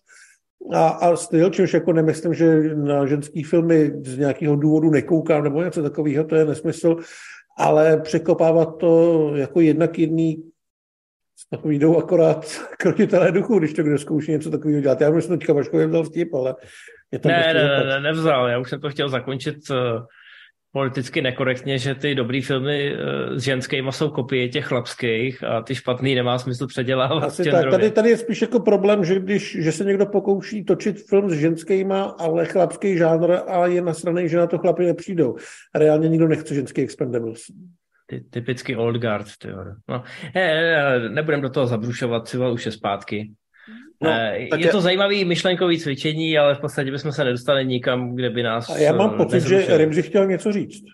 S3: a, a styl, čímž jako nemyslím, že na ženský filmy z nějakého důvodu nekoukám nebo něco takového, to je nesmysl, ale překopávat to jako jednak jedný *laughs* jdou akorát krotitelé duchu, když to kdo zkouší něco takového dělat. Já myslím, teďka Vaškově vzal vtip, ale
S2: je to ne, ne, ne, ne, nevzal. Já už jsem to chtěl zakončit uh, politicky nekorektně, že ty dobrý filmy uh, s ženskými jsou kopie těch chlapských a ty špatný nemá smysl předělávat.
S3: Asi tak. Tady, tady je spíš jako problém, že když že se někdo pokouší točit film s ženskýma, ale chlapský žánr a je nasraný, že na to chlapy nepřijdou. A reálně nikdo nechce ženský Expendables
S2: ty, typicky old guard, tyjo. No, ne, nebudem do toho zabrušovat, Civil už je zpátky. No, eh, je je to zajímavý myšlenkový cvičení, ale v podstatě bychom se nedostali nikam, kde by nás
S3: A já mám pocit, nezrušili. že Rimzi chtěl něco říct.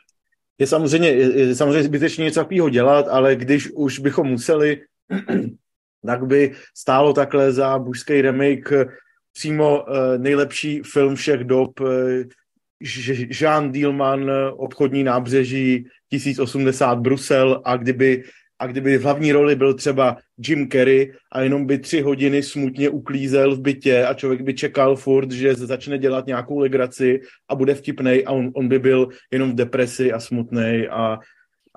S4: Je samozřejmě, je samozřejmě zbytečně něco takového dělat, ale když už bychom museli, *clears throat* tak by stálo takhle za bušský remake přímo uh, nejlepší film všech dob, Jean Dielman, obchodní nábřeží, 1080 Brusel a kdyby, a kdyby v hlavní roli byl třeba Jim Carrey a jenom by tři hodiny smutně uklízel v bytě a člověk by čekal furt, že začne dělat nějakou legraci a bude vtipnej a on, on by byl jenom v depresi a smutnej a,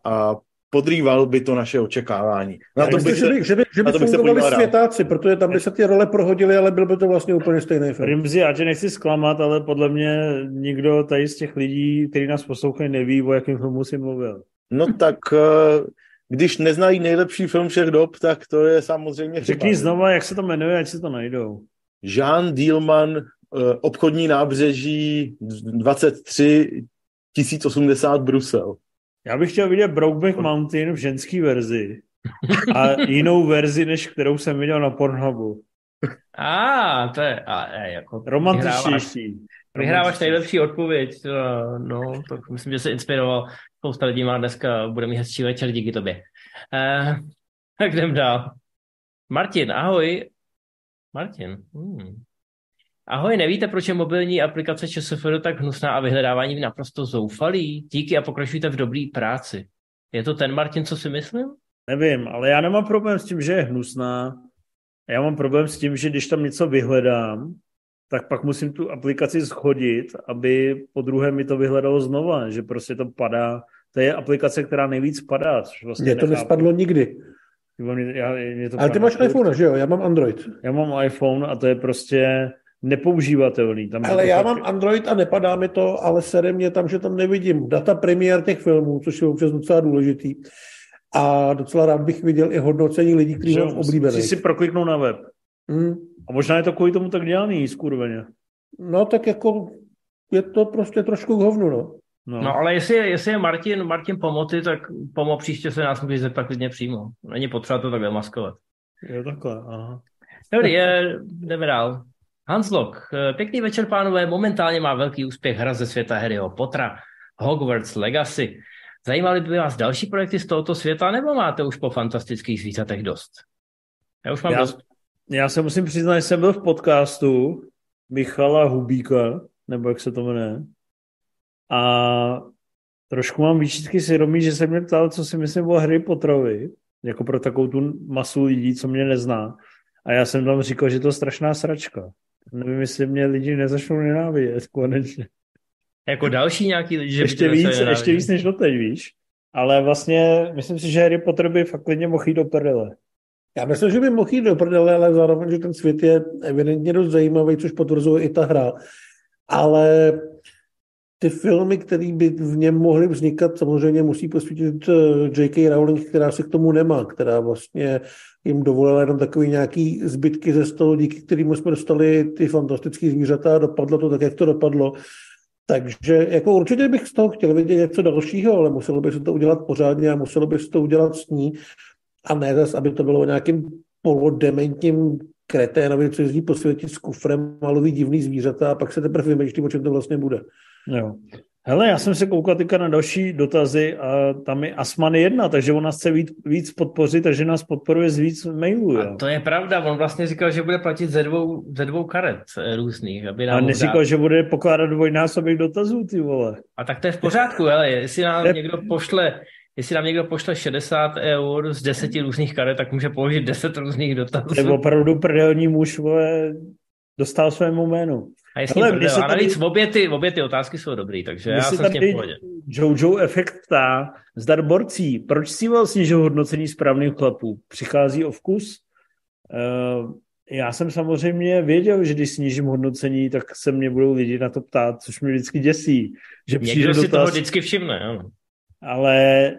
S4: a podrýval by to naše očekávání.
S3: Na to bych že by, že by, že by fungovali světáci, protože tam by se ty role prohodily, ale byl by to vlastně úplně stejný film.
S1: Rimzi, já tě nechci zklamat, ale podle mě nikdo tady z těch lidí, kteří nás poslouchají, neví, o jakém filmu si mluvil.
S4: No tak eh, když neznají nejlepší film všech dob, tak to je samozřejmě
S1: Řekni znova, jak se to jmenuje, ať si to najdou.
S4: Jean Dielman, eh, obchodní nábřeží 23 1080 Brusel.
S1: Já bych chtěl vidět Brokeback Mountain v ženské verzi. A jinou verzi, než kterou jsem viděl na Pornhubu.
S2: A, to je, a, a jako...
S1: Romantičnější.
S2: Vyhráváš nejlepší odpověď. No, tak myslím, že se inspiroval. Spousta lidí má dneska, bude mít hezčí večer díky tobě. Uh, tak jdem dál. Martin, ahoj. Martin. Hmm. Ahoj, nevíte, proč je mobilní aplikace ČSFD tak hnusná a vyhledávání naprosto zoufalý? Díky a pokračujte v dobrý práci. Je to ten Martin, co si myslím?
S1: Nevím, ale já nemám problém s tím, že je hnusná. Já mám problém s tím, že když tam něco vyhledám, tak pak musím tu aplikaci schodit, aby po druhé mi to vyhledalo znova, že prostě to padá. To je aplikace, která nejvíc padá.
S3: Vlastně Mně to nechápu. nespadlo nikdy. Já, mě to Ale ty máš iPhone, že jo? Já mám Android.
S1: Já mám iPhone a to je prostě nepoužívatelný.
S3: Tam ale já mám Android a nepadá mi to, ale sere mě tam, že tam nevidím data premiér těch filmů, což je občas docela důležitý. A docela rád bych viděl i hodnocení lidí, kteří mám oblíbený.
S1: si prokliknou na web. Hmm. A možná je to kvůli tomu tak dělaný, skurveně.
S3: No tak jako je to prostě trošku k hovnu, no.
S2: No. no ale jestli, jestli je Martin, Martin Pomoty, tak pomo příště se nás může zeptat klidně přímo. Není potřeba to tak maskovat.
S1: Jo, takhle, aha.
S2: Dobrý, je, jdeme dál. Hans Lok, eh, pěkný večer, pánové. Momentálně má velký úspěch hra ze světa Harryho Pottera, Hogwarts Legacy. Zajímaly by vás další projekty z tohoto světa, nebo máte už po fantastických zvířatech dost? Já už mám
S1: já,
S2: dost.
S1: Já se musím přiznat, že jsem byl v podcastu Michala Hubíka, nebo jak se to jmenuje. A trošku mám výčitky svědomí, že se mě ptal, co si myslím o Harry Potterovi, jako pro takovou tu masu lidí, co mě nezná. A já jsem tam říkal, že to je strašná sračka. Nevím, jestli mě lidi nezačnou nenávidět konečně.
S2: Jako další nějaký lidi, že
S1: ještě víc, ještě víc než doteď, víš. Ale vlastně myslím si, že Harry Potter by fakt klidně mohl jít do prdele.
S3: Já myslím, že by mohl jít do prdele, ale zároveň, že ten svět je evidentně dost zajímavý, což potvrzuje i ta hra. Ale ty filmy, které by v něm mohly vznikat, samozřejmě musí posvítit eh, J.K. Rowling, která se k tomu nemá, která vlastně jim dovolila jenom takový nějaký zbytky ze stolu, díky kterým jsme dostali ty fantastické zvířata a dopadlo to tak, jak to dopadlo. Takže jako určitě bych z toho chtěl vidět něco dalšího, ale muselo by se to udělat pořádně a muselo by se to udělat s ní a ne zase, aby to bylo nějakým polodementním kreténovi, co jezdí po světě s kufrem a loví divný zvířata a pak se teprve vymýšlí, o čem to vlastně bude.
S1: Jo. Hele, já jsem se koukal teďka na další dotazy a tam je Asman jedna, takže ona chce víc, víc podpořit, takže nás podporuje z víc mailů. Jo.
S2: A to je pravda, on vlastně říkal, že bude platit ze dvou, ze dvou karet eh, různých. Aby nám
S1: a neříkal, dát... že bude pokládat dvojnásobek dotazů, ty vole.
S2: A tak to je v pořádku, ale jestli nám někdo pošle jestli nám někdo pošle 60 eur z 10 různých karet, tak může položit 10 různých dotazů.
S1: Je opravdu prdelní muž, vole, dostal svému jménu.
S2: A, jestli Ale a navíc tady... obě, ty, obě ty otázky jsou dobrý, takže já jsem s tím pohodě.
S1: Jojo efekt ptá, zdar borcí, proč si vlastně, že hodnocení správných chlapů? Přichází o vkus? Uh, já jsem samozřejmě věděl, že když snížím hodnocení, tak se mě budou lidi na to ptát, což mě vždycky děsí.
S2: Že Někdo si dotaz, toho vždycky všimne, ano.
S1: Ale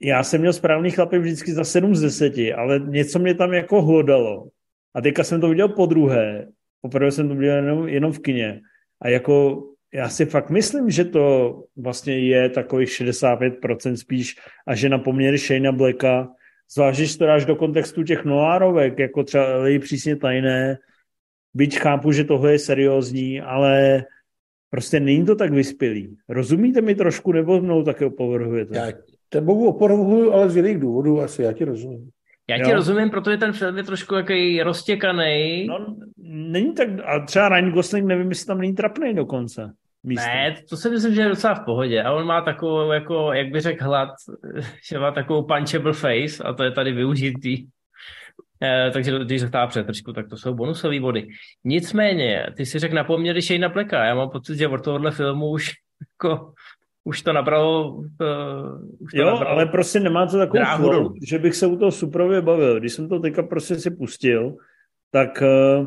S1: já jsem měl správný chlapy vždycky za 7 z 10, ale něco mě tam jako hlodalo. A teďka jsem to viděl po druhé Poprvé jsem to viděl jenom, jenom v kině. A jako já si fakt myslím, že to vlastně je takových 65% spíš a že na poměry Shayna Blacka, zvlášť když to dáš do kontextu těch noárovek, jako třeba Lej přísně tajné, byť chápu, že tohle je seriózní, ale prostě není to tak vyspělý. Rozumíte mi trošku, nebo mnou také opovrhujete?
S3: Já tebou opovrhuju, ale z jiných důvodů asi, já ti rozumím.
S2: Já ti jo. rozumím, protože ten film je trošku jaký roztěkaný.
S1: No, není tak, a třeba Ryan Gosling, nevím, jestli tam není trapný dokonce.
S2: Místo. Ne, to si myslím, že je docela v pohodě. A on má takovou, jako, jak by řekl hlad, *laughs* že má takovou punchable face a to je tady využitý. Eh, takže když zastává přetržku, tak to jsou bonusové body. Nicméně, ty si řekl na poměry Shane Pleka. Já mám pocit, že od tohohle filmu už *laughs* jako už to nabralo... Uh,
S1: už to jo, nabralo ale prostě nemá to takovou flow, že bych se u toho suprově bavil. Když jsem to teďka prostě si pustil, tak uh,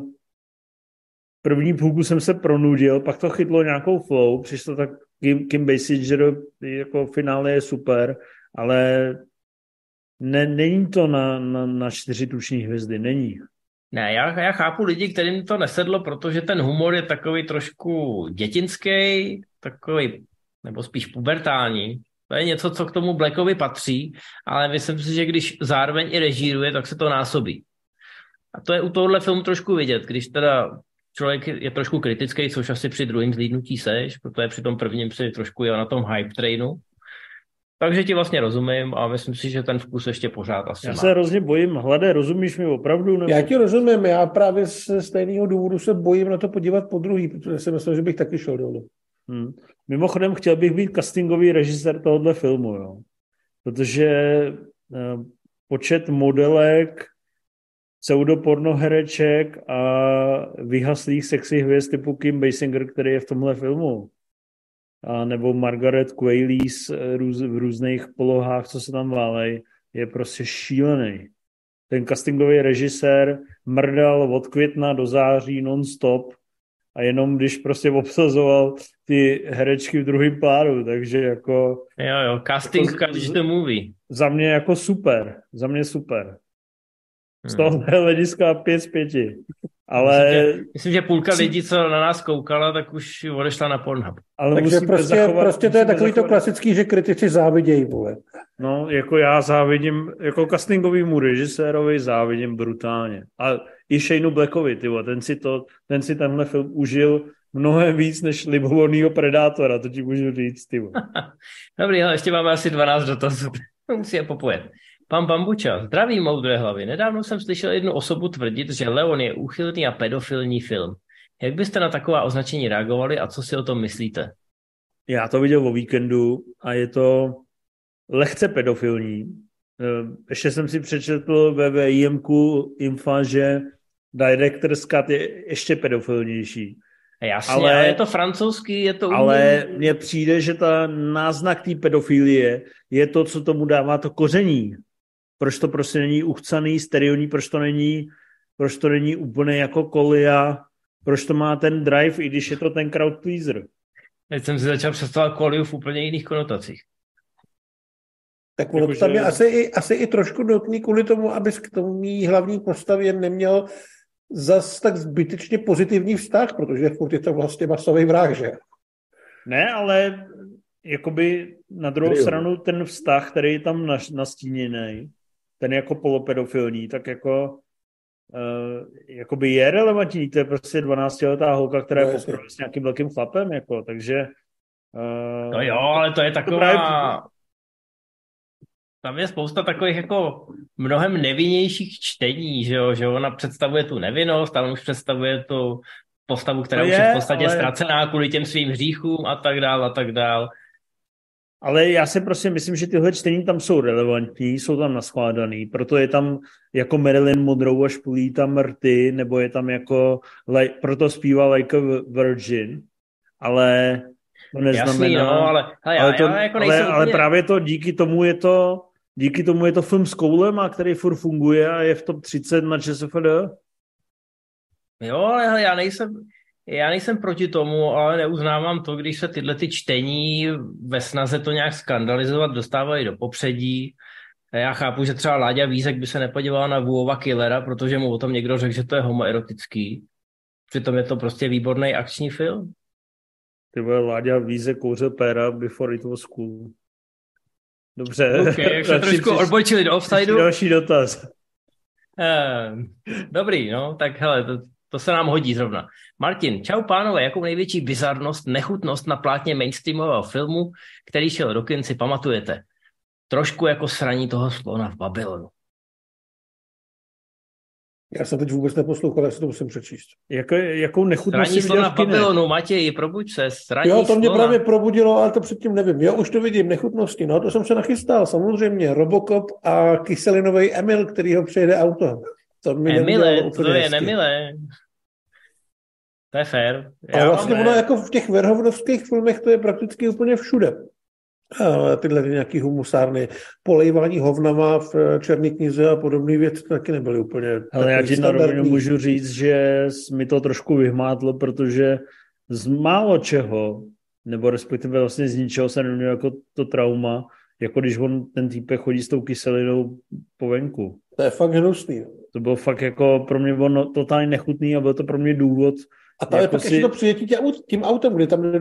S1: první půlku jsem se pronudil, pak to chytlo nějakou flow, přišlo tak Kim, Kim Basinger jako finále je super, ale ne, není to na, na, na čtyři tuční hvězdy, není.
S2: Ne, já, já chápu lidi, kterým to nesedlo, protože ten humor je takový trošku dětinský, takový nebo spíš pubertální. To je něco, co k tomu Blackovi patří, ale myslím si, že když zároveň i režíruje, tak se to násobí. A to je u tohohle filmu trošku vidět, když teda člověk je trošku kritický, což asi při druhém zlídnutí seš, protože při tom prvním si trošku je na tom hype trainu. Takže ti vlastně rozumím a myslím si, že ten vkus ještě pořád asi
S1: Já
S2: má.
S1: se hrozně bojím. Hlade, rozumíš mi opravdu? Nebo...
S3: Já ti rozumím, já právě ze stejného důvodu se bojím na to podívat po druhý, protože si myslím, že bych taky šel dolů.
S1: Hmm. Mimochodem chtěl bych být castingový režisér tohohle filmu, jo. Protože eh, počet modelek, pseudopornohereček a vyhaslých sexy hvězd typu Kim Basinger, který je v tomhle filmu, a nebo Margaret Qualley eh, v různých polohách, co se tam válej, je prostě šílený. Ten castingový režisér mrdal od května do září non-stop a jenom když prostě obsazoval ty herečky v druhém plánu, takže jako...
S2: Jo, jo, casting jako, každý to movie.
S1: Za mě jako super, za mě super. Z hmm. toho hlediska pět z pěti. Ale...
S2: Myslím, že, myslím, že půlka lidí, co na nás koukala, tak už odešla na Pornhub.
S3: Ale Takže prostě, zachovat, prostě to je takový zachovat... to klasický, že kritici závidějí, vole.
S1: No, jako já závidím, jako castingovýmu režisérovi závidím brutálně. A i Shaneu Blackovi, tyvo. Ten si, to, ten si tenhle film užil mnohem víc než libovolnýho Predátora, to ti můžu říct, tyvo. *laughs*
S2: Dobrý, ale ještě máme asi 12 dotazů. *laughs* Musí je popojet. Pan Bambuča, zdraví moudré hlavy. Nedávno jsem slyšel jednu osobu tvrdit, že Leon je úchylný a pedofilní film. Jak byste na taková označení reagovali a co si o tom myslíte?
S1: Já to viděl o víkendu a je to lehce pedofilní. Eh, ještě jsem si přečetl ve VIMku infa, že Director's Cut je ještě pedofilnější.
S2: Jasně, ale, ale je to francouzský, je to...
S1: Ale mně přijde, že ta náznak té pedofilie je to, co tomu dává to koření. Proč to prostě není uchcaný, sterilní, proč to není, proč to není úplně jako kolia, proč to má ten drive, i když je to ten crowd pleaser.
S2: Teď jsem si začal představovat koliu v úplně jiných konotacích.
S3: Tak ono jako, tam je asi i, asi i trošku nutný kvůli tomu, aby k tomu hlavní postavě neměl zas tak zbytečně pozitivní vztah, protože furt je to vlastně masový vrah, že?
S1: Ne, ale jakoby na druhou Rio. stranu ten vztah, který je tam nastíněný, ten jako polopedofilní, tak jako uh, jakoby je relevantní, to je prostě 12-letá holka, která no, je poprvé s nějakým velkým chlapem, jako, takže
S2: uh, No jo, ale to je taková... Právě... Tam je spousta takových jako mnohem nevinnějších čtení, že jo, že ona představuje tu nevinnost, a on už představuje tu postavu, která je, už je v podstatě ale... ztracená kvůli těm svým hříchům a tak dál a tak dál.
S1: Ale já si prostě myslím, že tyhle čtení tam jsou relevantní, jsou tam naskládaný, proto je tam jako Marilyn Monroe a špulí tam rty, nebo je tam jako, like, proto zpívá Like a Virgin, ale to neznamená... Jasný,
S2: no, ale, hele, ale, to, já jako
S1: ale, úplně... ale právě to díky tomu je to, díky tomu je to film s koulem, a který furt funguje a je v top 30 na ČSFD.
S2: Jo, ale hele, já nejsem, já nejsem proti tomu, ale neuznávám to, když se tyhle ty čtení ve snaze to nějak skandalizovat dostávají do popředí. Já chápu, že třeba Láďa Vízek by se nepodíval na Vuova Killera, protože mu o tom někdo řekl, že to je homoerotický. Přitom je to prostě výborný akční film.
S1: Ty vole, Láďa Vízek kouřil péra before it was cool. Dobře.
S2: Okay, *laughs* jak se trošku odbočili do offsideu.
S1: Další dotaz.
S2: Uh, dobrý, no, tak hele, to, to se nám hodí zrovna. Martin, čau pánové, jakou největší bizarnost, nechutnost na plátně mainstreamového filmu, který šel do kin, si pamatujete? Trošku jako sraní toho slona v Babylonu.
S3: Já jsem teď vůbec neposlouchal, já si to musím přečíst.
S1: Jak, jakou nechutnost
S2: Sraní slona v Babylonu, Matěj, probuď se, sraní
S3: Jo, to mě
S2: slona.
S3: právě probudilo, ale to předtím nevím. Jo, už to vidím, nechutnosti, no, to jsem se nachystal, samozřejmě. Robocop a kyselinový Emil, který ho přejede auto.
S2: To mi Emile, to je nemilé. To je fér.
S3: A vlastně ono jako v těch verhovnovských filmech to je prakticky úplně všude. Tyhle ty nějaký humusárny, polejvání hovnama v černé knize a podobné věci taky nebyly úplně
S1: Ale já ti na můžu říct, že mi to trošku vyhmátlo, protože z málo čeho, nebo respektive vlastně z ničeho se neměl jako to trauma, jako když on, ten týpek chodí s tou kyselinou po venku.
S3: To je fakt hnusný.
S1: To bylo fakt jako pro mě ono totálně nechutný a byl to pro mě důvod,
S3: a tam jako je pak si... ještě to přijetí tím autem, kdy tam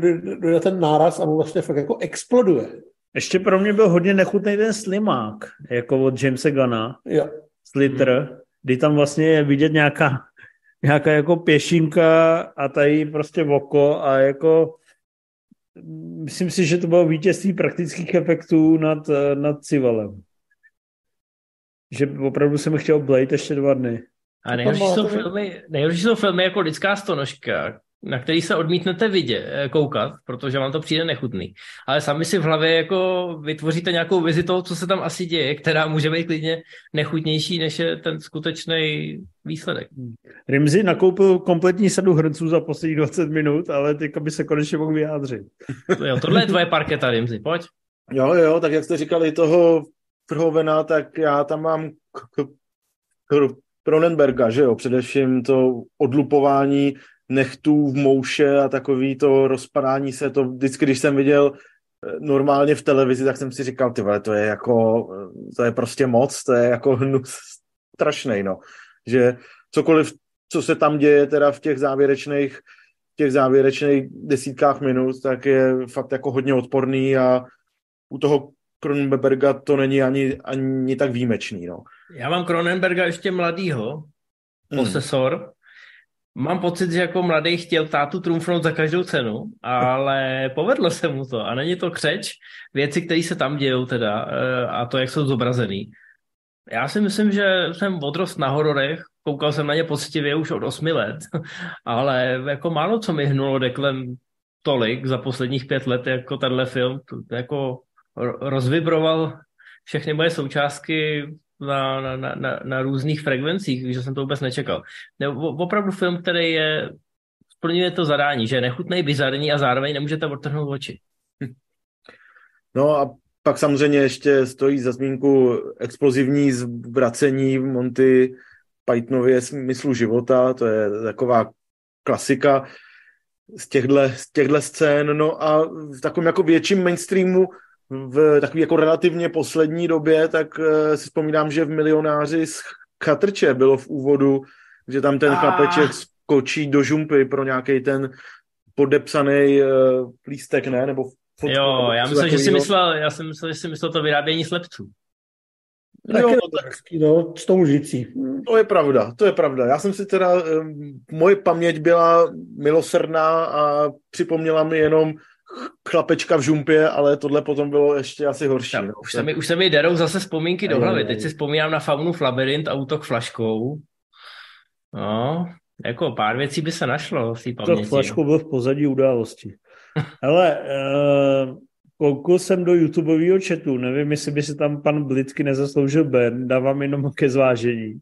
S3: dojde ten náraz a mu vlastně fakt jako exploduje.
S1: Ještě pro mě byl hodně nechutný ten slimák, jako od Jamesa Gana.
S3: Jo.
S1: Slitr, hmm. kdy tam vlastně je vidět nějaká, nějaká jako pěšinka a tady prostě oko a jako myslím si, že to bylo vítězství praktických efektů nad, nad Civalem. Že opravdu jsem chtěl Blade ještě dva dny.
S2: A nejhorší jsou, filmy, nejhorší jsou filmy jako Lidská stonožka, na který se odmítnete vidět, eh, koukat, protože vám to přijde nechutný. Ale sami si v hlavě jako vytvoříte nějakou vizi toho, co se tam asi děje, která může být klidně nechutnější, než je ten skutečný výsledek.
S1: Rimzi nakoupil kompletní sadu hrnců za poslední 20 minut, ale teďka by se konečně mohl vyjádřit. *laughs*
S2: Jo, tohle je tvoje parketa, Rimzi, pojď.
S4: Jo, jo, tak jak jste říkali toho Frhovena, tak já tam mám k- k- Cronenberga, že jo, především to odlupování nechtů v mouše a takový to rozpadání se, to vždycky, když jsem viděl eh, normálně v televizi, tak jsem si říkal, ty vole, to je jako, to je prostě moc, to je jako *laughs* hnus strašnej, no. Že cokoliv, co se tam děje teda v těch závěrečných těch závěrečných desítkách minut, tak je fakt jako hodně odporný a u toho Cronenberga to není ani, ani tak výjimečný, no.
S2: Já mám Cronenberga ještě mladýho, posesor. Mám pocit, že jako mladý chtěl tátu trumfnout za každou cenu, ale *laughs* povedlo se mu to. A není to křeč, věci, které se tam dějou teda eh, a to, jak jsou zobrazený. Já si myslím, že jsem odrost na hororech, koukal jsem na ně pocitivě už od osmi let, *laughs* ale jako málo co mi hnulo deklem tolik za posledních pět let, jako tenhle film, to jako rozvibroval všechny moje součástky na, na, na, na, na různých frekvencích, že jsem to vůbec nečekal. Ne, opravdu film, který je, splňuje to zadání, že je nechutný, bizarní a zároveň nemůžete odtrhnout oči.
S4: No a pak samozřejmě ještě stojí za zmínku explozivní zvracení Monty Pythonově smyslu života, to je taková klasika z těchto, z těchto scén, no a v takovém jako větším mainstreamu v takové jako relativně poslední době, tak uh, si vzpomínám, že v Milionáři z Chatrče bylo v úvodu, že tam ten chlapeček skočí do žumpy pro nějaký ten podepsaný uh, lístek, ne? Nebo
S2: fotku, jo, já myslím, že si myslel, já jsem myslel, že si myslel to vyrábění slepců.
S3: Tak jo, to tak, no, s tou lžicí.
S4: To je pravda, to je pravda. Já jsem si teda, moje paměť byla milosrdná a připomněla mi jenom chlapečka v žumpě, ale tohle potom bylo ještě asi horší.
S2: Tam, už, se mi, už se mi derou zase vzpomínky do hlavy. Teď si vzpomínám na faunu Labyrint a útok flaškou. No, jako pár věcí by se našlo v té paměti.
S1: To flaškou byl v pozadí události. Ale uh, koukal jsem do YouTubeového chatu, nevím, jestli by si tam pan Blicky nezasloužil Ben, dávám jenom ke zvážení.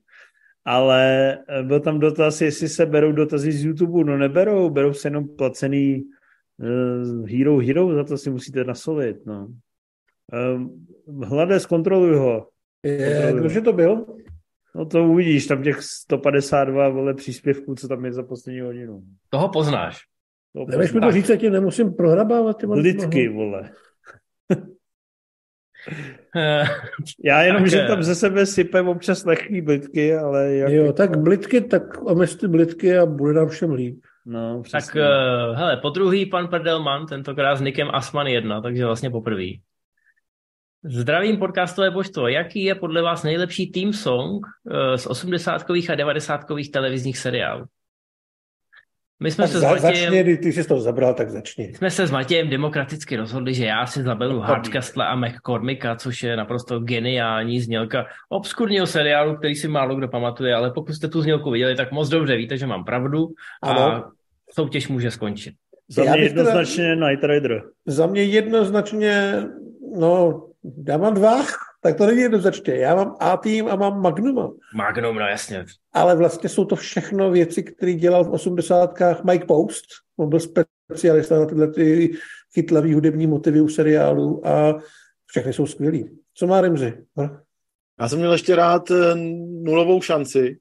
S1: Ale eh, byl tam dotaz, jestli se berou dotazy z YouTube. No neberou, berou se jenom placený uh, Hero Hero, za to si musíte nasolit. No. Uh, hlade, zkontroluj ho.
S3: Je, kdože to byl?
S1: No to uvidíš, tam těch 152 vole příspěvků, co tam je za poslední hodinu.
S2: Toho poznáš.
S3: Nevíš mi to říct, ti nemusím prohrabávat. Ty
S1: Lidky, vole. Já jenom, že tam ze sebe sypem občas lehký blitky, ale... Jak...
S3: Jo, tak blitky, tak omezte blitky a bude nám všem líp.
S2: No, tak uh, hele, po druhý pan Perdelman, tentokrát s Nikem Asman 1, takže vlastně poprvý. Zdravím podcastové pošto. Jaký je podle vás nejlepší team song uh, z 80 a 90 televizních seriálů?
S3: My jsme tak se za, s Matějem, začni, ty jsi to zabral, tak začni.
S2: Jsme se s Matějem demokraticky rozhodli, že já si zaberu Hardcastle a McCormicka, což je naprosto geniální znělka obskurního seriálu, který si málo kdo pamatuje, ale pokud jste tu znělku viděli, tak moc dobře víte, že mám pravdu a ano. soutěž může skončit.
S1: Za mě jednoznačně teda, Night Rider.
S3: Za mě jednoznačně, no, já mám dva. Tak to není jednoznačně. Já mám A tým a mám Magnum.
S2: Magnum, no jasně.
S3: Ale vlastně jsou to všechno věci, které dělal v osmdesátkách Mike Post. On byl specialista na tyhle ty chytlavý hudební motivy u seriálu a všechny jsou skvělý. Co má Rimzy?
S4: Já jsem měl ještě rád eh, nulovou šanci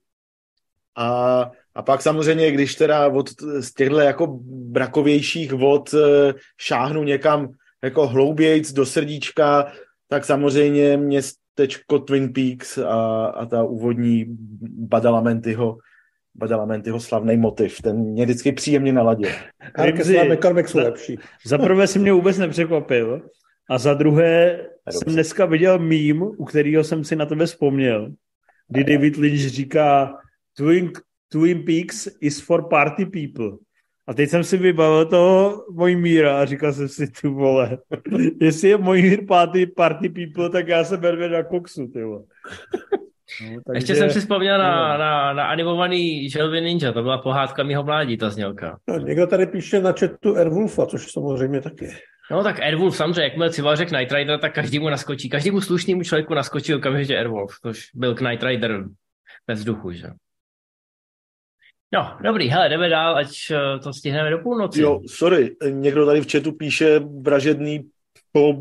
S4: a, a pak samozřejmě, když teda od z těchto jako brakovějších vod eh, šáhnu někam jako hloubějc do srdíčka, tak samozřejmě městečko Twin Peaks a, a ta úvodní Badalamentyho Badalamentyho slavný motiv, ten mě vždycky příjemně naladil.
S3: jsou lepší.
S1: Za prvé si mě vůbec nepřekvapil a za druhé jsem dneska viděl mím, u kterého jsem si na tebe vzpomněl, kdy David Lynch říká Twin, Twin Peaks is for party people. A teď jsem si vybavil toho míra a říkal jsem si, ty vole, *laughs* jestli je mír party, party people, tak já se berve na koksu, ty vole. *laughs*
S2: No, takže... Ještě jsem si vzpomněl na, na, na animovaný Želvy Ninja, to byla pohádka mýho mládí, ta znělka.
S3: No, někdo tady píše na chatu Airwolfa, což samozřejmě taky.
S2: No tak Airwolf samozřejmě, jakmile Cival řekl Night Rider, tak každému naskočí, každému slušnému člověku naskočil okamžitě Airwolf, což byl Knight Rider bez vzduchu, že? No, dobrý, hele, jdeme dál, ať eh, to stihneme do půlnoci.
S4: Jo, sorry, někdo tady v chatu píše vražedný po,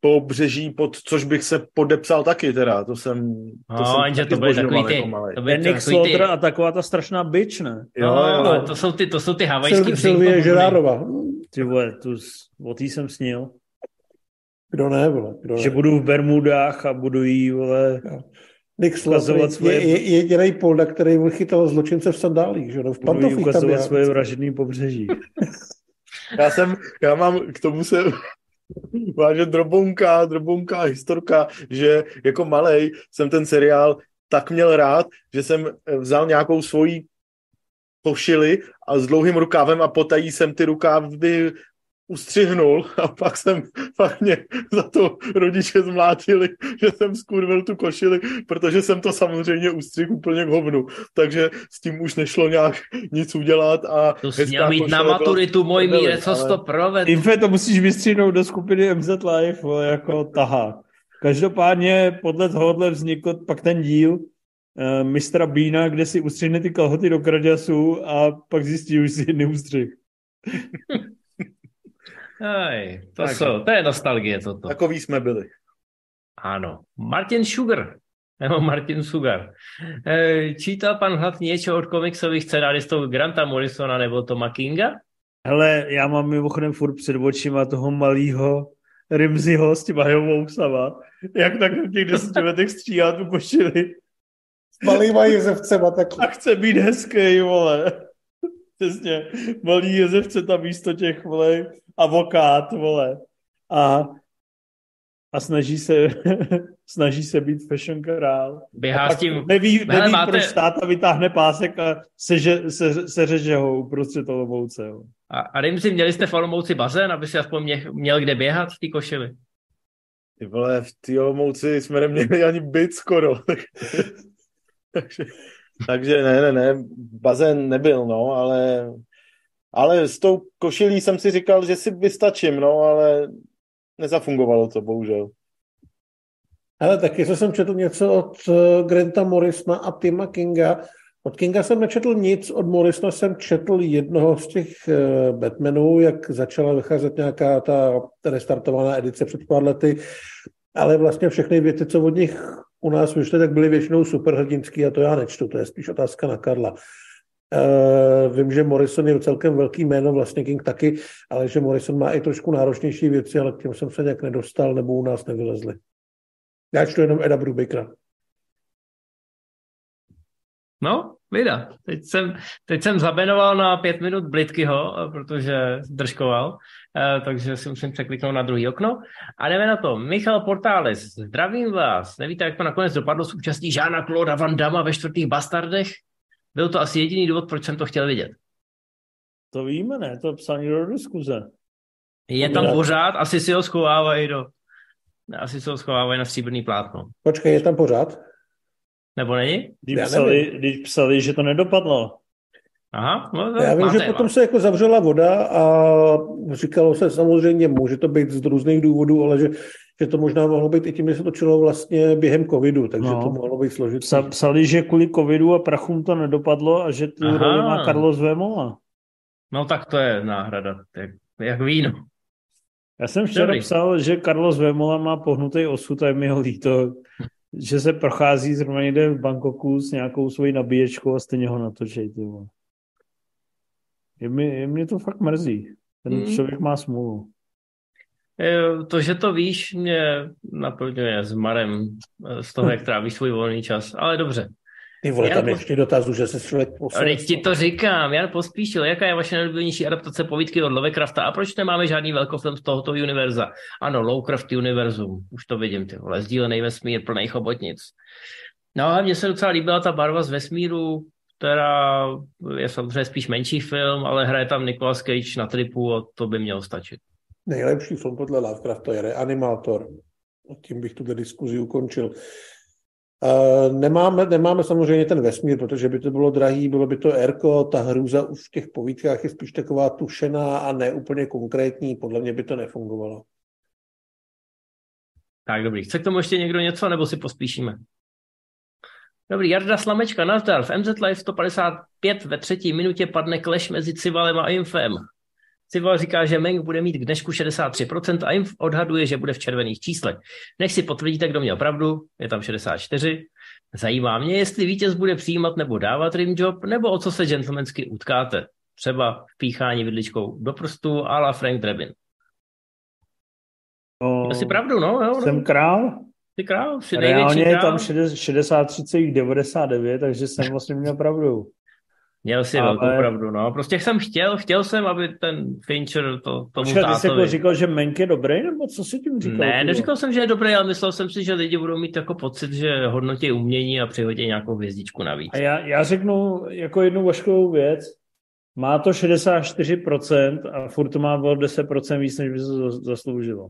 S4: po břeží, pod což bych se podepsal taky teda, to jsem
S2: to no, jsem to byly takový ty,
S1: jako to byly Nick ty... a taková ta strašná bitch, ne?
S2: Jo, no, jo. to jsou ty, to jsou ty havajský
S3: Sylvie Žerárova.
S1: Ty vole, tu, o tý jsem snil.
S3: Kdo ne, vole, kdo ne.
S1: Že budu v Bermudách a budu jí, vole... Jo.
S3: Nick Slot svoje... je, je, jediný polda, který vychytal zločince v sandálích, že no, v
S1: pantofích ukazovat tam svoje vražedný pobřeží. *laughs*
S4: já jsem, já mám k tomu se *laughs* váže drobonka, drobonka historka, že jako malej jsem ten seriál tak měl rád, že jsem vzal nějakou svoji košili a s dlouhým rukávem a potají jsem ty rukávy ustřihnul a pak jsem fakt mě za to rodiče zmlátili, že jsem skurvil tu košili, protože jsem to samozřejmě ustřihl úplně k hovnu. Takže s tím už nešlo nějak nic udělat. A
S2: to jsi měl mít na maturitu, můj míre, co ale... to proved.
S1: Infe, to musíš vystřihnout do skupiny MZ Live, jako taha. Každopádně podle tohohle vznikl pak ten díl uh, mistra Bína, kde si ustřihne ty kalhoty do kraďasu a pak zjistí, že si neustřih. *laughs*
S2: Aj, to, tak. jsou, to je nostalgie toto.
S4: Takový jsme byli.
S2: Ano. Martin Sugar. Nebo Martin Sugar. E, čítal pan Hlad něco od komiksových scenáristů Granta Morrisona nebo Toma Kinga?
S1: Hele, já mám mimochodem furt před očima toho malého Rimziho s těma hovousama. Jak tak v těch deseti letech stříhá tu košili.
S3: S malýma jezevcema taky.
S1: A chce být hezký, vole. Přesně. Malý jezevce tam místo těch, vole, avokát, vole. A, a snaží se, *laughs* snaží se být fashion král.
S2: Běhá s tím...
S1: Neví, neví Hele, máte... proč táta vytáhne pásek a seže, se, se řeže ho uprostřed Olomouce. Jo.
S2: A, a si měli jste v Olomouci bazén, aby si aspoň mě, měl kde běhat v té košili?
S4: Ty vole, v té Olomouci jsme neměli ani byt skoro. *laughs* takže, takže ne, ne, ne, bazén nebyl, no, ale ale s tou košilí jsem si říkal, že si vystačím, no, ale nezafungovalo to, bohužel.
S3: Ale taky jsem četl něco od eh, Granta Morrisona a Tima Kinga. Od Kinga jsem nečetl nic, od Morrisona jsem četl jednoho z těch eh, Batmanů, jak začala vycházet nějaká ta restartovaná edice před pár lety, ale vlastně všechny věci, co od nich u nás vyšly, tak byly většinou superhrdinský a to já nečtu, to je spíš otázka na Karla. Uh, vím, že Morrison je celkem velký jméno, vlastně King taky, ale že Morrison má i trošku náročnější věci, ale k těm jsem se nějak nedostal, nebo u nás nevylezli. Já čtu jenom Eda Brubakera.
S2: No, vida. Teď jsem, teď jsem zabenoval na pět minut Blitkyho, protože držkoval, takže si musím překliknout na druhý okno. A jdeme na to. Michal Portáles, zdravím vás. Nevíte, jak to nakonec dopadlo s účastí Žána Claude Van Damme ve čtvrtých Bastardech? Byl to asi jediný důvod, proč jsem to chtěl vidět.
S1: To víme, ne? To je psaný do diskuze.
S2: Je tam pořád, asi si ho schovávají do... Asi si ho schovávají na stříbrný plátno.
S3: Počkej, je tam pořád?
S2: Nebo není?
S1: Když psali, když psali, že to nedopadlo.
S2: Aha, no,
S3: Já vím, že potom potom se jako zavřela voda a říkalo se samozřejmě, může to být z různých důvodů, ale že že to možná mohlo být i tím, že se točilo vlastně během covidu, takže no. to mohlo být složité.
S1: Psali, že kvůli covidu a prachům to nedopadlo a že tu roli má Carlos Vemola.
S2: No tak to je náhrada, jak, jak víno.
S1: Já jsem včera Dobrý. psal, že Carlos Vemola má pohnutý osud a je mi ho líto, že se prochází zrovna někde v Bangkoku s nějakou svojí nabíječkou a stejně ho natočej. Ty je mě to fakt mrzí. Ten hmm. člověk má smůlu.
S2: Eh, to, že to víš, mě naplňuje s Marem eh, z toho, jak tráví svůj volný čas, ale dobře.
S3: Ty vole, tam ještě dotazu, že se člověk.
S2: Teď ti to říkám, Jan Pospíšil, jaká je vaše nejoblíbenější adaptace povídky od Lovecrafta a proč nemáme žádný velkofilm z tohoto univerza? Ano, Lovecraft univerzum, už to vidím, ty vole, sdílený vesmír plný chobotnic. No a mně se docela líbila ta barva z vesmíru, která je samozřejmě spíš menší film, ale hraje tam Nicolas Cage na tripu a to by mělo stačit.
S3: Nejlepší film podle Lovecrafta je Reanimátor. Tím bych tuto diskuzi ukončil. Uh, nemáme, nemáme samozřejmě ten vesmír, protože by to bylo drahý, bylo by to Erko, ta hrůza už v těch povídkách je spíš taková tušená a ne úplně konkrétní, podle mě by to nefungovalo.
S2: Tak dobrý, chce k tomu ještě někdo něco, nebo si pospíšíme? Dobrý, Jarda Slamečka, nazdar. V MZ Live 155 ve třetí minutě padne kleš mezi Civalem a Infem. Cival říká, že Meng bude mít k dnešku 63% a jim odhaduje, že bude v červených číslech. Než si potvrdíte, kdo měl pravdu, je tam 64. Zajímá mě, jestli vítěz bude přijímat nebo dávat rimjob, nebo o co se gentlemansky utkáte. Třeba píchání vidličkou do prstu a la Frank Drebin. O, Jsi pravdu, no, jo, no.
S1: Jsem král.
S2: Jsi král, jsi
S1: Reálně je tam 63,99, takže jsem vlastně měl pravdu.
S2: Měl si ale... velkou pravdu, no. Prostě jsem chtěl, chtěl jsem, aby ten Fincher to, tomu
S1: Počkej,
S2: tátovi...
S1: ty jsi jako říkal, že Menk je dobrý, nebo co si tím říkal?
S2: Ne, neříkal jsem, že je dobrý, ale myslel jsem si, že lidi budou mít jako pocit, že hodnotí umění a přihodí nějakou hvězdičku navíc.
S1: A já, já řeknu jako jednu vaškovou věc. Má to 64% a furt to má o 10% víc, než by se zasloužilo.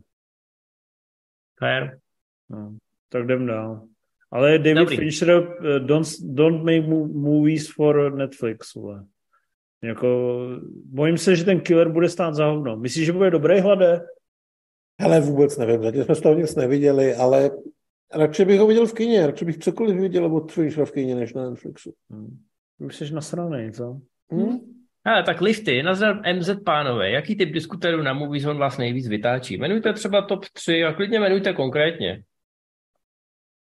S2: Fair.
S1: No, tak jdem dál. Ale David Dobrý. Fincher, uh, don't, don't make movies for Netflix. Vole. Jako, bojím se, že ten killer bude stát za hovno. Myslíš, že bude dobrý hlade?
S3: Hele, vůbec nevím, zatím jsme z toho nic neviděli, ale radši bych ho viděl v kině, radši bych cokoliv viděl od Finchera v kině, než na Netflixu.
S1: Hmm. Jsi nasranej, co?
S3: Hmm?
S2: Hele, tak lifty, nazdar MZ pánové, jaký typ diskuterů na Moviezone vás nejvíc vytáčí? Jmenujte třeba top 3 a klidně jmenujte konkrétně.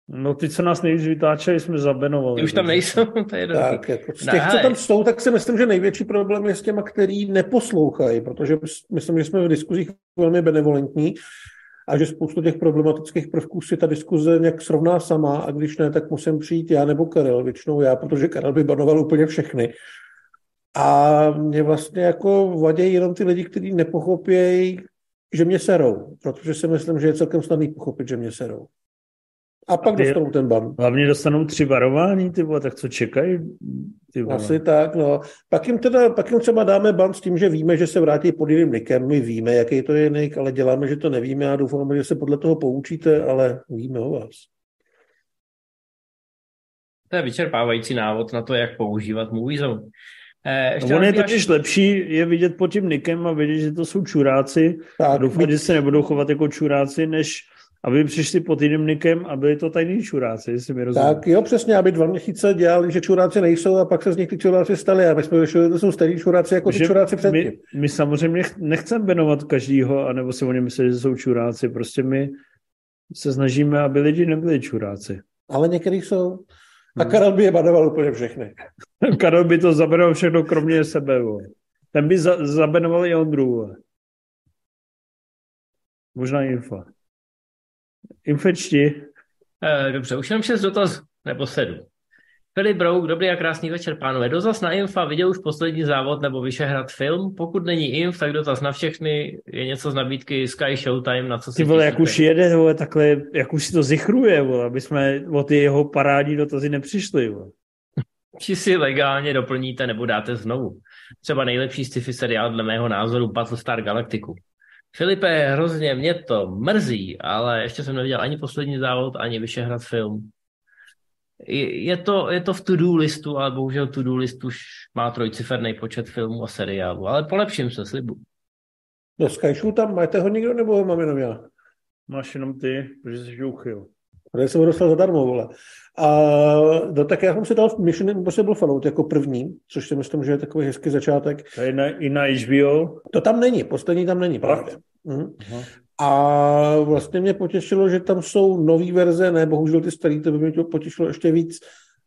S1: No ty, co nás nejvíc vytáčeli, jsme zabenovali.
S2: Ty už tam nejsou, *laughs* to je
S3: tak, jako z těch, co tam jsou, tak si myslím, že největší problém je s těma, který neposlouchají, protože myslím, že jsme v diskuzích velmi benevolentní a že spoustu těch problematických prvků si ta diskuze nějak srovná sama a když ne, tak musím přijít já nebo Karel, většinou já, protože Karel by banoval úplně všechny. A mě vlastně jako vadějí jenom ty lidi, kteří nepochopějí, že mě serou, protože si myslím, že je celkem snadný pochopit, že mě serou. A pak a ty, dostanou ten ban.
S1: Hlavně dostanou tři varování, ty vole, tak co čekají? Ty
S3: vole. Asi tak, no. Pak jim, teda, pak jim třeba dáme ban s tím, že víme, že se vrátí pod jiným nikem, my víme, jaký to je nik, ale děláme, že to nevíme a doufáme, že se podle toho poučíte, ale víme o vás.
S2: To je vyčerpávající návod na to, jak používat Moviezone.
S1: Eh, ještě no on je totiž lepší je vidět pod tím nikem a vidět, že to jsou čuráci tak, a doufat, že se nebudou chovat jako čuráci, než aby přišli pod jiným nikem a byli to tajní čuráci, jestli mi rozumí.
S3: Tak jo, přesně, aby dva měsíce dělali, že čuráci nejsou a pak se z nich ty čuráci stali a my jsme vyšli, že to jsou stejní čuráci jako že ty čuráci předtím.
S1: My, my samozřejmě nechceme benovat každýho, anebo si oni myslí, že jsou čuráci, prostě my se snažíme, aby lidi nebyli čuráci.
S3: Ale některý jsou. A hmm. Karel by je banoval úplně všechny. *laughs*
S1: Karel by to zabenoval všechno, kromě sebe. Bo. Ten by za, zabenoval i Ondru. Možná info. Infečti.
S2: Eh, dobře, už jenom šest dotaz, nebo sedm. Filip Brouk, dobrý a krásný večer, pánové. Dotaz na Infa, viděl už poslední závod nebo Vyšehrad film? Pokud není Inf, tak dotaz na všechny. Je něco z nabídky Sky Showtime, na co si
S1: Ty vole, jak už jede, vole, takhle, jak už si to zichruje, vole, aby jsme o ty jeho parádní dotazy nepřišli. Vole.
S2: Či si legálně doplníte nebo dáte znovu. Třeba nejlepší sci-fi seriál dle mého názoru Battlestar Galactiku. Filipe, hrozně mě to mrzí, ale ještě jsem neviděl ani poslední závod, ani Vyšehrad film. Je to, je to v to-do listu, ale bohužel to-do list už má trojciferný počet filmů a seriálů, ale polepším se, slibu.
S3: No Skyšu tam máte ho někdo, nebo ho mám jenom já?
S1: Máš jenom ty, protože jsi uchyl.
S3: Ale jsem ho dostal zadarmo, vole. A no, tak já jsem si dal Mission Impossible Fallout jako první, což si myslím, že je takový hezký začátek.
S1: To je na, i na HBO?
S3: To tam není, poslední tam není, právě. Mhm. A vlastně mě potěšilo, že tam jsou nové verze, ne, bohužel ty staré, to by mě to potěšilo ještě víc,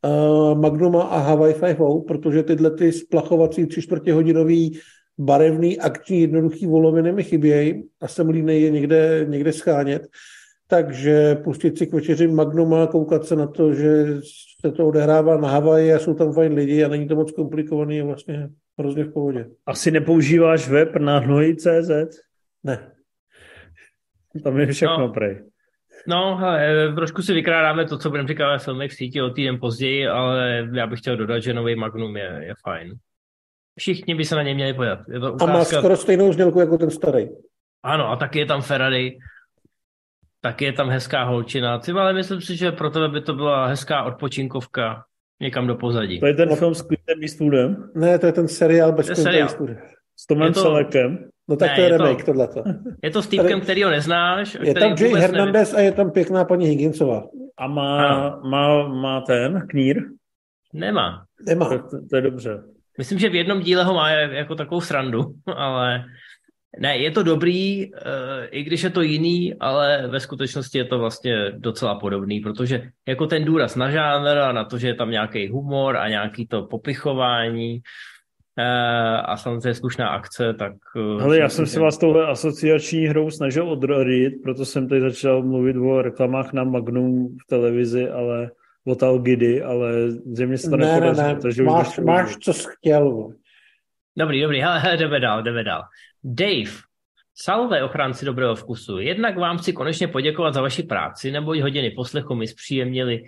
S3: uh, Magnuma a Hawaii 5 protože tyhle ty splachovací tři čtvrtě hodinový barevný, akční, jednoduchý voloviny mi chybějí a jsem línej je někde, někde schánět. Takže pustit si k večeři Magnuma, koukat se na to, že se to odehrává na Havaji a jsou tam fajn lidi a není to moc komplikovaný, je vlastně hrozně v pohodě.
S1: Asi nepoužíváš web na hnoji.cz?
S3: Ne.
S1: Tam je všechno no. prej.
S2: No, hele, trošku si vykrádáme to, co budeme říkat ve filmech v síti o týden později, ale já bych chtěl dodat, že nový Magnum je, je fajn. Všichni by se na něj měli pojat. Je to
S3: ukázka... A má skoro stejnou znělku jako ten starý.
S2: Ano, a taky je tam Ferrari, taky je tam hezká holčina. Ty ale myslím si, že pro tebe by to byla hezká odpočinkovka někam do pozadí.
S1: To je ten film s Clintem Eastwoodem?
S3: Ne, to je ten seriál bez Clintem Eastwoodem.
S1: S Tomem to... Selekem?
S3: No tak ne, to je, je remake, to, tohleto.
S2: Je to s týpkem, který ho neznáš.
S3: Je tam Jay Hernandez neví. a je tam pěkná paní Higginsová.
S1: A má, má, má ten knír?
S2: Nemá.
S3: Nemá.
S1: To, to, to je dobře.
S2: Myslím, že v jednom díle ho má jako takovou srandu, *laughs* ale ne, je to dobrý, uh, i když je to jiný, ale ve skutečnosti je to vlastně docela podobný, protože jako ten důraz na žánr a na to, že je tam nějaký humor a nějaký to popichování, Eh, a samozřejmě slušná akce, tak...
S1: Ale já jsem se vás touhle asociační hrou snažil odradit, proto jsem tady začal mluvit o reklamách na Magnum v televizi, ale od Algidy, ale země se to
S3: Ne, ne,
S1: nepodařilo.
S3: ne,
S1: už
S3: máš, máš co jsi chtěl.
S2: Dobrý, dobrý, hele, hele, jdeme dál, jdeme dál. Dave, salve ochránci dobrého vkusu. Jednak vám chci konečně poděkovat za vaši práci, neboť hodiny poslechu mi zpříjemnili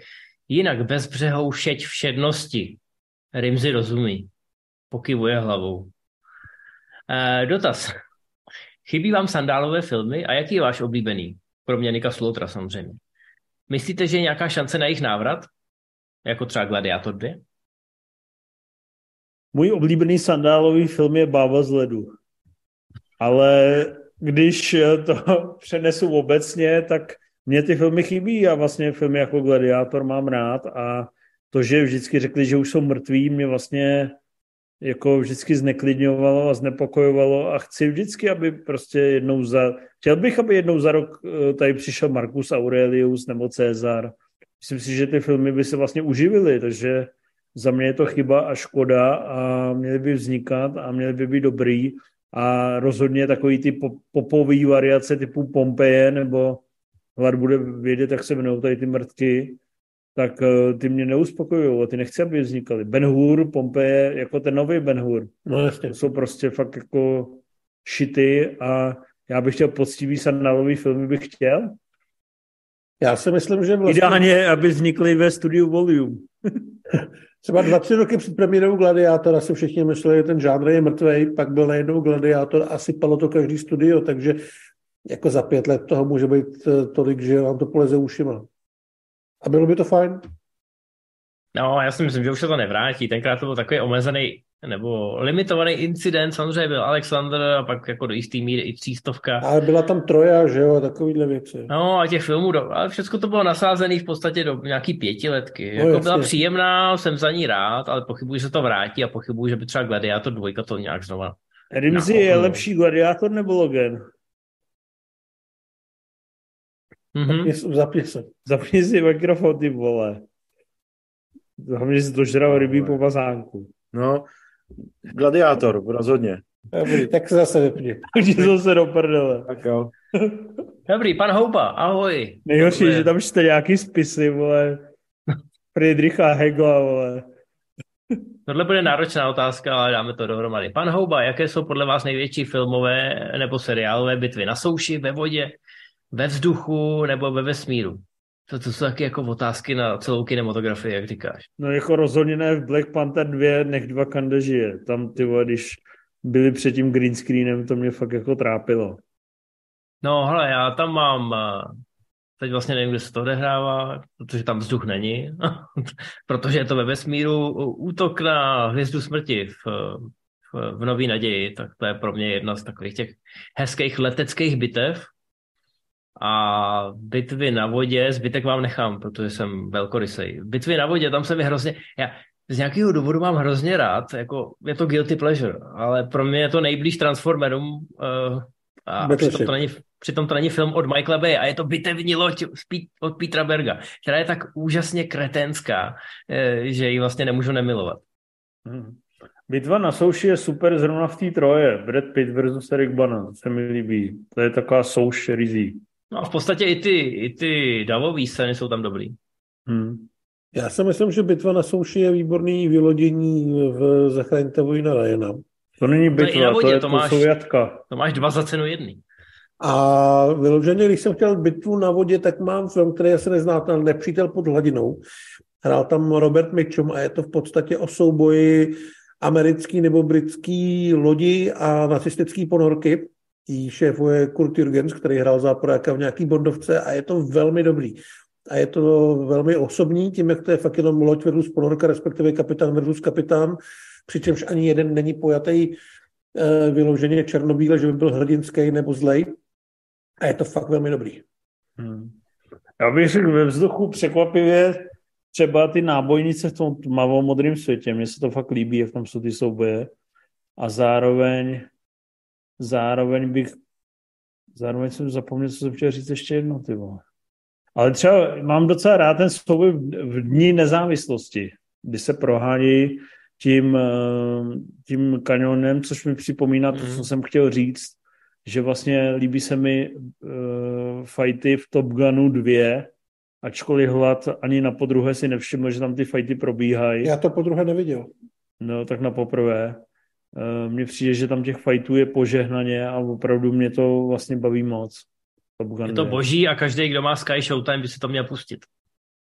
S2: jinak bezbřehou šeť všednosti. Rimzy rozumí. Pokyvuje hlavou. E, dotaz. Chybí vám sandálové filmy a jaký je váš oblíbený? Kromě Nika Slotra samozřejmě. Myslíte, že je nějaká šance na jejich návrat? Jako třeba Gladiator 2?
S1: Můj oblíbený sandálový film je Bába z ledu. Ale když to *laughs* přenesu obecně, tak mě ty filmy chybí a vlastně filmy jako Gladiátor mám rád a to, že vždycky řekli, že už jsou mrtví, mě vlastně jako vždycky zneklidňovalo a znepokojovalo a chci vždycky, aby prostě jednou za... Chtěl bych, aby jednou za rok eh, tady přišel Marcus Aurelius nebo Cezar. Myslím si, že ty filmy by se vlastně uživily, takže za mě je to chyba a škoda a měly by vznikat a měly by být dobrý a rozhodně takový ty pop- popový variace typu Pompeje nebo Hlad bude vědět, jak se jmenují tady ty mrtky, tak eh, ty mě neuspokojují a ty nechci, aby vznikaly. Ben Hur, Pompeje, jako ten nový Ben Hur,
S3: No jasně.
S1: to jsou prostě fakt jako šity a já bych chtěl poctivý sandalový filmy, bych chtěl.
S3: Já si myslím, že vlastně
S1: Ideálně, aby vznikly ve studiu Volume. *laughs*
S3: třeba dva, tři roky před premiérou Gladiátora si všichni mysleli, že ten žánr je mrtvej, pak byl najednou Gladiátor a sypalo to každý studio, takže jako za pět let toho může být eh, tolik, že vám to poleze ušima. A bylo by to fajn.
S2: No, já si myslím, že už se to nevrátí. Tenkrát to byl takový omezený nebo limitovaný incident, samozřejmě byl Alexander a pak jako do jistý míry i třístovka.
S3: Ale byla tam Troja, že jo, takovýhle věci.
S2: No a těch filmů, do, ale všechno to bylo nasázené v podstatě do nějaký pětiletky.
S3: No,
S2: Jako
S3: jasně.
S2: byla příjemná, jsem za ní rád, ale pochybuji, že se to vrátí a pochybuji, že by třeba Gladiator 2 to nějak znova.
S1: Rimzi je lepší gladiátor nebo Logan?
S2: Mhm.
S3: Zapni- Zapni se.
S1: Zapni si mikrofon, ty vole. Hlavně si dožral rybí po bazánku.
S4: No, gladiátor, rozhodně.
S3: Dobrý, tak se zase vypni.
S1: Takže to se do prdele.
S4: Tak jo.
S2: Dobrý, pan Houba, ahoj.
S1: Nejhorší, že tam čte nějaký spisy, vole. Friedricha Hegla, vole.
S2: Tohle bude náročná otázka, ale dáme to dohromady. Pan Houba, jaké jsou podle vás největší filmové nebo seriálové bitvy na souši, ve vodě, ve vzduchu nebo ve vesmíru? To, to jsou taky jako otázky na celou kinematografii, jak říkáš.
S1: No jako rozhodně ne v Black Panther 2, nech dva kande žije. Tam ty vole, když byli před tím green screenem, to mě fakt jako trápilo.
S2: No hele, já tam mám, eh, teď vlastně nevím, kde se to odehrává, protože tam vzduch není, *laughs* protože je to ve vesmíru, útok na hvězdu smrti v, v, v Nový naději, tak to je pro mě jedna z takových těch hezkých leteckých bitev. A bitvy na vodě, zbytek vám nechám, protože jsem velkorysej. Bitvy na vodě, tam se mi hrozně, já z nějakého důvodu mám hrozně rád, jako je to guilty pleasure, ale pro mě je to nejblíž Transformerům uh, a
S3: Battleship.
S2: přitom to, není, přitom to není film od Michaela Bay a je to bitevní loď od Petra Berga, která je tak úžasně kretenská, eh, že ji vlastně nemůžu nemilovat.
S1: Mhm. Bitva na souši je super zrovna v té troje. Brad Pitt versus Eric Bana, se mi líbí. To je taková souš rizí.
S2: No a v podstatě i ty, i ty davové scény jsou tam dobrý.
S1: Hmm.
S3: Já si myslím, že bitva na souši je výborný vylodění v Zachraňte vojna Ryana.
S1: To není
S2: To je i
S1: bitva,
S2: na vodě,
S1: to, je,
S2: to
S1: to
S2: máš-
S1: jsou jatka.
S2: To máš dva za cenu jedný.
S3: A vyloženě, když jsem chtěl bitvu na vodě, tak mám film, který asi neznáte, ale Nepřítel pod hladinou. Hrál tam Robert Mitchum a je to v podstatě o souboji americký nebo britský lodi a nacistický ponorky. Jí šéfuje Kurt Jürgens, který hrál záporáka v nějaký bondovce a je to velmi dobrý. A je to velmi osobní, tím, jak to je fakt jenom loď versus ponorka, respektive kapitán versus kapitán, přičemž ani jeden není pojatý eh, vyloženě černobíle, že by byl hrdinský nebo zlej. A je to fakt velmi dobrý.
S1: Hmm. Já bych řekl ve vzduchu překvapivě třeba ty nábojnice v tom tmavou modrém světě. Mně se to fakt líbí, jak tam jsou ty souboje. A zároveň zároveň bych zároveň jsem zapomněl, co jsem chtěl říct ještě jedno, ty vole. Ale třeba mám docela rád ten souboj v, dní nezávislosti, kdy se prohání tím, eh, tím kanionem, což mi připomíná to,
S2: Mhm.
S1: co jsem chtěl říct, že vlastně líbí se mi uh, fighty v Top Gunu 2, ačkoliv hlad ani na podruhé si nevšiml, že tam ty fajty probíhají.
S3: Já to podruhé neviděl.
S1: No, tak na poprvé. Eh, mně přijde, že tam těch fajtů je požehnaně a opravdu mě to vlastně baví moc.
S2: Je to boží a každý, kdo má Sky Showtime, by si to měl pustit.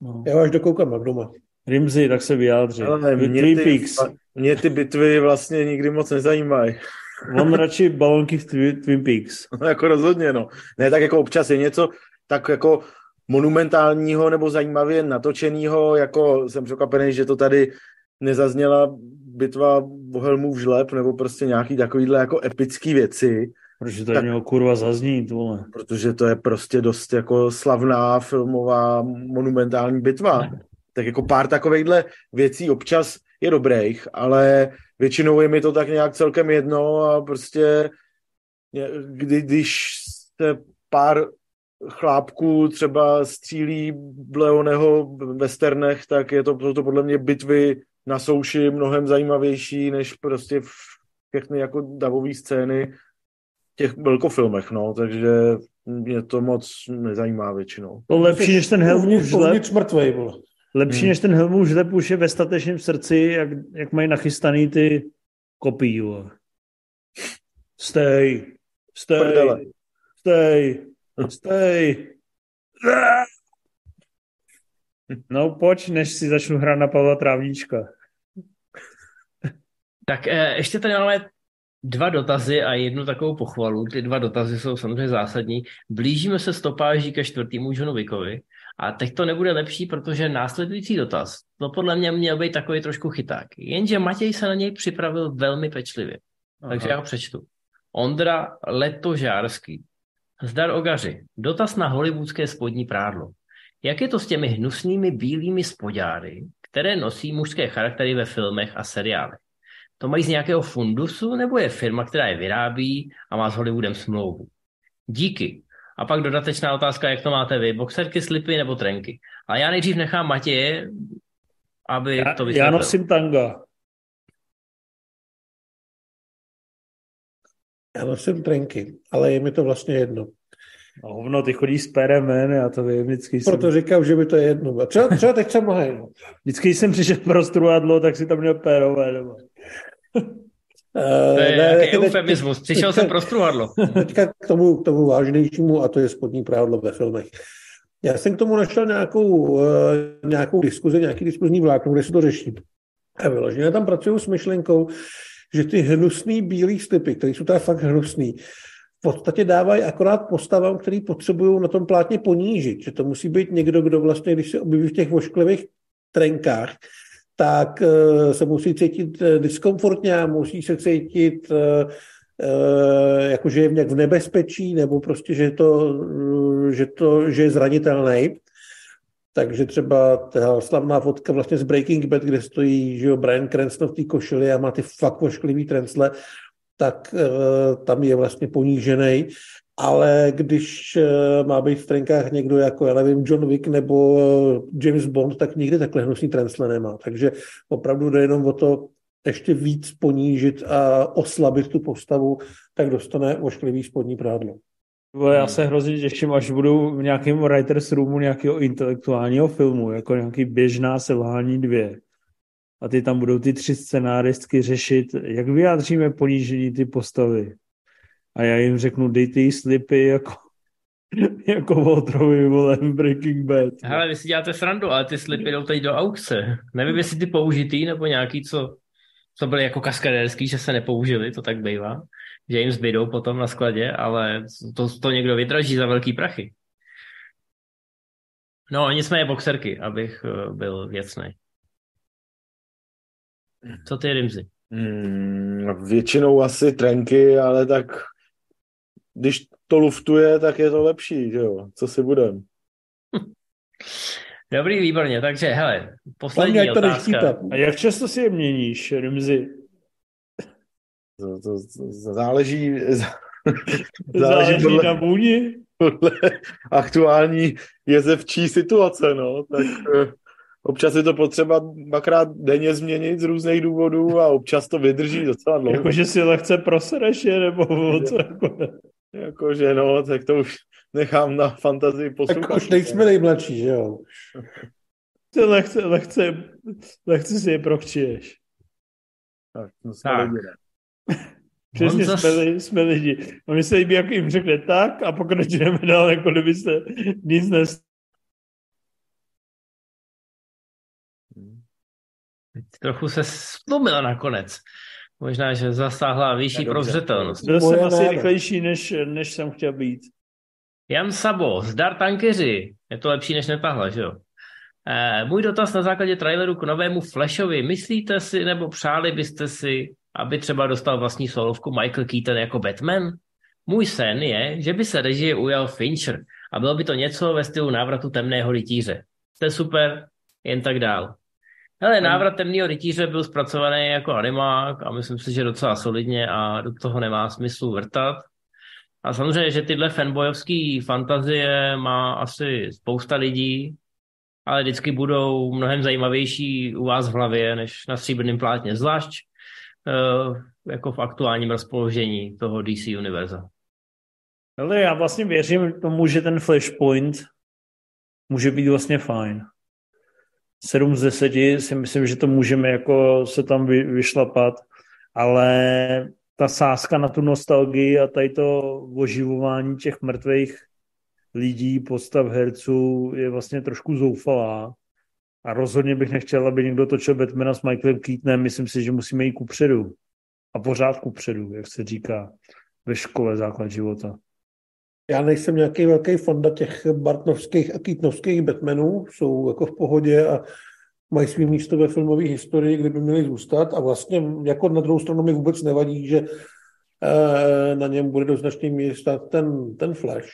S3: No. Já až dokoukám jak doma.
S1: Rimzy, tak se vyjádří.
S4: Ale mě
S1: Twin
S4: ty,
S1: Peaks.
S4: mě ty bitvy vlastně nikdy moc nezajímají. *laughs*
S1: On radši balonky v Twi- Twin Peaks.
S4: No, jako rozhodně, no. Ne, tak jako občas je něco tak jako monumentálního nebo zajímavě natočeného, jako jsem překvapený, že to tady nezazněla bitva Bohelmův žleb nebo prostě nějaký takovýhle jako epický věci.
S1: Protože to tak, mělo kurva zaznít, vole.
S4: Protože to je prostě dost jako slavná filmová monumentální bitva. Ne. Tak jako pár takovýchhle věcí občas je dobrých, ale většinou je mi to tak nějak celkem jedno a prostě kdy, když se pár chlápků třeba střílí Leoneho v westernech, tak je to, to, to podle mě bitvy na souši mnohem zajímavější, než prostě všechny jako davové scény v těch velkofilmech, no, takže mě to moc nezajímá většinou.
S1: To lepší než ten Helmut žleb.
S3: mrtvej,
S1: Lepší hmm. než ten Helmut žleb už je ve statečném srdci, jak, jak mají nachystaný ty kopí, Stay, stay, Prdele. stay, stay. No pojď, než si začnu hrát na Pavla Trávníčka.
S2: Tak eh, ještě tady máme dva dotazy a jednu takovou pochvalu. Ty dva dotazy jsou samozřejmě zásadní. Blížíme se stopáží ke čtvrtému Johnu Wickovi a teď to nebude lepší, protože následující dotaz, to podle mě měl být takový trošku chyták. Jenže Matěj se na něj připravil velmi pečlivě. Aha. Takže já ho přečtu. Ondra Letožárský. Zdar Ogaři. Dotaz na hollywoodské spodní prádlo. Jak je to s těmi hnusnými bílými spodáry, které nosí mužské charaktery ve filmech a seriálech? To mají z nějakého fundusu, nebo je firma, která je vyrábí a má s Hollywoodem smlouvu? Díky. A pak dodatečná otázka, jak to máte vy? Boxerky, slipy nebo trenky? A já nejdřív nechám Matěje, aby
S1: já,
S2: to vysvětlil.
S1: Já nosím tanga.
S3: Já nosím trenky, ale je mi to vlastně jedno.
S1: No, hovno, ty chodíš s perem, ven, já to vím, vždycky
S3: Proto jsem... říkám, že by to je jedno. A třeba, třeba teď jsem mohel. No.
S1: Vždycky jsem přišel pro struadlo, tak si tam měl pérové. Nebo...
S2: Uh, to je ne, nějaký eufemismus. Přišel teďka, jsem pro struhadlo. *laughs*
S3: Teďka k tomu, k tomu vážnějšímu, a to je spodní prádlo ve filmech. Já jsem k tomu našel nějakou, uh, nějakou diskuzi, nějaký diskuzní vlákno, kde se to řeší. A vyloženě tam pracuju s myšlenkou, že ty hnusný bílý slipy, které jsou teda fakt hnusný, v podstatě dávají akorát postavám, který potřebují na tom plátně ponížit. Že to musí být někdo, kdo vlastně, když se objeví v těch vošklivých trenkách, tak eh, se musí cítit eh, diskomfortně a musí se cítit eh, jako, že je nějak v nebezpečí, nebo prostě, že, to, že, to, že je zranitelný. Takže třeba ta slavná fotka vlastně z Breaking Bad, kde stojí že jo, Brian Cranston v té košili a má ty fakt vošklivý trencle, tak uh, tam je vlastně ponížený. Ale když uh, má být v trenkách někdo jako, já nevím, John Wick nebo uh, James Bond, tak nikdy takhle hnusný trencle nemá. Takže opravdu jde jenom o to ještě víc ponížit a oslabit tu postavu, tak dostane ošklivý spodní prádlo.
S1: Já se hrozně těším, až budu v nějakém writers roomu nějakého intelektuálního filmu, jako nějaký běžná selhání dvě. A ty tam budou ty tři scenáristky řešit, jak vyjádříme ponížení ty postavy. A já jim řeknu, dejte jí slipy jako, *laughs* jako Walterovi, vole, Breaking Bad.
S2: Hele, vy si děláte srandu, ale ty slipy jdou teď do aukce. Nevím, jestli ty použitý, nebo nějaký, co, co byly jako kaskadérský, že se nepoužili, to tak bývá že jim zbydou potom na skladě, ale to, to někdo vydraží za velký prachy. No, nicméně boxerky, abych eh, byl věcný. Co ty, Rimzy?
S4: Hmm, většinou asi trenky, ale tak když to luftuje, tak je to lepší, že jo? Co si budem? *laughs*
S2: Dobrý, výborně. Takže, hele, poslední otázka.
S1: A jak často si je měníš, Rimzy?
S4: To, to, to záleží, *laughs*
S1: záleží, záleží podle, na vůni?
S4: podle aktuální jezevčí situace, no, tak eh, občas je to potřeba dvakrát denně změnit z různých důvodů a občas to vydrží docela dlouho.
S1: Jakože si lehce prosereš je, nebo *laughs* co? Jako...
S4: Jakože no, tak to už nechám na fantazii
S3: posluchačů. Tak už nejsme nejmladší, že jo?
S1: Ty lehce, lehce, lehce si je prochčiješ.
S4: Tak, no tak.
S1: Přesně zas... jsme, jsme lidi. A mi se líbí, jak jim řekne tak a pokračujeme dál, jako kdybyste nic nes...
S2: Trochu se stlumila nakonec. Možná, že zasáhla vyšší prozřetelnost.
S1: Byl jsem asi rychlejší, než, než jsem chtěl být.
S2: Jan Sabo, zdar tankeři. Je to lepší než netahla, že jo? Eh, můj dotaz na základě traileru k novému Flashovi. Myslíte si, nebo přáli byste si, aby třeba dostal vlastní solovku Michael Keaton jako Batman? Můj sen je, že by se režie ujal Fincher a bylo by to něco ve stylu návratu temného rytíře. Jste super, jen tak dál. Hele, návrat temného rytíře byl zpracovaný jako animák a myslím si, že docela solidně a do toho nemá smysl vrtat. A samozřejmě, že tyhle fanboyovské fantazie má asi spousta lidí, ale vždycky budou mnohem zajímavější u vás v hlavě než na stříbrném plátně, zvlášť uh, jako v aktuálním rozpoložení toho DC univerza.
S1: Ale já vlastně věřím tomu, že ten Flashpoint může být vlastně fajn. 7 z 10 si myslím, že to můžeme jako se tam vy, vyšlapat, ale ta sázka na tu nostalgii a tady to oživování těch mrtvých lidí, postav herců je vlastně trošku zoufalá. A rozhodně bych nechtěl, aby někdo točil Batmana s Michaelem Keatonem. Myslím si, že musíme jít kupředu. A pořád kupředu, jak se říká ve škole základ života.
S3: Já nejsem nějaký velký fanda těch Bartnovských a Keatonovských Batmanů. Jsou jako v pohodě a mají svý místo ve filmové historii, kde by měli zůstat. A vlastně jako na druhou stranu mi vůbec nevadí, že eh, na něm bude do značné míry stát ten, ten Flash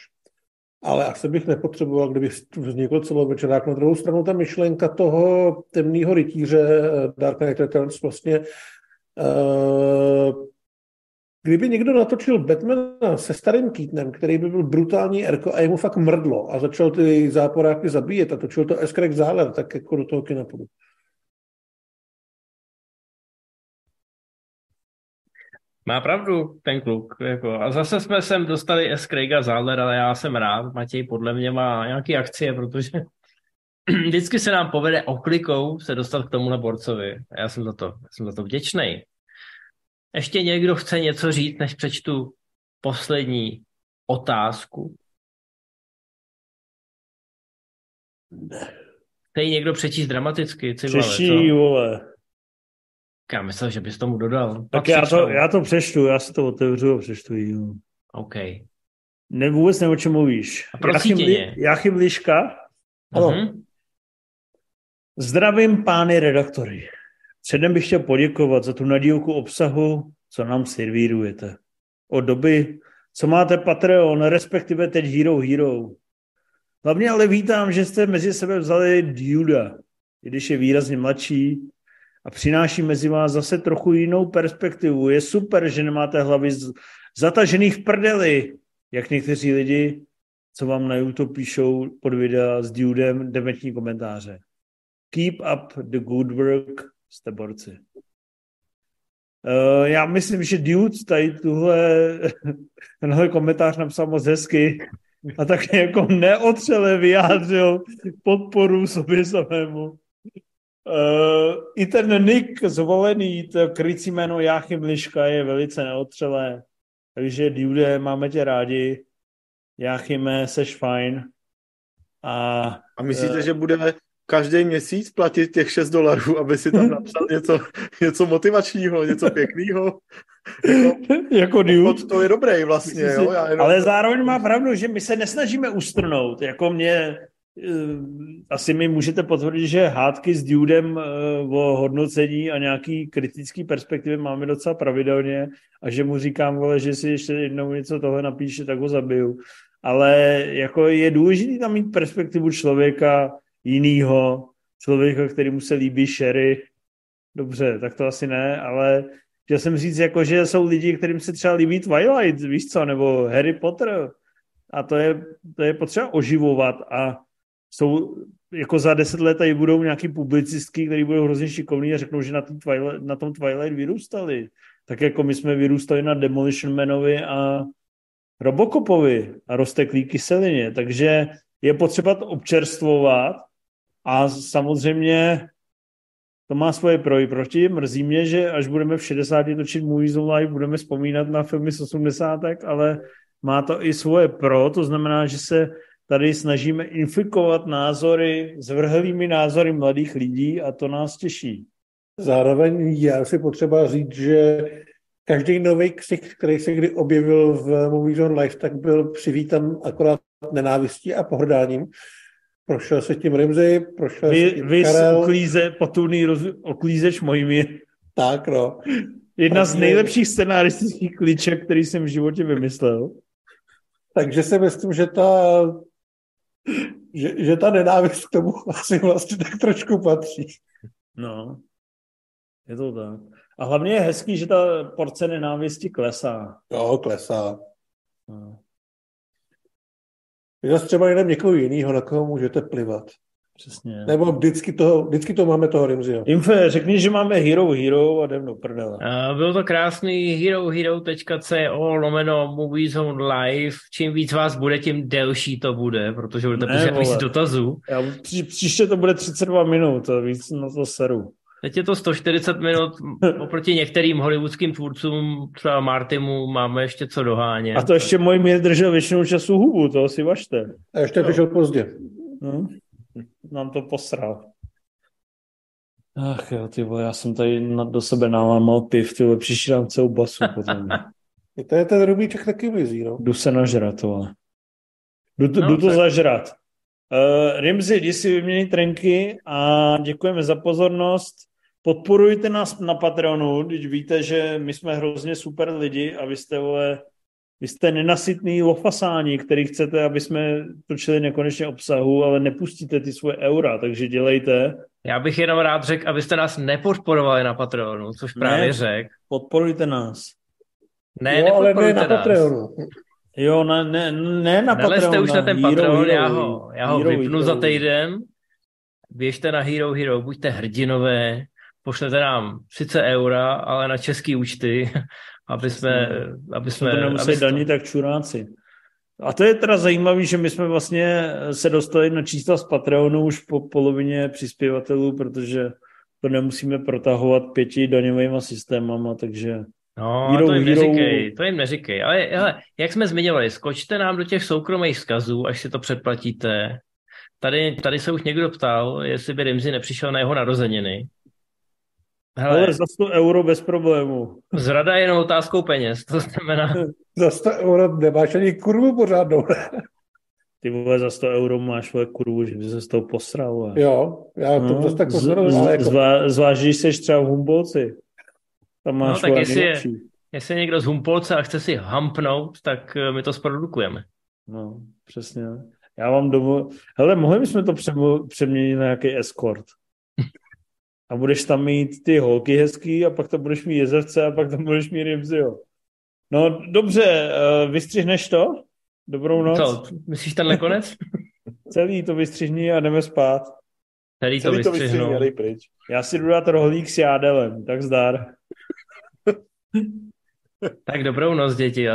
S3: ale asi bych nepotřeboval, kdyby vznikl celovečerák. Na druhou stranu ta myšlenka toho temného rytíře eh, Dark Knight Returns vlastně uh, Kdyby někdo natočil Batmana se starým Keatonem, který by byl brutální erko a jemu fakt mrdlo a začal ty záporáky zabíjet a točil to. Craig Záler, tak jako do toho kina půjdu.
S2: Má pravdu ten kluk. Jako. A zase jsme sem dostali S. Craiga Zahler, ale já jsem rád. Matěj podle mě má nějaké akcie, protože *clears throat* vždycky se nám povede oklikou se dostat k tomuhle borcovi. Já jsem za to, já jsem za to vděčný. Ještě někdo chce něco říct, než přečtu poslední otázku? Chce někdo přečíst dramaticky?
S1: Přeší, vole.
S2: Já myslel, že bys tomu dodal.
S1: Tak já to, já to přeštu, já si to otevřu a přeštu jí. No.
S2: OK.
S1: Ne, vůbec ne, o čem mluvíš.
S2: A Jáchym, Li,
S1: Jáchym Liška. Uh-huh. Zdravím pány redaktory. Předem bych chtěl poděkovat za tu nadílku obsahu, co nám servírujete. Od doby, co máte Patreon, respektive teď Hero Hero. Hlavně ale vítám, že jste mezi sebe vzali Duda, i když je výrazně mladší, a přináší mezi vás zase trochu jinou perspektivu. Je super, že nemáte hlavy zatažený v prdeli, jak někteří lidi, co vám na YouTube píšou pod videa s Dudem demetní komentáře. Keep up the good work, jste borci. Uh, já myslím, že Dude tady tuhle, *laughs* tenhle komentář napsal moc hezky a tak jako neotřele vyjádřil podporu sobě samému. Uh, I ten nick zvolený, to krycí jméno Jáchym Liška je velice neotřelé. Takže Dude, máme tě rádi. Jáchyme, seš fajn. A,
S4: a myslíte, uh, že bude každý měsíc platit těch 6 dolarů, aby si tam napsal něco, něco motivačního, něco pěkného?
S1: jako, jako Dude.
S4: To je dobré vlastně, jo? Já
S1: jenom... Ale zároveň má pravdu, že my se nesnažíme ustrnout. Jako mě Eh, asi mi můžete potvrdit, že hádky s Dudem eh, o hodnocení a nějaký kritický perspektivy máme docela pravidelně a že mu říkám, vole, že si ještě jednou něco tohle napíše, tak ho zabiju. Ale jako je důležité tam mít perspektivu člověka jinýho, člověka, který mu se líbí Sherry. Dobře, tak to asi ne, ale chtěl jsem říct, jako, že jsou lidi, kterým se třeba líbí Twilight, víš co, nebo Harry Potter. A to je, to je potřeba oživovat a jsou jako za deset let tady budou nějaký publicistky, který budou hrozně šikovní a řeknou, že na, tom Twilight, na tom Twilight vyrůstali. Tak jako my jsme vyrůstali na Demolition Manovi a Robokopovi a rozteklý kyselině, takže je potřeba to občerstvovat a samozřejmě to má svoje pro i proti. Mrzí mě, že až budeme v 60 točit Movies on Live, budeme vzpomínat na filmy z 80, ale má to i svoje pro, to znamená, že se tady snažíme infikovat názory, zvrhlými názory mladých lidí a to nás těší.
S3: Zároveň je asi potřeba říct, že každý nový ksich, který se kdy objevil v Movies on Live, tak byl přivítan akorát nenávistí a pohrdáním. Prošel se tím Rimzy, prošel
S1: vy,
S3: se tím
S1: vy
S3: Karel.
S1: oklíze, potulný roz, oklízeč mojimi.
S3: Tak, no.
S1: Jedna
S3: Takže-
S1: z nejlepších scenaristických klíček, který jsem v životě vymyslel.
S3: Takže si myslím, že ta, že, že ta nenávist k tomu asi vlastně tak trošku patří.
S1: No, je to tak. A hlavně je hezký, že ta porce nenávisti klesá.
S3: Jo, klesá.
S1: No.
S3: Je zase třeba jenom někoho jiného, na koho můžete plivat.
S1: Přesně.
S3: Nebo vždycky, toho, vždycky to máme toho Rimziho.
S1: Infe, řekni, že máme Hero Hero a jdem do prdele.
S2: Uh, byl to krásný herohero.co lomeno Movies on Live. Čím víc vás bude, tím delší to bude, protože budete
S1: Ne,
S2: posílat víc dotazů.
S1: Já, pří, příště to bude 32 minut, a víc na to seru.
S2: Teď je to 140 minut, oproti některým hollywoodským tvůrcům, třeba Martimu, máme ještě co dohánět.
S1: A to ještě můj mír držel většinou času hubu, to si vašte.
S3: A ještě přišel pozdě.
S1: No. Nám to posral. Ach jo, ty vole, já jsem tady na, do sebe nalámal piv, ty vole, příště dám celou basu potom.
S3: I *laughs* to je ten rubíček taky mizí, no.
S1: Jdu se nažrat, vole. Jdu, to,
S2: No,
S1: jdu to
S2: tak-
S1: zažrat. Uh, Rimzi, jdi si vyměnit trenky a děkujeme za pozornost. Podporujte nás na Patreonu, když víte, že my jsme hrozně super lidi a vy jste, vole, vy jste nenasytný lofasáni, který chcete, aby jsme točili nekonečně obsahu, ale nepustíte ty svoje eura, takže dělejte.
S2: Já bych jenom rád řekl, abyste nás nepodporovali na Patreonu, což právě
S1: Ne.
S2: řekl.
S1: Podporujte nás.
S2: Ne,
S3: jo, ale ne na
S2: nás.
S3: Patreonu.
S1: Jo, ne, ne, ne na
S2: Nelezte
S1: Patreon,
S2: už na ten
S1: Hero
S2: Patreon,
S1: Hero.
S2: já ho, já ho
S1: Hero
S2: vypnu
S1: Hero.
S2: za týden. Běžte na Hero Hero, buďte hrdinové, pošlete nám sice eura, ale na český účty, *laughs* aby jsme, aby
S1: jsme to
S2: aby
S1: nemuseli
S2: to-
S1: danit tak čuráci. A to je teda zajímavé, že my jsme vlastně se dostali na čísla z Patreonu už po polovině přispěvatelů, protože to nemusíme protahovat pěti daňovými systémama, takže
S2: No,
S1: Hero
S2: to jim
S1: Hero.
S2: neříkej, to jim neříkej. Ale hele, jak jsme zmiňovali, skočte nám do těch soukromých vzkazů, až si to předplatíte. Tady, tady se už někdo ptal, jestli by Rimzi nepřišel na jeho narozeniny. Hele,
S1: ale za 100 euro bez problému.
S2: zrada je jenom otázkou peněz, to znamená, *laughs*
S3: Za 100 euro nemáš ani kurvu pořádnou.
S1: Ty vole, za 100 euro máš vole kurvu, že by se z toho posral. vole.
S3: Jo, já to
S1: No,
S3: zase tak pozoruju, ale jako,
S1: zvá- Zvlášť, když jsi třeba v Humbolci. Tam máš
S2: No, tak jestli je- jestli je někdo z Humpolce a chce si hampnout, tak eh, my to zprodukujeme.
S1: No, přesně. Já vám domů... Hele, mohli bychom to přeměnit na nějaký escort. A budeš tam mít ty holky hezký a pak to budeš mít jezevce a pak tam budeš mít Rimziho. No dobře, uh, vystřihneš to? Dobrou noc.
S2: Co, myslíš tenhle konec? *laughs*
S1: Celý to vystřihni a jdeme spát.
S2: Celý to
S4: Celý to vystřihni
S2: vystřihnu.
S4: dej pryč.
S1: Já si jdu dát rohlík s jádelem, tak zdar.
S2: Tak dobrou noc, děti.